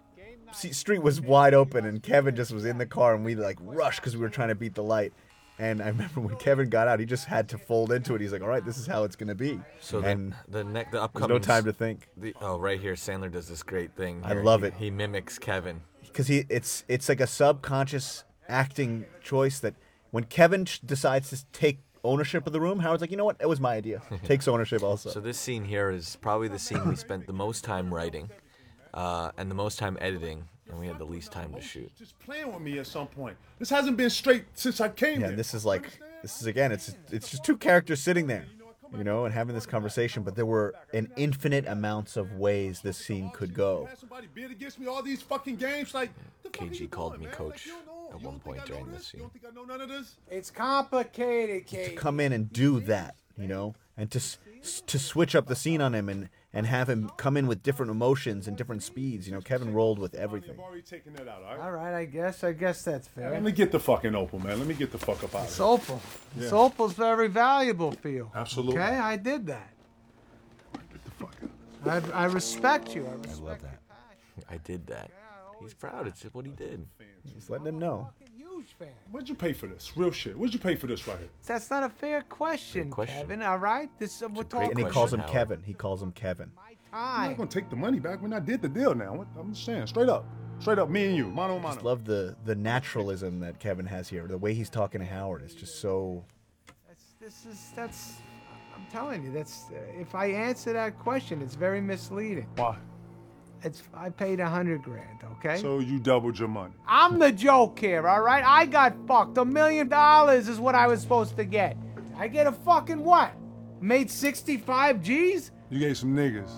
see, street was wide open, and Kevin just was in the car, and we like rushed because we were trying to beat the light. And I remember when Kevin got out, he just had to fold into it. He's like, "All right, this is how it's gonna be." So and then the next the upcoming no time to think The, oh, right here, Sandler does this great thing. I love He- it. He mimics Kevin. because he it's it's like a subconscious acting choice that when Kevin decides to take ownership of the room, Howard's like, "You know what? It was my idea." Takes ownership also. So this scene here is probably the scene we spent the most time writing, uh, and the most time editing, and we had the least time to shoot. Just playing with me at some point. This hasn't been straight since I came Yeah, here. this is like this is again. It's it's just two characters sitting there, you know, and having this conversation. But there were an infinite amounts of ways this scene could go. Somebody bid against me all these fucking games. Like, KG called me coach at one point during this scene. I know none of this. It's complicated, To come in and do that, you know, and to s- s- to switch up the scene on him and and have him come in with different emotions and different speeds. You know, Kevin rolled with everything. I've already taken that out, all right? All right, I guess. I guess that's fair. Let me get the fucking opal, man. Let me get the fuck up out of This here. opal. This Yeah. opal's very valuable for you. Absolutely. Okay, I did that. Get the I, I respect you. I respect you. I love that. I did that. He's proud. It's what he did. Just letting him know. Huge fan. What'd you pay for this? Real shit. What'd you pay for this right here? That's not a fair question, question. Kevin. All right, this uh, we're talking. And he question, calls him Howard. Kevin. He calls him Kevin. I'm not gonna take the money back when I did the deal. Now, I'm just saying, straight up, straight up, me and you, mano a I just love the the naturalism that Kevin has here. The way he's talking to Howard is just so. That's, this is that's. I'm telling you, that's. Uh, if I answer that question, it's very misleading. Why? It's. I paid a hundred grand. Okay. So you doubled your money. I'm the joke here, all right? I got fucked. A million dollars is what I was supposed to get. I get a fucking what? Made 65 G's? You gave some niggas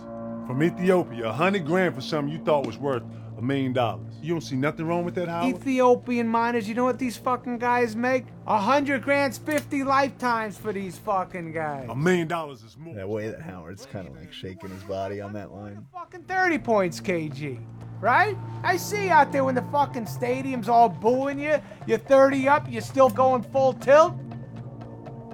from Ethiopia a hundred grand for something you thought was worth a million dollars. You don't see nothing wrong with that, Howard? Ethiopian miners, you know what these fucking guys make? A hundred grand's 50 lifetimes for these fucking guys. A million dollars is more. That way that Howard's kind of like shaking his body on that line. Fucking 30 points, KG. Right? I see you out there when the fucking stadium's all booing you. You're 30 up, you're still going full tilt.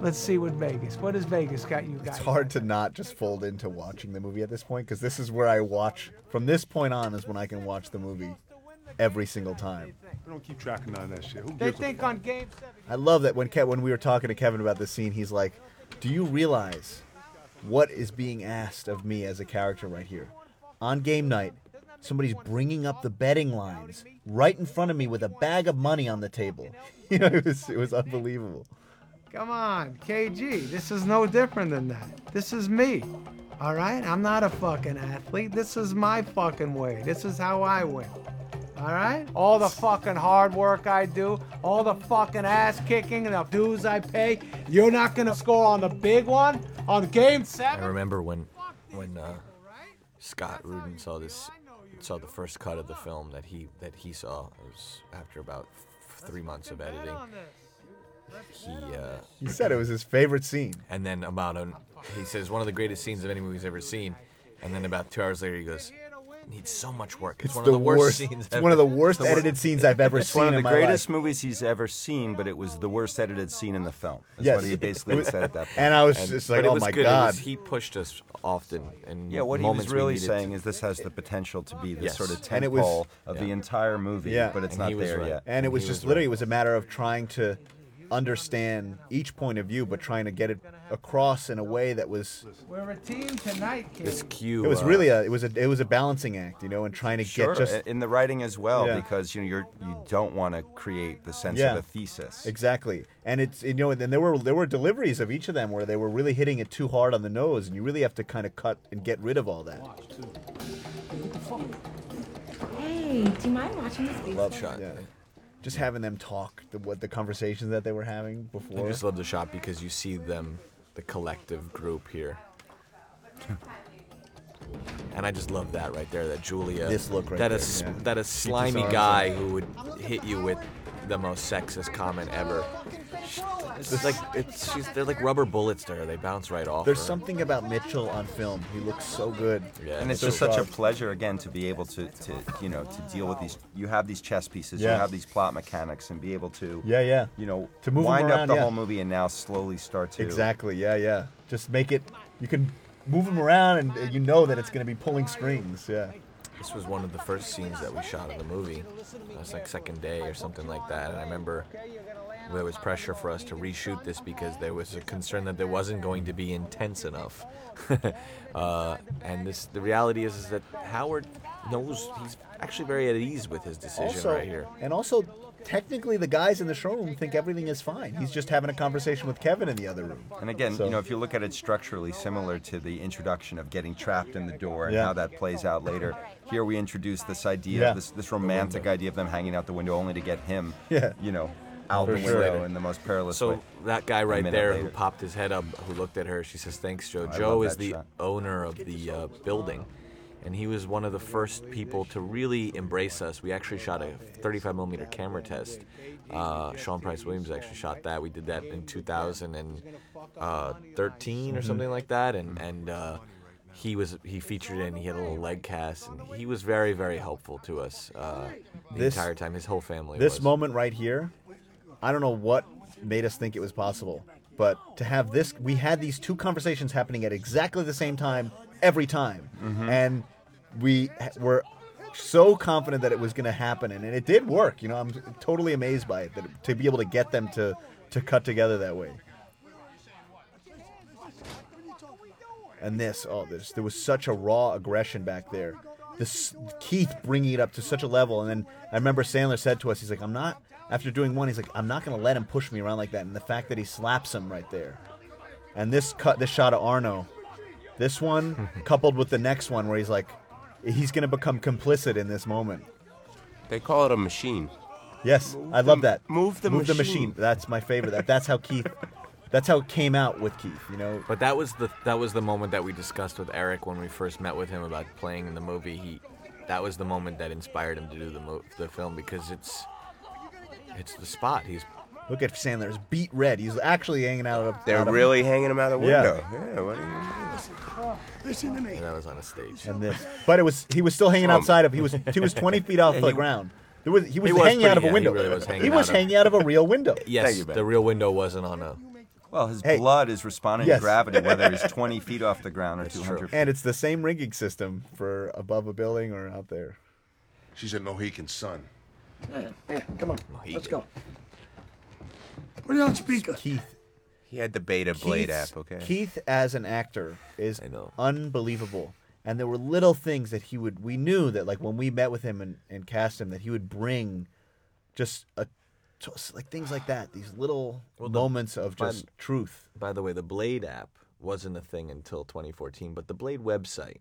Let's see what Vegas. What has Vegas got you guys? It's hard to not just fold into watching the movie at this point because this is where I watch. From this point on is when I can watch the movie every single time. We don't keep track of none of that shit. Who They gives think on game seven. I love that when Kev, when we were talking to Kevin about this scene, he's like, "Do you realize what is being asked of me as a character right here? On game night, somebody's bringing up the betting lines right in front of me with a bag of money on the table. You know, it was it was unbelievable. Come on, KG. This is no different than that. This is me. All right? I'm not a fucking athlete. This is my fucking way. This is how I win. All right? All the fucking hard work I do, all the fucking ass kicking and the dues I pay, you're not going to score on the big one? On game 7. I remember when when uh, Scott Rudin saw this saw the first cut of the film that he that he saw. It was after about f- three months of editing. He uh, He said it was his favorite scene. and then about an he says one of the greatest scenes of any movie he's ever seen. And then about two hours later, he goes, "Needs so much work. It's, It's one the of the worst, worst- scenes. it's one of the worst wor- edited scenes I've ever It's seen one of in the my greatest life. movies he's ever seen, but it was the worst edited scene in the film. That's Yes. what he basically said at that point. and I was And- just but like, it "Oh was my good. It god!" was- he pushed us often. And Yeah, what he was we really needed saying to- is this has the potential to be the Yes. sort of And it tent was- pole of the entire movie, Yeah. but it's And not was there right. yet. and it was he just literally it was a matter of trying to understand each point of view, but trying to get it across in a way that was. We're a team tonight, kid. this cue. It was uh, really a it was a it was a balancing act, you know, and trying to Sure, get just in the writing as well, Yeah. because you know you're you don't want to create the sense Yeah. of a thesis. Exactly, and it's you know, and then there were there were deliveries of each of them where they were really hitting it too hard on the nose, and you really have to kind of cut and get rid of all that. Hey, do you mind watching this? Love shot. Yeah. Just having them talk, the, what the conversations that they were having before. I just love the shot because you see them, the collective group here. And I just love that right there, that Julia. This look right that there, a s- yeah. that a slimy guy who would hit you with the most sexist comment ever. It's like it's she's they're like rubber bullets to her. They bounce right off. There's her. something about Mitchell on film. He looks so good. Yeah, and it's So just such a pleasure again to be able to, to you know to deal with these. You have these chess pieces, Yeah. you have these plot mechanics, and be able to Yeah, yeah. you know To move 'em wind around, up the yeah. whole movie and now slowly start to Exactly. Yeah, yeah. Just make it. You can move them around, and you know that it's going to be pulling strings. Yeah. This was one of the first scenes that we shot in the movie. It was like second day or something like that. And I remember there was pressure for us to reshoot this because there was a concern that there wasn't going to be intense enough. uh, and this, the reality is, is that Howard knows he's actually very at ease with his decision also, right here. and also, technically, the guys in the showroom think everything is fine. He's just having a conversation with Kevin in the other room. And again, So- you know, if you look at it structurally, similar to the introduction of getting trapped in the door and Yeah. how that plays out later. Here we introduce this idea, Yeah. this this romantic idea of them hanging out the window, only to get him, Yeah. you know, out For the sure. window in the most perilous So way. that guy right there later. who popped his head up, who looked at her, she says, "Thanks, Joe." I Joe is the shot. owner of the uh, building, and he was one of the first people to really embrace us. We actually shot a 35 millimeter camera test. Uh, Sean Price Williams actually shot that. We did that in 2013 or Mhm. something like that, and and. Uh, he was he featured in. He had a little leg cast, and he was very very helpful to us uh, the This- entire time. His whole family. This was. moment right here, I don't know what made us think it was possible, but to have this, we had these two conversations happening at exactly the same time every time, Mhm. and we were so confident that it was going to happen, and it did work. You know, I'm totally amazed by it that to be able to get them to to cut together that way. And this, oh, this, there was such a raw aggression back there. This Keith bringing it up to such a level, and then I remember Sandler said to us, he's like, "I'm not." After doing one, he's like, "I'm not going to let him push me around like that." And the fact that he slaps him right there, and this cut, this shot of Arno, this one coupled with the next one where he's like, he's going to become complicit in this moment. They call it a machine. Yes, I love that. move the move the machine. machine. That's my favorite. That that's how Keith. That's how it came out with Keith. You know. But that was the that was the moment that we discussed with Eric when we first met with him about playing in the movie. He that was the moment that inspired him to do the mo- the film because it's it's the spot. He's Look at Sandler's beat red. He's actually hanging out of. They're out of- really hanging him out of the Yeah. window. Yeah. what do you Listen to me. and that was on a stage. And this, but it was he was still hanging Um, outside of. He was he was twenty feet off Yeah, the he- ground. There was he was, He was hanging out of pretty- a yeah, window. he really was hanging He out was of- hanging out of a real window. yes, the real window wasn't on a. Well, his Hey. blood is responding Yes. to gravity, whether he's 20 feet off the ground or 200 feet. And it's the same rigging system for above a building or out there. She's a Mohegan Sun. come on, let's go. Put it on speaker. Keith. He had the beta blade Keith's- app, okay? Keith as an actor is unbelievable. And there were little things that he would we knew that like when we met with him and, and cast him that he would bring just a just like things like that, these little Well, the- moments of by- just truth. By the way, the Blade app wasn't a thing until 2014, but the Blade website.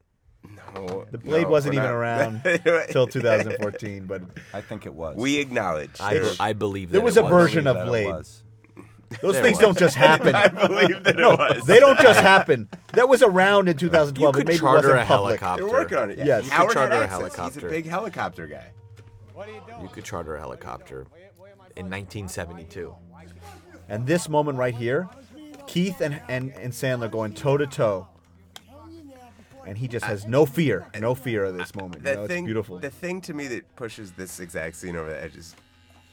No, The Blade wasn't even around till 2014, but I think it was. We acknowledge. I, there- I believe there was it a version that of it Blade. was. Those There things was. don't just happen. I believe that it no, was. They don't just happen. That was around in 2012. You it could maybe charter wasn't a public. helicopter. They're working on it. Yeah. Yes. You Howard could charter a access. helicopter. He's a big helicopter guy. What are you doing? You could charter a helicopter in 1972. And this moment right here, Keith and, and, and Sandler going toe to toe. And he just has no fear, no fear of this moment. The You know, thing, it's beautiful. The thing to me that pushes this exact scene over the edge is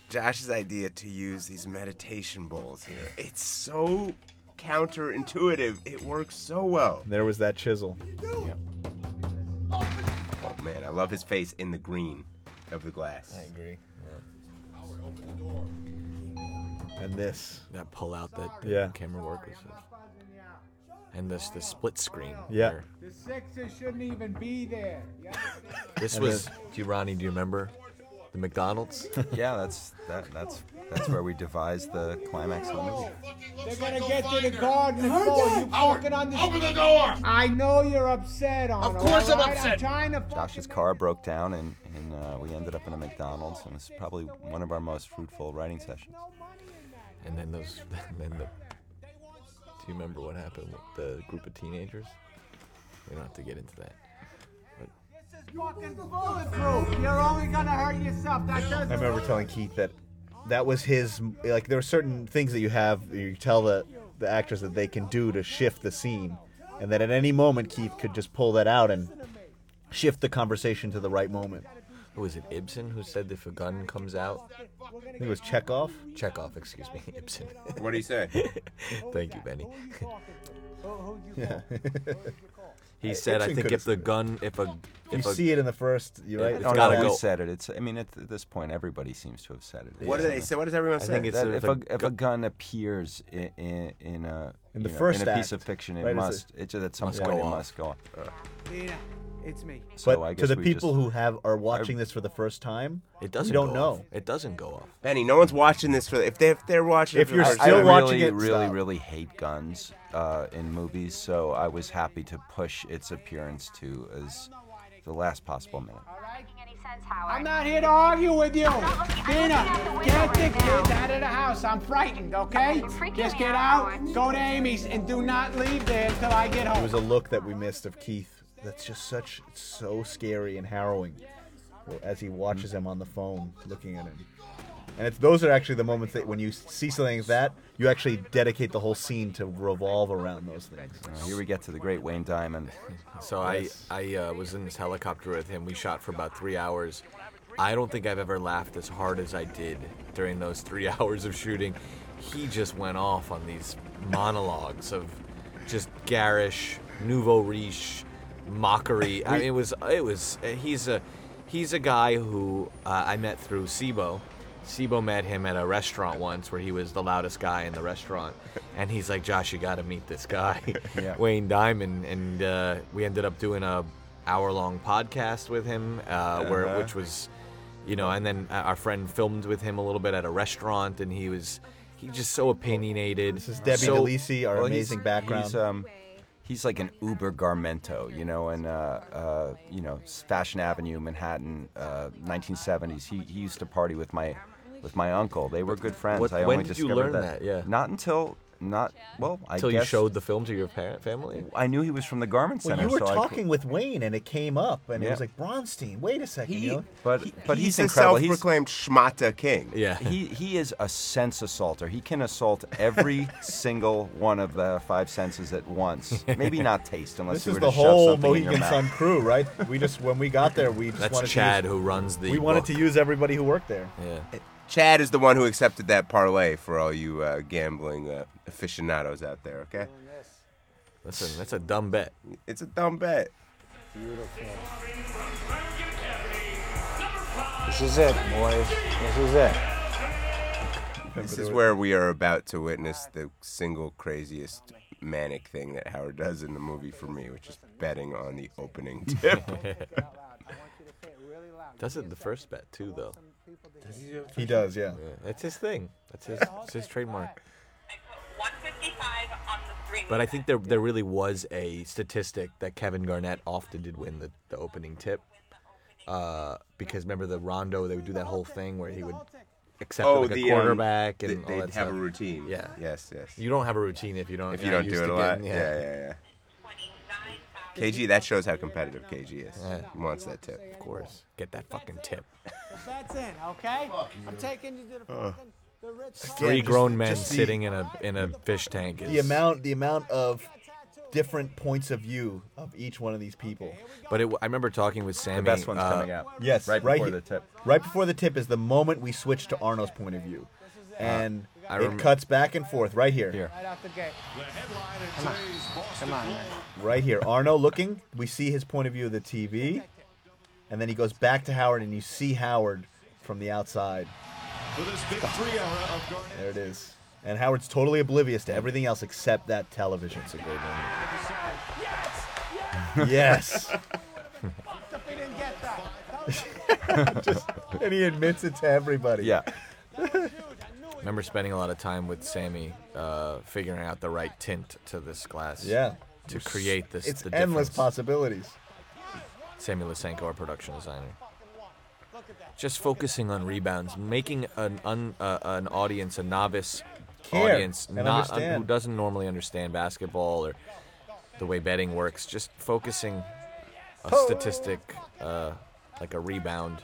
Josh's idea to use these meditation bowls here. It's so counterintuitive. It works so well. There was that chisel. Oh man, I love his face in the green of the glass. I agree. And this. That pull out that the Yeah. camera work was. And this the split screen. Yeah. where- The Sixers shouldn't even be there. This And was. Do you, Ronnie? Do you remember the McDonald's? yeah, that's that, that's That's where we devised the climax of the movie. They're gonna get to the garden before you fucking understand. Open the door! I know you're upset on Of course I'm I'm upset. trying to Josh's car broke down, and, and uh, we ended up in a McDonald's, and it was probably one of our most fruitful writing sessions. And then those, and then the. Do you remember what happened with the group of teenagers? We don't have to get into that. Fucking bulletproof. You're only gonna hurt yourself. That doesn't. I remember telling Keith that that was his like there are certain things that you have you tell the the actors that they can do to shift the scene and that at any moment Keith could just pull that out and shift the conversation to the right moment. Who was it? Ibsen who said if a gun comes out? I think it was Chekhov. Chekhov, excuse me, Ibsen. What do you say? Thank you, Benny. Yeah. he said, I think if the gun, if a, You if a, see it in the first, you're right. It's Oh, no, gotta we go. said it. It's. I mean, at this point, everybody seems to have said it. What do they say? What does everyone I say? think it's That if, if a, a if a gun appears in, in, in a In the know, first in a piece act, of fiction, it right, must. It, just at some must point go it must go on. Nina, it's me. So but I to the people just, who have are watching this for the first time, it doesn't you don't go know. off. It doesn't go off. Benny, no one's watching this for. If they if they're watching, If for you're the I, first still I time- watching really, it, really, stop. really hate guns uh, in movies, so I was happy to push its appearance to as the last possible minute. I'm not here to argue with you. Dina, get the kids out of the house. I'm frightened, okay? Just get out, go to Amy's, and do not leave there until I get home. it home. was a look that we missed of Keith. That's just such it's so scary and harrowing as he watches him on the phone looking at him. And it's those are actually the moments that when you see something like that, you actually dedicate the whole scene to revolve around those things. Uh, here we get to the great Wayne Diamond. So Yes. I I uh, was in this helicopter with him. We shot for about three hours. I don't think I've ever laughed as hard as I did during those three hours of shooting. He just went off on these monologues of just garish, nouveau riche mockery. I mean, it was it was he's a he's a guy who uh, I met through Sibo. Sibo met him at a restaurant once where he was the loudest guy in the restaurant, and he's like, "Josh, you got to meet this guy, Yeah. Wayne Diamond." And uh, we ended up doing a hour long podcast with him, uh, where Uh-huh. which was, you know, and then uh, our friend filmed with him a little bit at a restaurant, and he was he just so opinionated. This is Debbie so, DeLisi, our Well, he's- amazing background. He's, um, he's like an Uber Garmento, you know, in uh, uh, you know Fashion Avenue, Manhattan, uh, 1970s. He, he used to party with my with my uncle. They were good friends. What- I when only did you discovered learn that? Yeah. Not until not well. I until you guess showed the film to your parent family. I knew he was from the Garment well, Center. you were so I talking with Wayne and it came up and it Yeah. was like Bronstein. Wait a second, He- you know? but but he's, he's, the incredible. He's self-proclaimed schmata king. Yeah. he he is a sense assaulter. He can assault every single one of the five senses at once. Maybe not taste, unless This you is were the to shove whole something in your Mohegan mouth. Sun crew, right? We just when we got there, we just That's wanted Chad to use, who runs the. we wanted book. to use everybody who worked there. Yeah. Chad is the one who accepted that parlay for all you uh, gambling uh, aficionados out there. Okay, That's a that's a dumb bet. it's a dumb bet. Beautiful. This is it, boys. This is it. This is where we are about to witness the single craziest manic thing that Howard does in the movie for me, which is betting on the opening tip. Does it the first bet too, though? He does, yeah. Yeah, that's his thing. That's his, it's his trademark. 155 on the three. But I think there there really was a statistic that Kevin Garnett often did win the, the opening tip. Uh, because remember the rondo, they would do that whole thing where he would accept Oh, like a the, um, quarterback and they- all they'd that have a routine. Yeah. Yes, yes. You don't have a routine if you don't. if you're you not don't do used it to a lot. getting- Yeah, yeah, yeah. KG, that shows how competitive KG is. Yeah. He wants that tip. Of course, get that fucking tip. That's in, okay? I'm taking you to the fucking the Ritz. Three just- grown men just the- sitting in a in a fish tank. Is, The amount the amount of different points of view of each one of these people. But it, I remember talking with Sammy. The best one's uh, coming out. Yes, right right before he- the tip. Right before the tip is the moment we switch to Arno's point of view. And I it rem- cuts back and forth right here. Here. Right out the gate. Come on. Come on, man. Right here. Arno looking, we see his point of view of the TV. And then he goes back to Howard and you see Howard from the outside. There it is. And Howard's totally oblivious to everything else except that television. It's a great moment. Yes. We didn't get that. Just, and he admits it to everybody. Yeah. remember spending a lot of time with Sammy, uh, figuring out the right tint to this glass. Yeah. To create this. It's the endless difference. possibilities. Sammy Lisenco, our production designer. Just focusing on rebounds, making an un, uh, an audience, a novice Care audience, not who doesn't normally understand basketball or the way betting works. Just focusing a Oh. statistic, uh, like a rebound.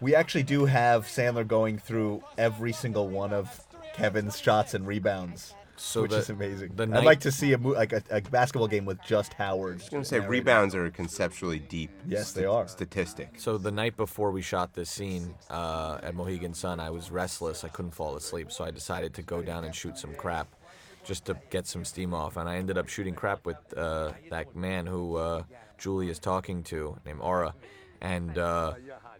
We actually do have Sandler going through every single one of Kevin's shots and rebounds, So which the- is amazing. the I'd like to see a mo- like a, a basketball game with just Howard. I was gonna say rebounds are a conceptually deep. Yes, they are. Statistic. So the night before we shot this scene uh, at Mohegan Sun, I was restless. I couldn't fall asleep, so I decided to go down and shoot some crap, just to get some steam off. And I ended up shooting crap with uh, that man who uh, Julie is talking to, named Aura, and uh,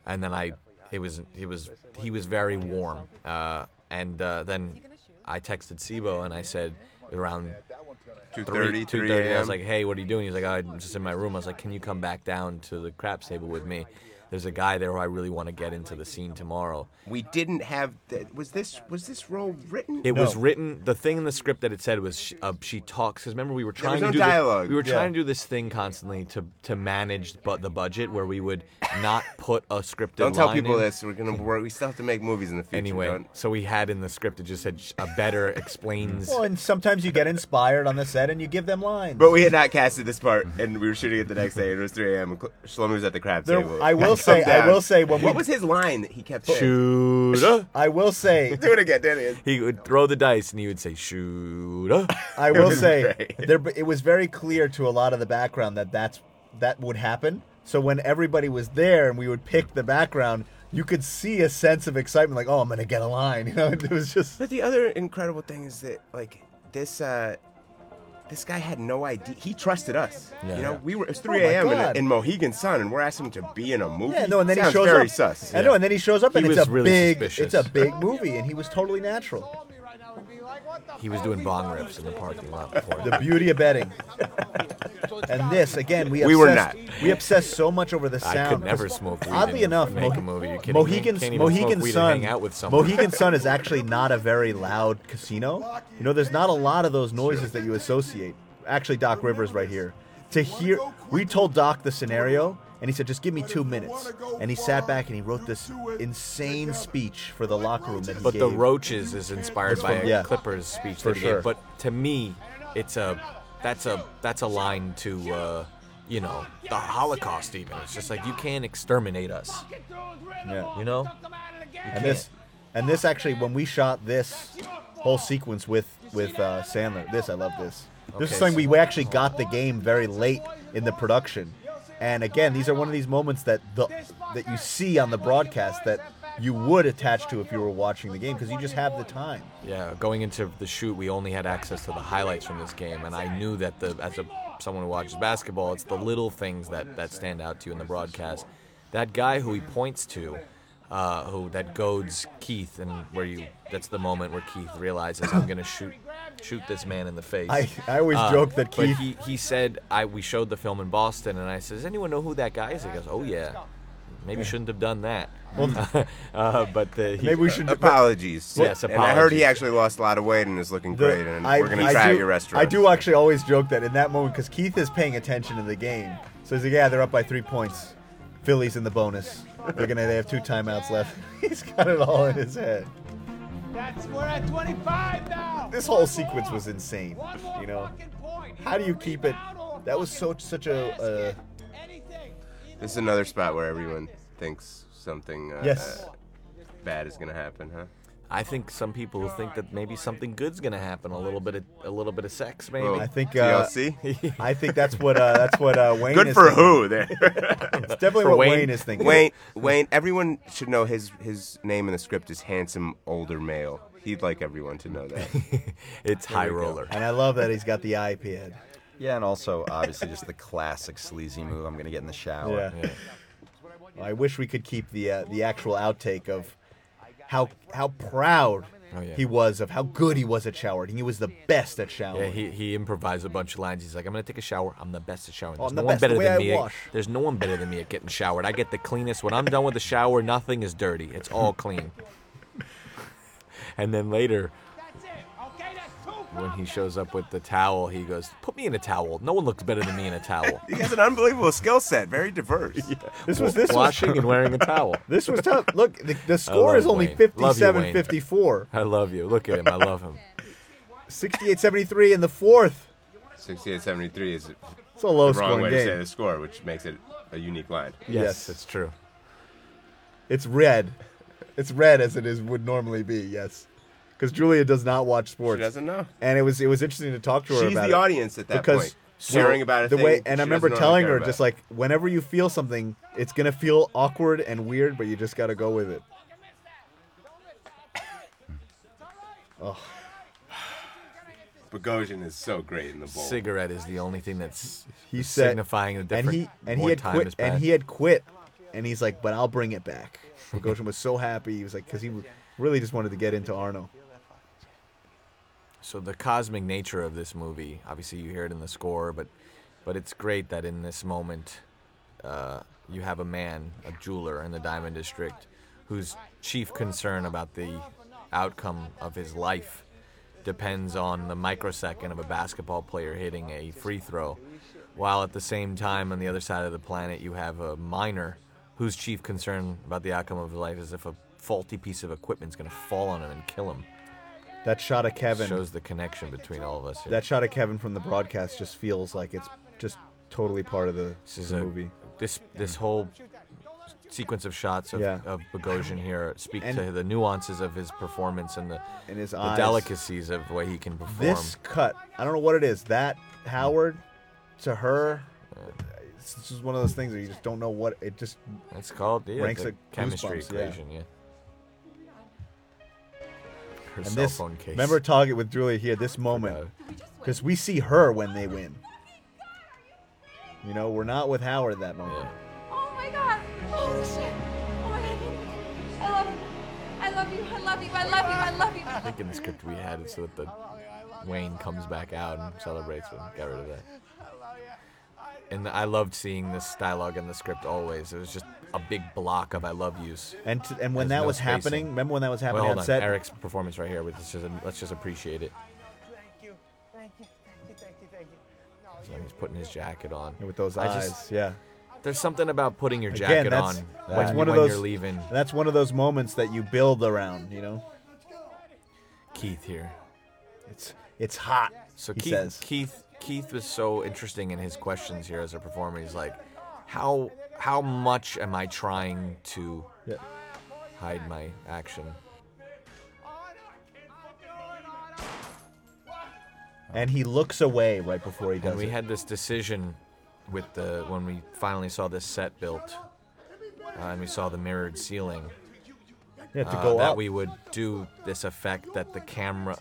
and then I, it was he was he was very warm, uh, and uh, then I texted Sibo and I said around 2:30, 3 I was like, hey, what are you doing? He's like, I'm just in my room. I was like, can you come back down to the craps table with me? There's a guy there who I really want to get into the scene tomorrow. We didn't have. That, was this was this role written? It was written. The thing in the script that it said was she, uh, she talks. Because remember, we were There was trying to no do this- dialogue. we were Yeah. trying to do this thing constantly to to manage but the budget, where we would not put a script. Don't tell people in. this. We're gonna work. We still have to make movies in the future. Anyway, don't- so we had in the script it just said a better explains. Well, and sometimes you get inspired on the set and you give them lines. But we had not casted this part, and we were shooting it the next day. and It was 3 a.m. and Cl- Shlomo was at the crab There- table. I will Come say- I will say when what we- was his line that he kept saying? Shooter. I will say. Do it again, Danny. He would throw the dice and he would say shooter. I will say there it was very clear to a lot of the background that that's that would happen. So when everybody was there and we would pick the background, you could see a sense of excitement, like, "Oh, I'm gonna get a line." You know, it was just. But the other incredible thing is that like this uh this guy had no idea. He trusted us. Yeah. You know, we were it's Oh 3 my a.m. In, in Mohegan Sun, and we're asking him to be in a movie. Yeah, no, and then Sounds he shows very up. sus. I know, and then he shows up, He and it's a really big, suspicious. it's a big movie, and he was totally natural. He was doing bong rips in the parking lot before. The beauty of betting. And this again, we We were not. We obsess so much over the sound. I sound. could never smoke weed Oddly and enough, make Mo- a movie. You kidding me? Mohegan Can't even smoke Mohegan Sun. hang out with someone. Mohegan Sun is actually not a very loud casino. You know, there's not a lot of those noises that you associate. Actually, Doc Rivers right here. To hear, we told Doc the scenario, and he said, "Just give me two minutes." And he sat back and he wrote this insane speech for the locker room that he But gave. the Roaches is inspired It's by from- a yeah. Clippers speech For that he sure. gave. But to me, it's a that's a that's a line to uh, you know the Holocaust. Even it's just like you can't exterminate us. Yeah. You know. and this and this actually when we shot this whole sequence with with uh, Sandler this I love this this Okay, is something so- we, we actually got the game very late in the production and again these are one of these moments that the that you see on the broadcast that you would attach to if you were watching the game because you just have the time Yeah, going into the shoot, we only had access to the highlights from this game, and I knew that the as a someone who watches basketball, it's the little things that that stand out to you in the broadcast. That guy who he points to, uh, who that goads Keith, and where you that's the moment where Keith realizes I'm gonna shoot shoot this man in the face. Uh, I- I always joke that but Keith- he he said I we showed the film in Boston, and I said, does anyone know who that guy is? He goes, oh yeah. Maybe shouldn't have done that. uh, but the, he, Maybe we should- apologies. Yes, apologies. And I heard he actually lost a lot of weight and is looking The- great. And I- we're gonna I try do- at your restaurant. I do actually always joke that in that moment because Keith is paying attention to the game. So he's like, "Yeah, they're up by three points. Philly's in the bonus. They're gonna. They have two timeouts left. he's got it all in his head. That's we're at 25 now. This whole sequence was insane. You know, how do you keep it? That was so such a. Uh, This is another spot where everyone thinks something uh, Yes. uh, bad is gonna happen, huh? I think some people think that maybe something good's gonna happen. A little bit of a little bit of sex, maybe. Well, I think. Uh, TLC? I think that's what. Uh, that's what uh, Wayne. Good is for thinking. who? There. it's definitely For what Wayne? Wayne, is thinking. Wayne, Wayne. Everyone should know his his name in the script is handsome older male. He'd like everyone to know that. it's There high we go. roller. And I love that he's got the iPad. Yeah, and also obviously just the classic sleazy move. I'm gonna get in the shower. Yeah. I wish we could keep the uh, the actual outtake of how how proud Oh, yeah. he was of how good he was at showering. He was the best at showering. Yeah, he, he improvised a bunch of lines. He's like, I'm gonna take a shower. I'm the best at showering. Oh, There's I'm no the one best. better The way than I me. wash." There's no one better than me at getting showered. I get the cleanest. When I'm done with the shower, nothing is dirty. It's all clean. and then later, when he shows up with the towel, he goes, "Put me in a towel. No one looks better than me in a towel." He has an unbelievable skill set, very diverse. This was this washing was, and wearing a towel. This was tough. Look, the, the score is only Wayne. 57-54. I love you. Look at him. I love him. 68 73 in the fourth. 68-73 is It's a low the wrong scoring way to say the score, which makes it a unique line. Yes. it's true. It's red. It's red as it is would normally be. Yes, because Julia does not watch sports. She doesn't know. And it was it was interesting to talk to her She's about the it audience at that because point, sharing about a the thing way. And I remember telling her care just like whenever you feel something, it's gonna feel awkward and weird, but you just gotta go with it. Oh, Bogosian is so great in the bowl. Cigarette is the only thing that's he said, signifying a and different. he and he had time quit and he had quit, and he's like, but I'll bring it back. Bogosian was so happy. He was like, because he really just wanted to get into Arno. So the cosmic nature of this movie, obviously you hear it in the score, but but it's great that in this moment, uh, you have a man, a jeweler in the Diamond District, whose chief concern about the outcome of his life depends on the microsecond of a basketball player hitting a free throw, while at the same time on the other side of the planet you have a miner whose chief concern about the outcome of his life is if a faulty piece of equipment is going to fall on him and kill him. That shot of Kevin shows the connection between all of us. Here. That shot of Kevin from the broadcast just feels like it's just totally part of the, This is the a- movie. This this whole sequence of shots of, Yeah. of Bogosian here speak And- to the nuances of his performance and the, And his the delicacies of the way he can perform. This cut, I don't know what it is. That Howard to her, This is one of those things where you just don't know what it just. It's called yeah, ranks the a chemistry goosebumps, yeah. equation. Yeah. Her And cell this, phone case. remember talking with Julia here, this moment, because we see her when they win. You know, we're not with Howard at that moment. Oh my god! Holy shit! Oh my god! I love you! I love you! I love you! I love you! I love you! I think in the script we had it so that the Wayne comes back out and celebrates. We got rid of that. And I loved seeing this dialogue in the script always. It was just a big block of "I love yous." And t- and when There's that no was spacing. happening, remember when that was happening well, hold on on. set? Eric's performance right here. Let's just let's just appreciate it. Thank you, thank you, thank you, thank you. So he's putting his jacket on with those I eyes, just- yeah. There's something about putting your Again, jacket that's, on that's when, one of those. you're leaving. That's one of those moments that you build around. You know, Keith here. it's it's hot. So he Keith, says. Keith Keith was so interesting in his questions here as a performer. He's like, how how much am I trying to Yeah. hide my action? and he looks away right before he does And we it. had this decision with the when we finally saw this set built, uh, and we saw the mirrored ceiling. Yeah, to uh, go that up. we would do this effect that the camera,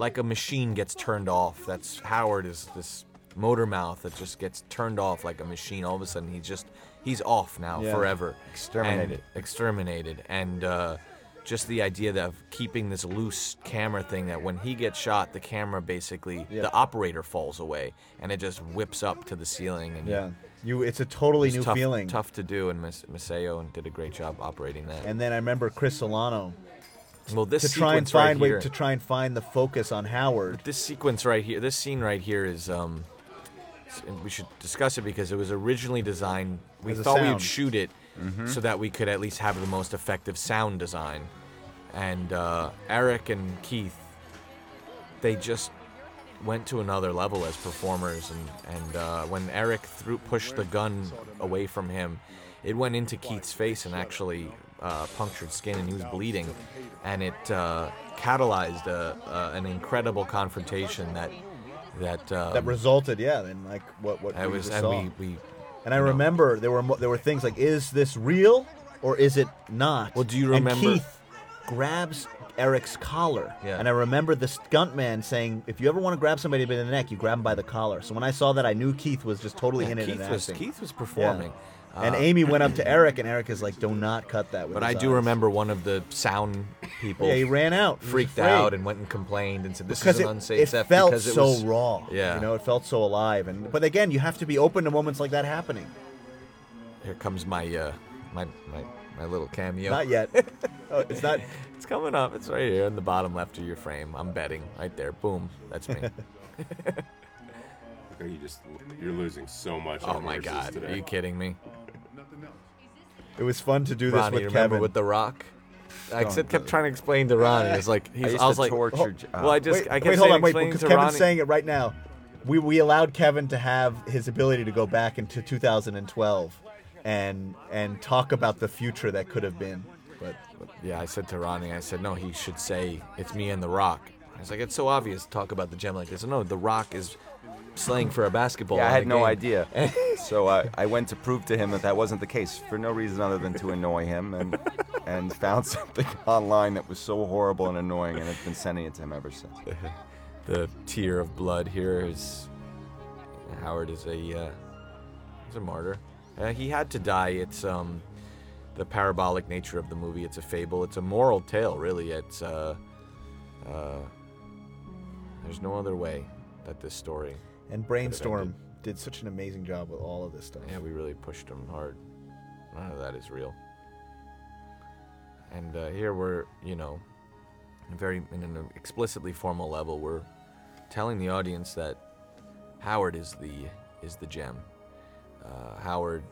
like a machine, gets turned off. That's Howard is this motor mouth that just gets turned off like a machine. All of a sudden, he just he's off now Yeah. forever. Exterminated. And exterminated. And uh, just the idea that of keeping this loose camera thing that when he gets shot, the camera basically Yeah. the operator falls away and it just whips up to the ceiling. And Yeah, you. It's a totally it's new tough, feeling. Tough to do, and Mas- Maseo did a great job operating that. And then I remember Chris Solano. Well, this to try and right find here- to try and find the focus on Howard. This sequence right here, this scene right here is, um, and we should discuss it because it was originally designed. We As thought we'd shoot it Mhm. so that we could at least have the most effective sound design. And uh, Eric and Keith, they just went to another level as performers. And and uh, when Eric threw pushed the gun away from him, it went into Keith's face and actually uh, punctured skin, and he was bleeding. And it uh, catalyzed a, an incredible confrontation that that um, that resulted, yeah, in like what what It we was- and saw. we- we, and I know- remember there were mo- there were things like, is this real or is it not? Well, do you And remember- Keith grabs Eric's collar, Yeah. and I remember the stuntman saying, "If you ever want to grab somebody by the neck, you grab them by the collar." So when I saw that, I knew Keith was just totally Yeah, in it. Keith and was- acting. Keith was Yeah. Performing. and Uh, Amy went up to Eric, and Eric is like, "Do not cut that." With But I his do eyes." remember one of the sound people. Yeah, he ran out. He was freaked afraid. out, and went and complained and said, "This because is an it, unsafe it set." felt because it so was, raw. Yeah. you know, it felt so alive. And but again, you have to be open to moments like that happening. Here comes my uh, my my my little cameo. Not yet. Oh, it's not. It's coming up. It's right here in the bottom left of your frame. I'm betting right there. Boom. That's me. You just you're losing so much. oh on my horses God. Today. Are you kidding me? It was fun to do this Ronnie, with you remember Kevin. with The Rock? I Don't said, do kept trying to explain to Ronnie. It's like he's. I used I was to like, torture oh, well, I just, wait, I kept wait, hold on, wait, because to Kevin's Ronnie. saying it right now. We we allowed Kevin to have his ability to go back into 2012 and and talk about the future that could have been. But, but Yeah, I said to Ronnie, I said, no, he should say it's me and The Rock. I was like, it's so obvious to talk about the gem like this. No, The Rock is slaying for a basketball. Yeah, I had no game. idea. so uh, I went to prove to him that that wasn't the case for no reason other than to annoy him, and and found something online that was so horrible and annoying, and I've been sending it to him ever since. the tear of blood here is Howard is a uh, he's a martyr. Uh, he had to die. It's um the parabolic nature of the movie. It's a fable. It's a moral tale, really. It's uh, uh, there's no other way that this story. And Brainstorm did such an amazing job with all of this stuff. Yeah, we really pushed them hard. None of that is real. And uh, here we're, you know, very in an explicitly formal level, we're telling the audience that Howard is the is the gem. Uh, Howard,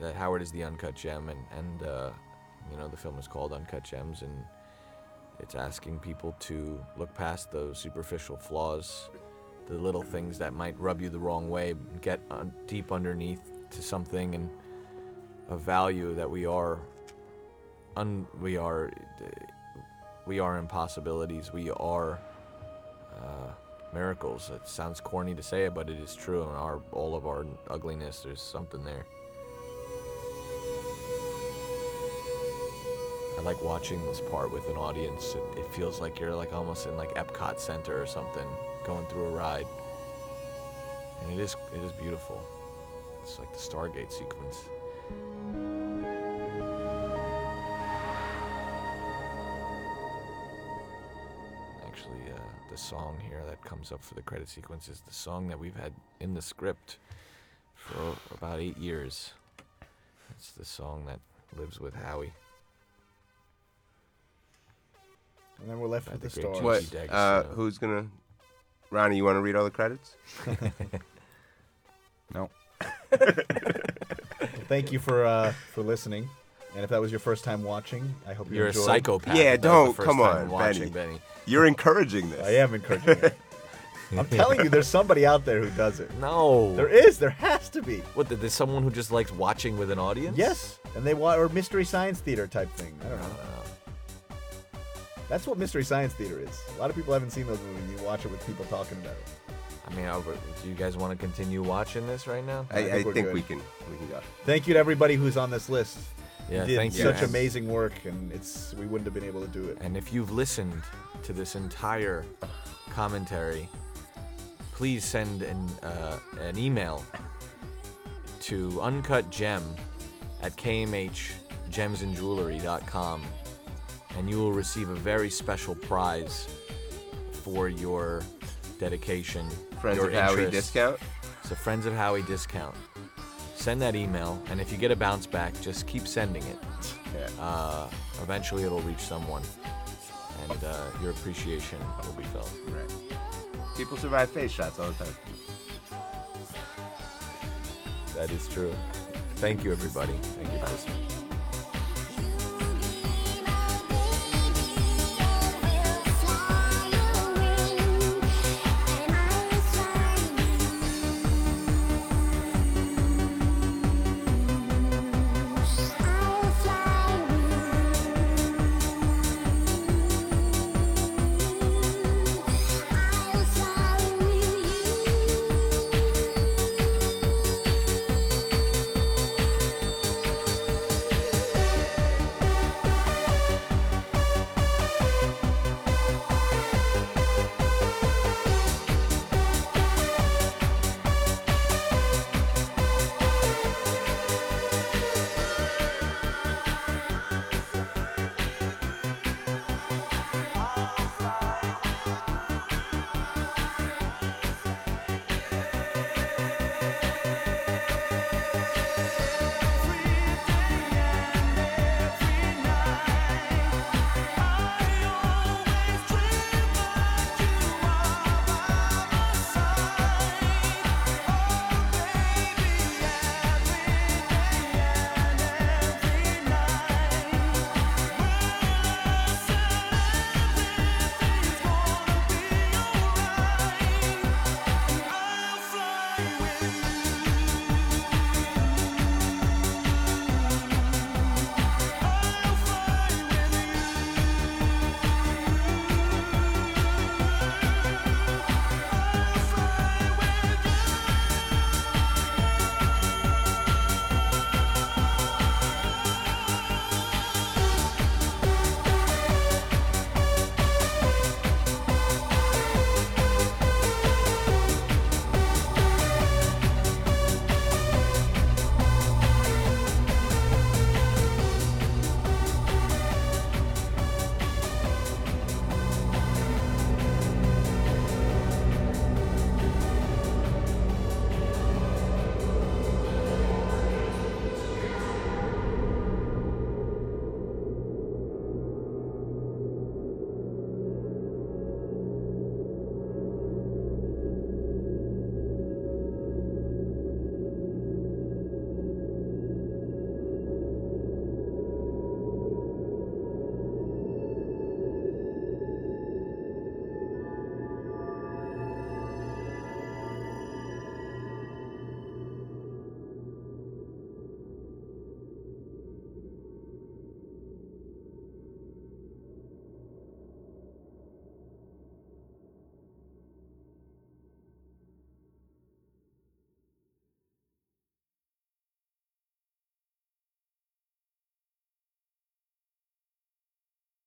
that Howard is the uncut gem, and and uh, you know the film is called Uncut Gems, and it's asking people to look past those superficial flaws, the little things that might rub you the wrong way, get deep underneath to something and a value that we are, un- we are, we are impossibilities. We are uh, miracles. It sounds corny to say it, but it is true. In our all of our ugliness, there's something there. I like watching this part with an audience. It, it feels like you're like almost in like Epcot Center or something, going through a ride. And it is it is beautiful. It's like the Stargate sequence. Actually, uh, the song here that comes up for the credit sequence is the song that we've had in the script for about eight years. It's the song that lives with Howie. And then we're left By with the the great stars. Gigi D'Agostino. Uh, who's gonna? Ronnie, you want to read all the credits? no. Thank you for uh, for listening. And if that was your first time watching, I hope you You're a psychopath. Yeah, if that was don't first come time on, watching Benny. Benny. You're encouraging this. I am encouraging it. I'm telling you, there's somebody out there who does it. No. There is. There has to be. What? There's someone who just likes watching with an audience? Yes, and they want or mystery science theater type thing. I don't know. That's what mystery science theater is. A lot of people haven't seen those movies. And you watch it with people talking about it. I mean, Albert, do you guys want to continue watching this right now? I, I we're think we can we can go. Thank you to everybody who's on this list. Yeah, you did thank you. It's such And- amazing work, and it's we wouldn't have been able to do it. And if you've listened to this entire commentary, please send an, uh, an email to uncutgem at kmhgemsandjewelry.com and you will receive a very special prize for your dedication. Friends your of Howie discount? It's a Friends of Howie discount. Send that email, and if you get a bounce back, just keep sending it. Uh, eventually, it'll reach someone, and uh, your appreciation will be felt. Right. People survive face shots all the time. That is true. Thank you, everybody. Thank you for listening.